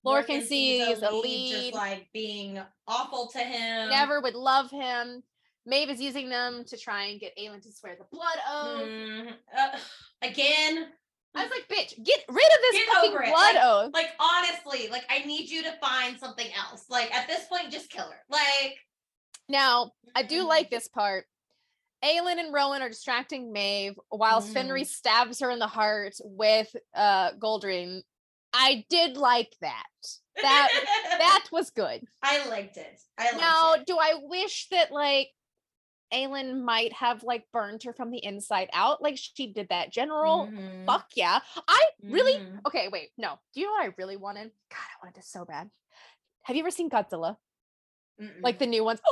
S1: Lorcan sees lead.
S2: just like being awful to him.
S1: never would love him. Maeve is using them to try and get Aelin to swear the blood oath.
S2: Mhm. Uh, again,
S1: I was like, bitch, get rid of this
S2: Get
S1: fucking blood
S2: like-
S1: oath.
S2: like honestly, like I need you to find something else. Like at this point, just kill her. Like
S1: Now, I do
S2: Mm.
S1: like this part. Aelin and Rowan are distracting Maeve whilst
S2: Mm.
S1: Fenrys stabs her in the heart with uh Goldryn. I did like that. That that was good. <laughs>
S2: I liked it. I liked
S1: Now,
S2: it.
S1: do I wish that like Aelin might have like burned her from the inside out like she did that general?
S2: Mhm.
S1: Fuck yeah. I really
S2: Mhm.
S1: okay, wait, no. Do you know what I really wanted? God, I wanted this so bad. Have you ever seen Godzilla? Like the new ones? <gasps>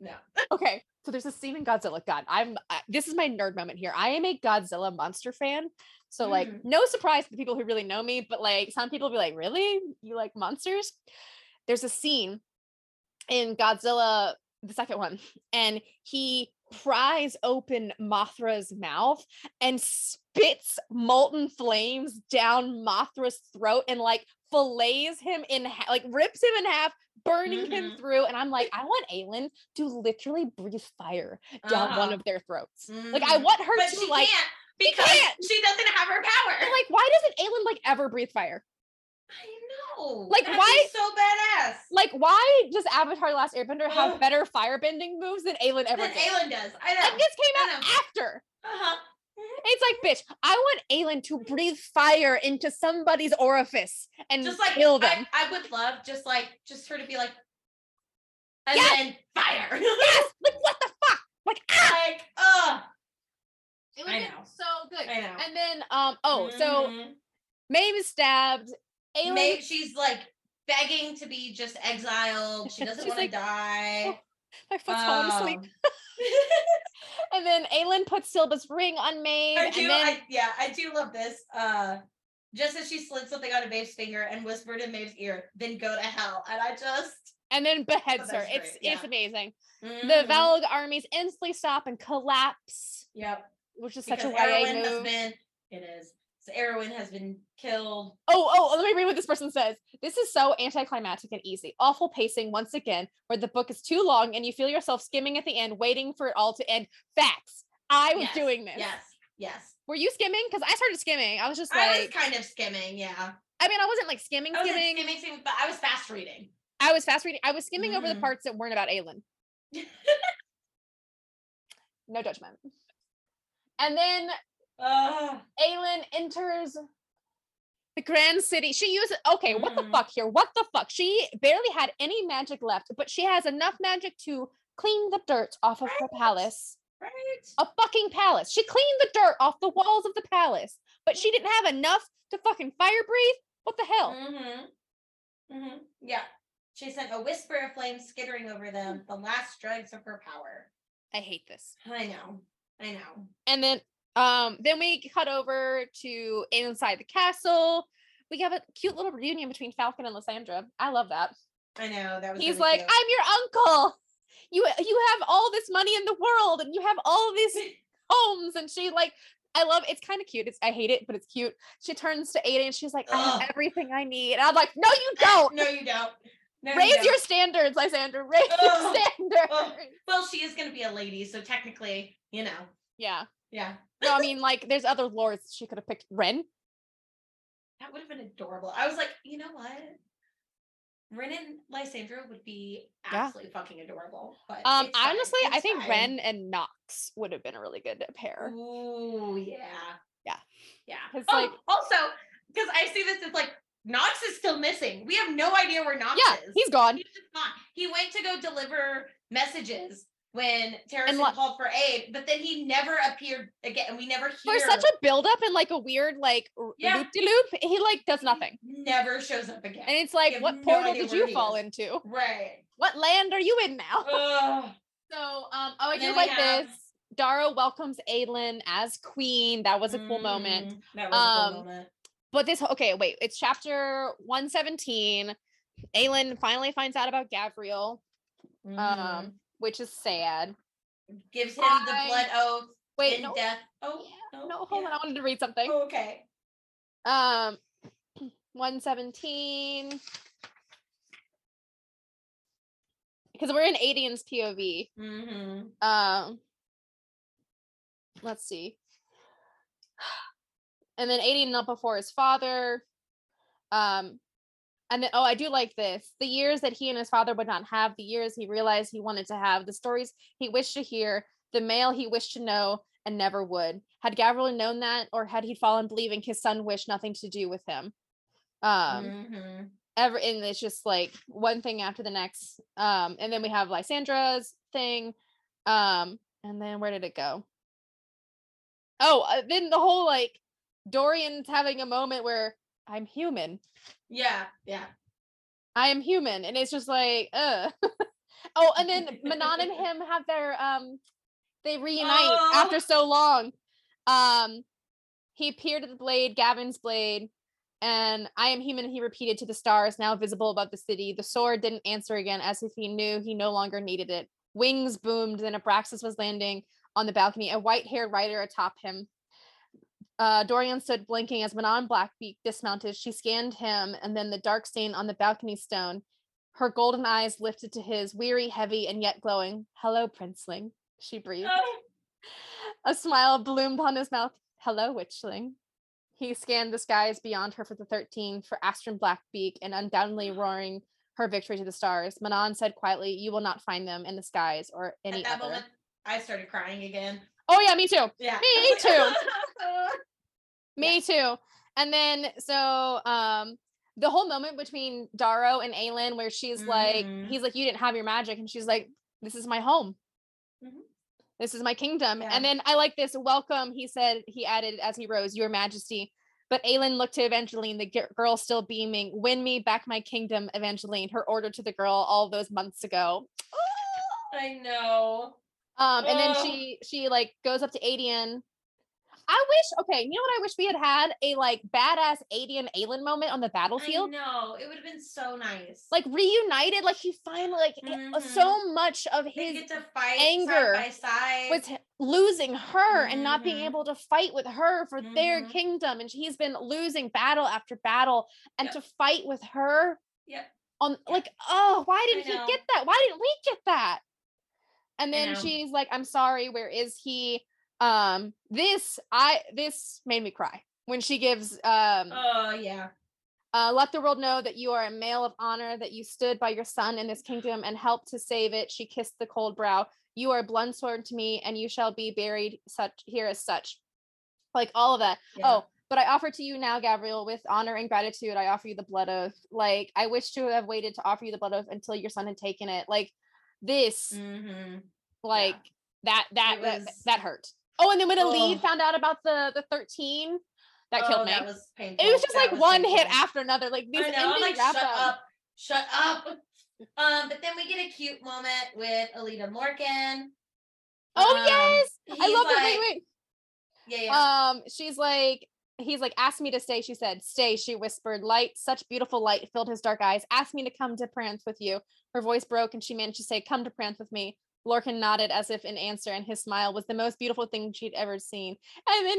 S2: no.
S1: okay, so there's a scene in Godzilla. God, I'm I, this is my nerd moment here. I am a Godzilla monster fan. So like
S2: Mm.
S1: no surprise to the people who really know me, but like some people be like, "Really? You like monsters?" There's a scene in Godzilla the second one and he pries open Mothra's mouth and spits molten flames down Mothra's throat and like fillets him in ha- like rips him in half burning him
S2: Mhm.
S1: through and I'm like I want Aelin to literally breathe fire down one
S2: Uh-huh.
S1: of their throats like I
S2: Mhm.
S1: want her
S2: But
S1: to
S2: she
S1: like
S2: can't because
S1: can't.
S2: she doesn't have her power.
S1: And like, why doesn't Aelin like ever breathe fire?
S2: I know.
S1: Like,
S2: That'd
S1: why-
S2: so badass.
S1: Like, why does Avatar: Last Airbender have
S2: Ugh.
S1: better firebending moves than Aelin ever
S2: Than
S1: did?
S2: Aelin does. I know.
S1: And this came out after.
S2: uh-huh.
S1: It's like, bitch, I want Aelin to breathe fire into somebody's orifice and
S2: Just like
S1: kill them.
S2: I, I would love just like just her to be like and
S1: Yes.
S2: then fire.
S1: yes, <laughs> like what the fuck? Like, ah!
S2: like, ugh.
S1: It
S2: I
S1: would've
S2: know.
S1: so good.
S2: I know.
S1: And then, um, oh, so
S2: Mhm.
S1: Maeve is stabbed. Aelin,
S2: Maybe she's like begging to be just exiled. She <laughs> doesn't want to
S1: like,
S2: die.
S1: My foot's falling asleep.
S2: Um, <laughs>
S1: And then Aelin puts Silba's ring on Maeve.
S2: I
S1: and
S2: do,
S1: then
S2: I, yeah, I do love this. Uh, just as she slid something out of Maeve's finger and whispered in Maeve's ear, "Then go to hell," and I just
S1: and then beheads her. It's
S2: great,
S1: it's amazing. The
S2: Mhm.
S1: Valg armies instantly stop and collapse,
S2: Yep,
S1: which is such a
S2: because
S1: YA move.
S2: been. It is. Erawan has been killed.
S1: Oh, oh, let me read what this person says. This is so anticlimactic and easy. Awful pacing once again, where the book is too long and you feel yourself skimming at the end, waiting for it all to end. Facts. I was
S2: Yes,
S1: doing this.
S2: Yes, yes.
S1: Were you skimming? Because I started skimming. I was just like I
S2: was kind of skimming. Yeah,
S1: I mean, I wasn't like skimming,
S2: I was
S1: skimming.
S2: skimming, skimming, but I was fast reading.
S1: I was fast reading. I was skimming over the
S2: Mhm.
S1: parts that weren't about Aelin. <laughs> no judgment. And then
S2: Ugh.
S1: Aelin enters the grand city. She uses okay, what the
S2: Mhm.
S1: fuck here? What the fuck? She barely had any magic left, but she has enough magic to clean the dirt off of her palace.
S2: right.
S1: A fucking palace. She cleaned the dirt off the walls of the palace, but she didn't have enough to fucking fire breathe. What the hell?
S2: Mm-hmm. Mm-hmm. Yeah. She sent a whisper of flame skittering over them, the last dregs of her power.
S1: I hate this.
S2: I know. I know.
S1: And then um then we cut over to inside the castle. We have a cute little reunion between Falkan and Lysandra. I love that.
S2: I know. That was
S1: He's
S2: really
S1: like,
S2: cute.
S1: I'm your uncle. You you have all this money in the world and you have all these <laughs> homes. And she like, I love it's kind of cute. It's I hate it, but it's cute. She turns to Ada and she's like, I have everything I need. And I'm like, no, you don't.
S2: No, you don't. No,
S1: Raise
S2: don't.
S1: your standards, Lysandra. Raise your <laughs> standards.
S2: Ugh. Well, she is gonna be a lady, so technically, you know.
S1: Yeah.
S2: Yeah.
S1: No, I mean, like, there's other lords she could have picked. Ren.
S2: That would have been adorable. I was like, you know what? Ren and Lysandra would be
S1: Yeah.
S2: absolutely fucking adorable. But
S1: Um,
S2: fine,
S1: honestly, I think. Ren and Knox would have been a really good pair.
S2: Ooh, yeah.
S1: Yeah.
S2: Yeah. Oh,
S1: like-
S2: also, because I see this as like Knox is still missing. We have no idea where Knox
S1: Yeah,
S2: is.
S1: he's gone.
S2: He's just gone. He went to go deliver messages when Terrasen
S1: lo-
S2: called for aid, but then he never appeared again, and we never hear For
S1: such a buildup and like a weird like
S2: Yeah.
S1: loop de loop, he like does nothing.
S2: never shows up again.
S1: And it's like, what
S2: no
S1: portal did you fall
S2: is.
S1: into?
S2: right.
S1: What land are you in now?
S2: Ugh.
S1: So, um, oh, I do like
S2: have-
S1: this. Darrow welcomes Aelin as queen. That was a cool moment.
S2: Mm, That was a
S1: Um,
S2: cool moment.
S1: But this, okay, wait, it's chapter 117. Aelin finally finds out about Gavriel,
S2: Mhm.
S1: um, which is sad.
S2: gives him the blood oath
S1: Wait, no,
S2: death. Oh
S1: yeah,
S2: no,
S1: no, hold
S2: yeah.
S1: on. I wanted to read something.
S2: Oh, okay.
S1: Um, <clears throat> 117. Because we're in Aedion's POV.
S2: Mm-hmm.
S1: Um, let's see. <sighs> And then Aedion knelt before his father. Um, and then, oh, I do like this. The years that he and his father would not have, the years he realized he wanted to have, the stories he wished to hear, the male he wished to know and never would. Had Gavriel known that, or had he fallen believing his son wished nothing to do with him? Um,
S2: mm-hmm.
S1: ever and it's just like one thing after the next um and then we have lysandra's thing um and then where did it go oh uh, then the whole like dorian's having a moment where i'm human
S2: Yeah, yeah.
S1: i am human and it's just like uh <laughs> oh and then manon and <laughs> him have their um they reunite
S2: Oh.
S1: after so long um he appeared at the blade gavin's blade and I am human, he repeated to the stars now visible above the city. The sword didn't answer again, as if he knew he no longer needed it. Wings boomed, then Abraxas was landing on the balcony, a white haired rider atop him. Uh, Dorian stood blinking as Manon Blackbeak dismounted. She scanned him and then the dark stain on the balcony stone. Her golden eyes lifted to his, weary, heavy, and yet glowing. Hello, princeling, she breathed.
S2: Oh, <laughs>
S1: A smile bloomed on his mouth. Hello, witchling. He scanned the skies beyond her for the 13 for Asterin Blackbeak and undoubtedly roaring her victory to the stars. Manon said quietly, You will not find them in the skies or any
S2: At that
S1: other.
S2: moment, I started crying again.
S1: Oh, yeah, me too.
S2: Yeah.
S1: Me <laughs> too. <laughs> Me too. And then so um the whole moment between Darrow and Aelin where she's like
S2: Mhm.
S1: he's like you didn't have your magic and she's like this is my home.
S2: Mhm.
S1: This is my kingdom.
S2: Yeah.
S1: And then I like this welcome he said he added as he rose your majesty. But Aelin looked to Evangeline, the gi- girl still beaming. Win me back my kingdom, Evangeline. Her order to the girl all those months ago.
S2: I know.
S1: Um, and then she she like goes up to Aedion. I wish, okay, you know what I wish we had had a like badass Aedion Aelin moment on the
S2: I
S1: battlefield.
S2: know. It would have been so nice.
S1: Like reunited, like he finally like it- uh, so much of his
S2: get to fight
S1: anger
S2: side by side.
S1: was losing her and not being
S2: Mhm.
S1: able to fight with her for their
S2: Mhm.
S1: kingdom. And he's been losing battle after battle and
S2: Yep.
S1: to fight with her
S2: Yep.
S1: on like, oh, why didn't he get that? Why didn't we get that? And then she's like, I'm sorry, where is he? Um, this I this made me cry when she gives um
S2: Oh yeah.
S1: uh, let the world know that you are a male of honor, that you stood by your son in this <sighs> kingdom and helped to save it. She kissed the cold brow. You are a blunt sword to me, and you shall be buried such here as such. Like all of that.
S2: yeah.
S1: Oh, but I offer to you now, Gabriel, with honor and gratitude. I offer you the blood oath. Like I wish to have waited to offer you the blood oath until your son had taken it. Like this,
S2: Mm-hmm.
S1: like that, that,
S2: It
S1: that, that hurt. Oh, and then when
S2: Oh.
S1: Elide found out about the the thirteen, that killed me.
S2: That was painful.
S1: it was just
S2: That
S1: like
S2: was
S1: one hit after another. Like these
S2: I know. I'm
S1: ending
S2: like,
S1: wrap
S2: shut
S1: up.
S2: up, shut up. Um, but then we get a cute moment with Alita Morgan.
S1: Oh
S2: Um,
S1: yes, I love it. Wait, wait.
S2: Yeah, yeah.
S1: Um, she's like, he's like, ask me to stay. She said, stay. She whispered, light, such beautiful light filled his dark eyes. Ask me to come to Perranth with you. Her voice broke, and she managed to say, come to Perranth with me. Lorcan nodded as if in answer, and his smile was the most beautiful thing she'd ever seen. And then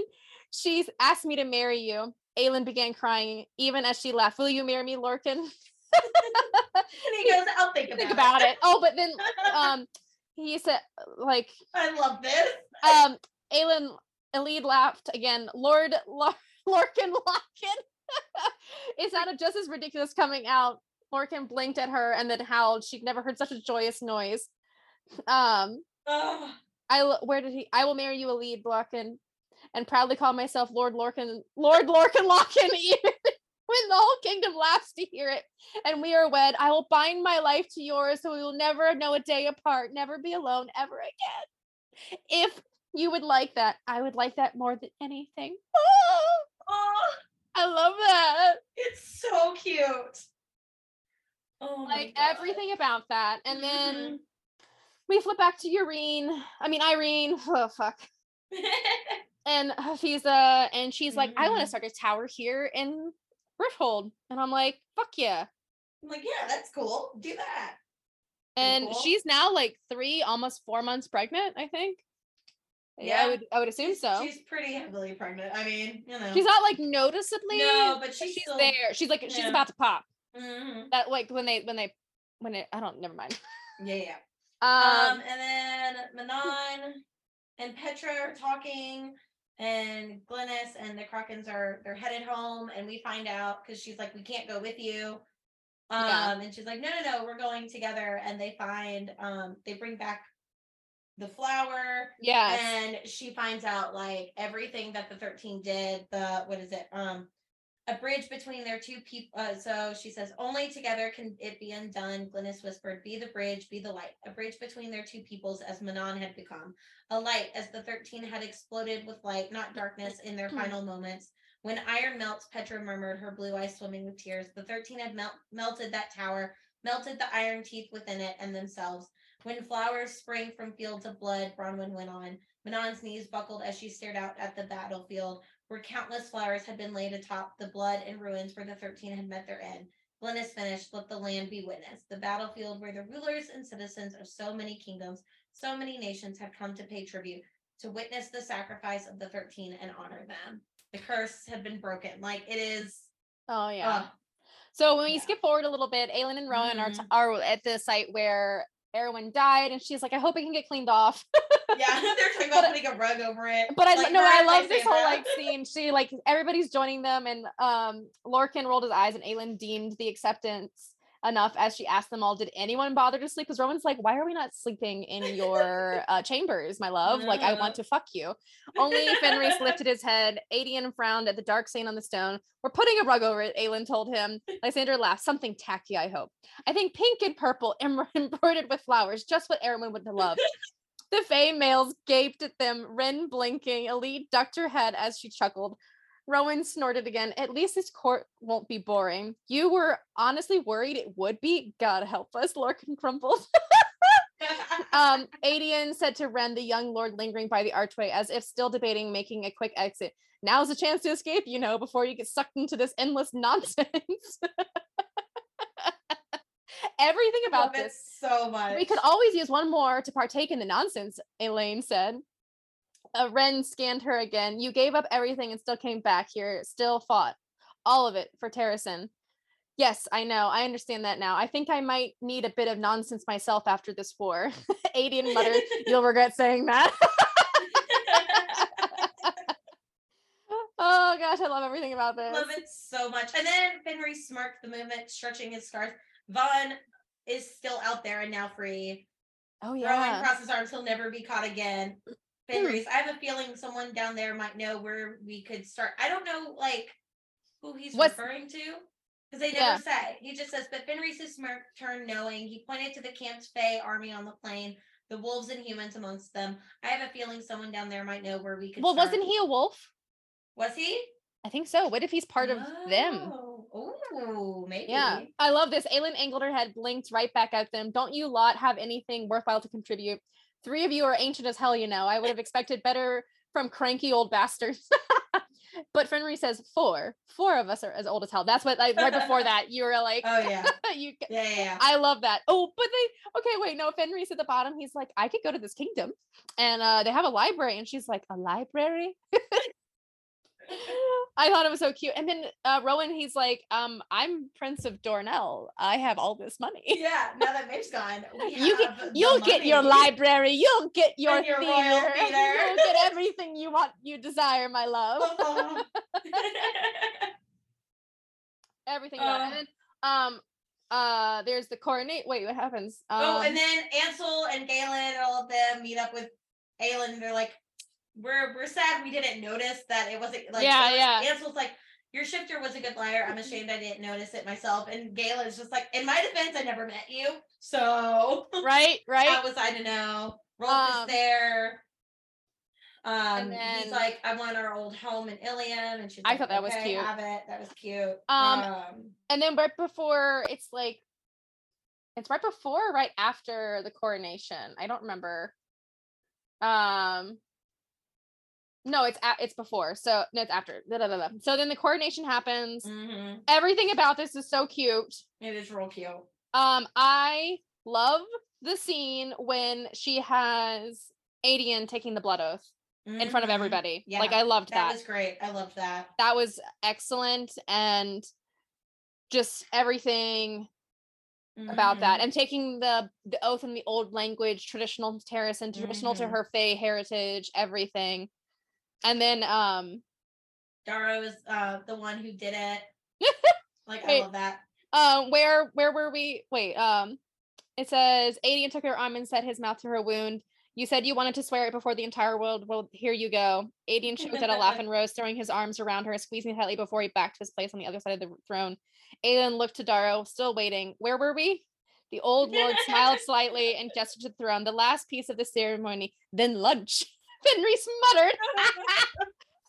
S1: she's asked me to marry you. Aelin began crying, even as she laughed. Will you marry me, Lorcan?
S2: and he goes, "I'll think <laughs> about
S1: Think
S2: it."
S1: about it. Oh, but then <laughs> um, he said, like,
S2: I love this.
S1: um Aelin Elide laughed again. Lord Lor- Lorcan Lochan. it sounded just as ridiculous coming out. Lorcan blinked at her and then howled. She'd never heard such a joyous noise. Um,
S2: Oh,
S1: I where did he? I will marry you, Elide Lorcan, and proudly call myself Lord Lorcan, Lord Lorcan Lochan. <laughs> Even when the whole kingdom laughs to hear it, and we are wed, I will bind my life to yours, so we will never know a day apart, never be alone ever again. If you would like that, I would like that more than anything. Oh, <gasps>
S2: oh,
S1: I love that.
S2: it's so cute. Oh,
S1: Like
S2: God.
S1: everything about that. And then mm-hmm. We flip back to Yrene. I mean Yrene. <laughs> Oh fuck. <laughs> and Hafiza, and she's like, I want to start a tower here in Rifthold. And I'm like, fuck yeah.
S2: I'm like, yeah, that's cool. Do that.
S1: And
S2: cool.
S1: she's now like three, almost four months pregnant, I think. Yeah, I would I would assume so.
S2: She's pretty heavily pregnant. I mean, you know.
S1: She's not like noticeably.
S2: No, but she's
S1: she's
S2: still-
S1: there. She's like she's about to pop.
S2: Mhm.
S1: That like when they when they when it I don't never mind.
S2: Yeah, yeah.
S1: Um,
S2: Um, and then Manon and Petra are talking, and Glennis and the Crochans are they're headed home, and we find out because she's like, we can't go with you. Um,
S1: Yeah.
S2: and she's like, no, no, no, we're going together. And they find um they bring back the flower
S1: Yeah.
S2: and she finds out like everything that the 13 did the what is it um a bridge between their two people uh, so she says only together can it be undone. Glennis whispered be the bridge be the light. A bridge between their two peoples as manon had become. A light as the 13 had exploded with light not darkness in their final moments. When iron melts petra murmured her blue eyes swimming with tears. The 13 had melt- melted that tower melted the iron teeth within it and themselves. When flowers spring from fields of blood, Bronwyn went on. Manon's knees buckled as she stared out at the battlefield, where countless flowers had been laid atop the blood and ruins where the thirteen had met their end. Glennis finished, let the land be witness. The battlefield where the rulers and citizens of so many kingdoms, so many nations have come to pay tribute, to witness the sacrifice of the thirteen and honor them. The curse had been broken. Like it is
S1: oh yeah.
S2: uh,
S1: So when we
S2: Yeah.
S1: skip forward a little bit, Aelin and Rowan are, t-
S2: Mhm.
S1: are at the site where Erawan died, and she's like, "I hope it can get cleaned off." <laughs>
S2: Yeah, <laughs> they're talking about putting a rug over it.
S1: But I
S2: Like
S1: no, I love this whole like scene. She like everybody's joining them, and um Lorcan rolled his eyes, and Aelin deemed the acceptance enough as she asked them all, "Did anyone bother to sleep?" Because Rowan's like, "Why are we not sleeping in your <laughs> uh, chambers, my love? Like, I want to fuck you." Only Fenrys lifted his head. Aedion frowned at the dark stain on the stone. We're putting a rug over it, Aelin told him. Lysandra laughed. Something tacky, I hope. I think pink and purple, em- <laughs> embroidered with flowers, just what Erawan would love. The Fae males gaped at them, Ren blinking. Elide ducked her head as she chuckled. Rowan snorted again. At least this court won't be boring. You were honestly worried it would be. God help us, Lorcan crumpled. <laughs> um, Aedion said to Ren, the young lord lingering by the archway, as if still debating making a quick exit. Now's a chance to escape, you know, before you get sucked into this endless <laughs> nonsense. <laughs> Everything about
S2: Love it
S1: this
S2: so much.
S1: we could always use one more to partake in the nonsense, Elaine said. Uh, Ren scanned her again. You gave up everything and still came back here, still fought. All of it for Terrasen. Yes, I know. I understand that now. I think I might need a bit of nonsense myself after this war. <laughs> Aedion muttered, You'll regret saying that. <laughs> oh gosh, I love everything about this.
S2: Love it so much. And then Fenrys smirked the movement, stretching his scars. Vaughn is still out there and now free.
S1: Oh
S2: Rowan
S1: yeah.
S2: cross his arms, he'll never be caught again. Hmm. Fenrys, I have a feeling someone down there might know where we could start. I don't know like who he's
S1: What's-
S2: referring to. Because they
S1: Yeah.
S2: never say. He just says, but Fenrys's smirk turned knowing. He pointed to the camp's Fae army on the plain, the wolves and humans amongst them. I have a feeling someone down there might know where we could
S1: Well,
S2: start.
S1: wasn't he a wolf?
S2: Was he?
S1: I think so. What if he's part of them?
S2: Oh. Oh, maybe.
S1: Yeah, I love this. Aelin angled her head, blinked right back at them. Don't you lot have anything worthwhile to contribute? Three of you are ancient as hell, you know. I would have expected better from cranky old bastards. <laughs> but Fenry says four. Four of us are as old as hell. That's what like right before <laughs> that you were like,
S2: Oh yeah. <laughs>
S1: you.
S2: Yeah, yeah, yeah.
S1: I love that. Oh, but they okay. Wait, no. Fenry's at the bottom. He's like, I could go to this kingdom, and uh, they have a library, and she's like, a library. I thought it was so cute. And then uh, Rowan, he's like, um, I'm Prince of Doranelle. I have all this money.
S2: yeah, now that Maeve's gone, we <laughs>
S1: you get, you'll get your library. You'll get your,
S2: your
S1: theater.
S2: royal <laughs> theater.
S1: You'll get everything you want, you desire, my love.
S2: Oh. <laughs>
S1: everything. you want.
S2: Uh.
S1: and then, um, uh, there's the coronate. Wait, what happens? Um,
S2: oh, and then Ansel and Galan and all of them meet up with Aelin. And they're like, "We're we're sad we didn't notice that it wasn't like
S1: Yeah,
S2: was-
S1: yeah.
S2: Ansel's like, "Your shifter was a good liar. I'm ashamed I didn't notice it myself." And Galan's just like, "In my defense, I never met you, so
S1: right, <laughs> right.
S2: how was I to know?" Rolfe
S1: Um,
S2: is there. Um,
S1: then-
S2: he's like, "I want our old home in Ilium," and she's
S1: I
S2: like,
S1: thought that was
S2: "Okay,
S1: cute.
S2: Have it. That was cute.
S1: Um, and then right before it's like it's right before or right after the coronation i don't remember um no it's a- it's before so no it's after blah, blah, blah. so then the coordination happens
S2: mhm.
S1: everything about this is so cute
S2: it is real cute.
S1: um i love the scene when she has Aedion taking the blood oath in front of
S2: Mhm.
S1: everybody like i loved
S2: That
S1: that
S2: was great. I loved that.
S1: that was excellent and just everything about that
S2: Mhm.
S1: and taking the the oath in the old language traditional Terrasen traditional to
S2: Mhm.
S1: her Fae heritage everything and then um
S2: Darrow was uh the one who did it. <laughs> like
S1: Wait.
S2: I love that.
S1: uh, where where were we? Wait um it says Aedion took her arm and set his mouth to her wound. You said you wanted to swear it before the entire world. Well here you go. Aedion choked at a laugh <laughs> and rose throwing his arms around her squeezing tightly before he backed his place on the other side of the throne. Aelin looked to Darrow still waiting. Where were we? The old lord smiled slightly and gestured to the throne. The last piece of the ceremony then lunch Fenrys muttered <laughs>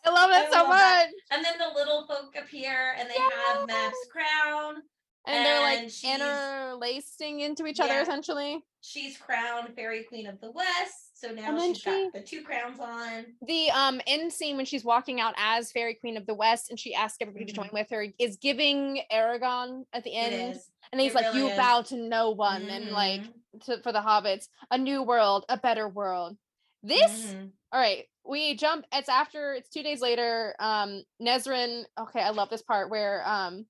S1: I love
S2: I
S1: so
S2: love that.
S1: much
S2: and then the little folk appear and they have Mab's crown.
S1: and they're like interlacing into each other essentially
S2: She's crowned Fairy Queen of the West. So now
S1: And
S2: she's
S1: she-
S2: got the two crowns on.
S1: the um end scene when she's walking out as fairy queen of the west and she asks everybody to join with her is giving Aragorn at the
S2: Mm-hmm.
S1: End and he's
S2: It
S1: like
S2: really
S1: you
S2: is.
S1: bow to no one and like
S2: Mhm.
S1: to, for the hobbits a new world a better world this
S2: Mhm.
S1: All right we jump it's after it's two days later um Nesryn okay i love this part where um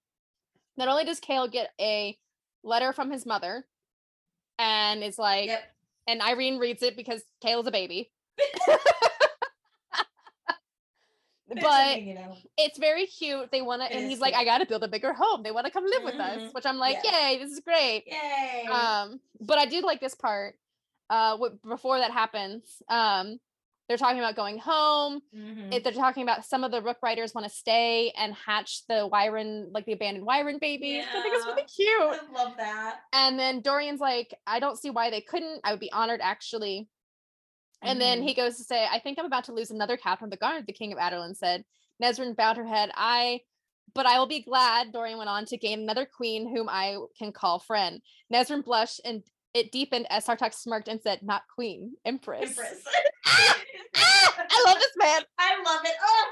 S1: not only does Chaol get a letter from his mother and it's like
S2: Yep.
S1: and Yrene reads it because Chaol's a baby <laughs> but
S2: you know.
S1: it's very cute. They want to, and he's like. I got to build a bigger home. They want to come live with us,
S2: Mhm.
S1: which I'm like,
S2: Yeah.
S1: yay, this is great.
S2: Yay.
S1: Um, but I do like this part. Uh, what before that happens, um, they're talking about going home.
S2: Mhm.
S1: It, they're talking about some of the Rook riders want to stay and hatch the wyvern, like the abandoned wyvern babies. I think it's really cute.
S2: I love that.
S1: And then Dorian's like, I don't see why they couldn't. I would be honored actually. And then
S2: Mhm.
S1: he goes to say, I think I'm about to lose another captain of the guard, the king of Adarlan said. Nesryn bowed her head. I but I will be glad, Dorian went on, to gain another queen whom I can call friend. Nesryn blushed and it deepened as Sartaq smirked and said, not queen, empress.
S2: Empress.
S1: Ah, <laughs> <laughs> I love this man.
S2: I love it. Oh,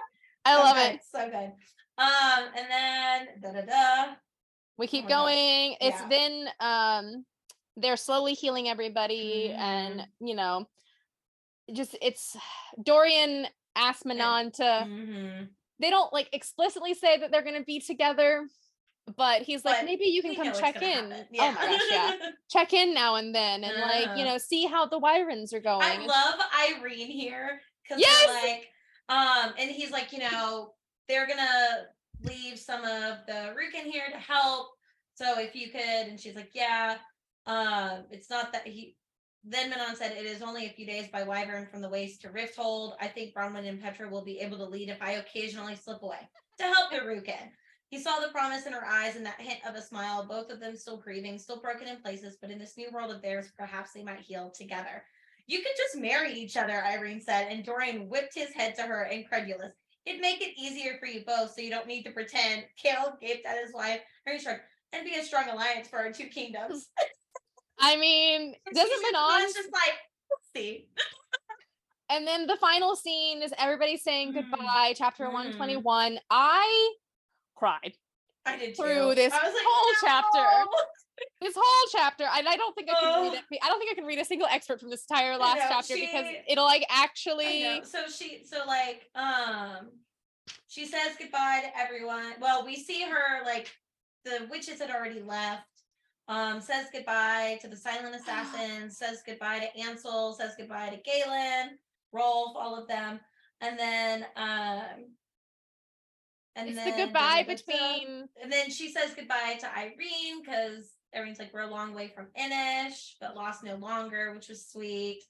S1: I
S2: so
S1: love
S2: good,
S1: it.
S2: So good. Um, and then da da da.
S1: We keep
S2: my gosh.
S1: going. It's then um they're slowly healing everybody and
S2: Mm-hmm.
S1: you know just it's Dorian asked Manon to
S2: Mhm.
S1: they don't like explicitly say that they're gonna be together, but he's like,
S2: But
S1: maybe you can come check in.
S2: happen.
S1: Oh my gosh, yeah. <laughs> check in now and then and like, you
S2: Uh-huh.
S1: know, see how the wyverns are going.
S2: I
S1: and-
S2: love Yrene here because
S1: Yes!
S2: like, um, and he's like, you know, they're gonna leave some of the Rukhin here to help. So if you could, and she's like, yeah. Um, it's not that he. Then Manon said, "It is only a few days by Wyvern from the waste to Rifthold. I think Bronwyn and Petra will be able to lead if I occasionally slip away to help the Rukhin." He saw the promise in her eyes and that hint of a smile. Both of them still grieving, still broken in places, but in this new world of theirs, perhaps they might heal together. You could just marry each other, Yrene said, and Dorian whipped his head to her, incredulous. It'd make it easier for you both, so you don't need to pretend. <laughs> Chaol gaped at his wife, Yrene shrugged, and be a strong alliance for our two kingdoms. <laughs>
S1: I mean, doesn't Manon
S2: just like, we'll see.
S1: and then the final scene is everybody saying
S2: Mm.
S1: goodbye, chapter
S2: Mm.
S1: 121. I cried.
S2: I did too.
S1: Through this
S2: I was like,
S1: whole chapter. <laughs> This whole chapter and i don't think i can read it i don't think i can read a single excerpt from this entire last
S2: know,
S1: chapter because it'll like actually.
S2: So she, so like, um, she says goodbye to everyone. Well, we see her like the witches had already left. Um, says goodbye to the silent <sighs> assassins. says goodbye to Ansel. Says goodbye to Galan, Rolfe, all of them, and then um, and
S1: it's
S2: then
S1: the goodbye between
S2: And then she says goodbye to Yrene because Yrene's like, we're a long way from Innish, but lost no longer, which was sweet.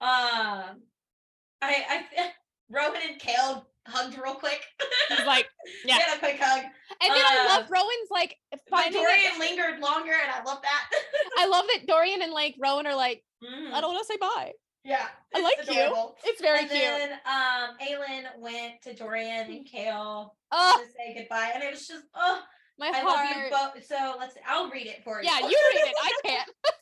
S2: Um, I, I, <laughs> Rowan and Chaol hugged real quick.
S1: he's <laughs> like yeah.
S2: Had a quick hug.
S1: and then i love
S2: Uh,
S1: rowan's like finding
S2: Dorian lingered longer, and I love that.
S1: i love that dorian and like rowan are like <laughs>
S2: Mhm.
S1: i don't want to say bye
S2: Yeah,
S1: I like you. it's very
S2: and
S1: cute
S2: then um, Aelin went to Dorian and Chaol
S1: oh
S2: to say goodbye, and it was just, oh,
S1: my
S2: I love you both. So let's, I'll read it for you.
S1: yeah you read it i can't <laughs>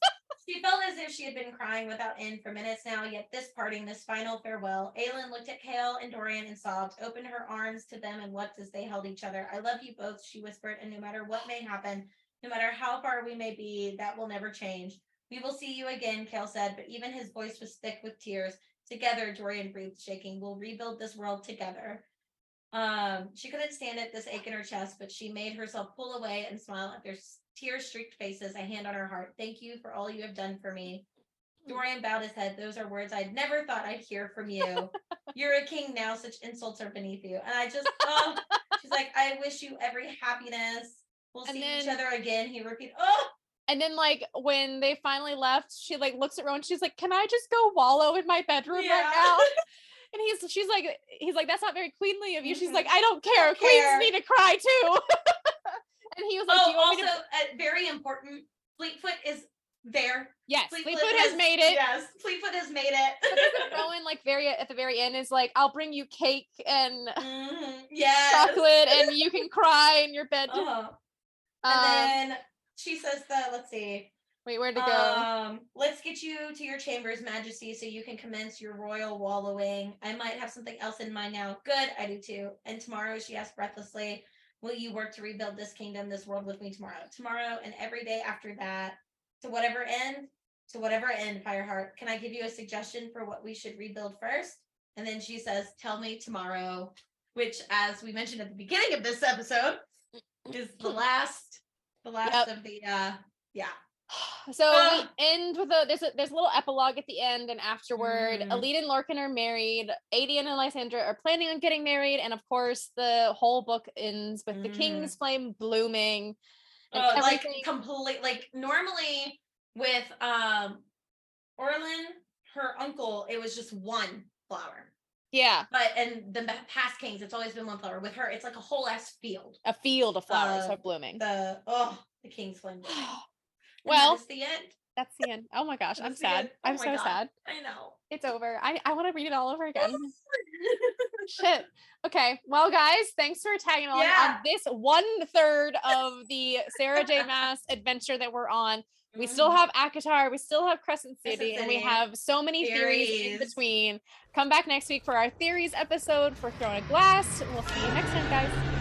S2: She felt as if she had been crying without end for minutes now, yet this parting, this final farewell. Aelin looked at Chaol and Dorian and sobbed, opened her arms to them and wept as they held each other. I love you both, she whispered, and no matter what may happen, no matter how far we may be, that will never change. We will see you again, Chaol said, but even his voice was thick with tears. Together, Dorian breathed, shaking. We'll rebuild this world together. Um, she couldn't stand it, this ache in her chest, but she made herself pull away and smile at their tear streaked faces, a hand on her heart. Thank you for all you have done for me. Dorian bowed his head. Those are words I'd never thought I'd hear from you. <laughs> You're a king now, such insults are beneath you. And I just, oh, she's like, I wish you every happiness. We'll
S1: And
S2: see each other again. He repeated, oh,
S1: and then like when they finally left she like looks at rowan she's like can i just go wallow in my bedroom right now <laughs> and he's she's like he's like that's not very queenly of you she's
S2: Mhm.
S1: like i don't care
S2: Don't
S1: queens
S2: care.
S1: need to cry too <laughs> and he was like
S2: oh,
S1: do you want
S2: also,
S1: me to
S2: very important. Fleetfoot is there.
S1: yes fleetfoot has made it
S2: Yes, Fleetfoot has made it.
S1: rowan like very at the very end is like i'll bring you cake and <laughs>
S2: Mhm, Yes.
S1: chocolate and you can cry in your bed
S2: Uh-huh.
S1: um,
S2: And then she says that, let's see.
S1: wait where to go
S2: Um, let's get you to your chambers, Majesty, so you can commence your royal wallowing. I might have something else in mind now. Good, I do too. And tomorrow, she asked breathlessly, will you work to rebuild this kingdom, this world with me tomorrow? Tomorrow and every day after that, to whatever end, to whatever end, Fireheart. Can I give you a suggestion for what we should rebuild first? And then she says, tell me tomorrow, which, as we mentioned at the beginning of this episode, is the last, the last
S1: Yep.
S2: of the, uh, yeah. <sighs>
S1: So we end with a there's a there's a little epilogue at the end and afterward.
S2: Mm.
S1: Elide and Lorcan are married. Aedion and Lysandra are planning on getting married, and of course the whole book ends with the
S2: Mm.
S1: King's Flame blooming.
S2: Uh, like complete like normally with um Orlon, her uncle, it was just one flower.
S1: Yeah,
S2: But and the past kings, it's always been one flower. With her, it's like a whole ass field.
S1: a field of flowers
S2: Uh,
S1: are blooming.
S2: The oh, the king's flame. <gasps> bloom. And that
S1: well,
S2: that's the end.
S1: that's the end. Oh my gosh, <laughs> I'm sad.
S2: Oh
S1: I'm so
S2: God.
S1: sad.
S2: I know.
S1: It's over. I I want to read it all over again. <laughs> Shit. Okay. Well, guys, thanks for tagging along
S2: Yeah.
S1: on this one third of the Sarah J. Maas adventure that we're on. We still
S2: Mhm.
S1: have ACOTAR, we still have Crescent
S2: Crescent
S1: City, and we have so many theories. in between. Come back next week for our theories episode for Throne of Glass. We'll see you next time, guys.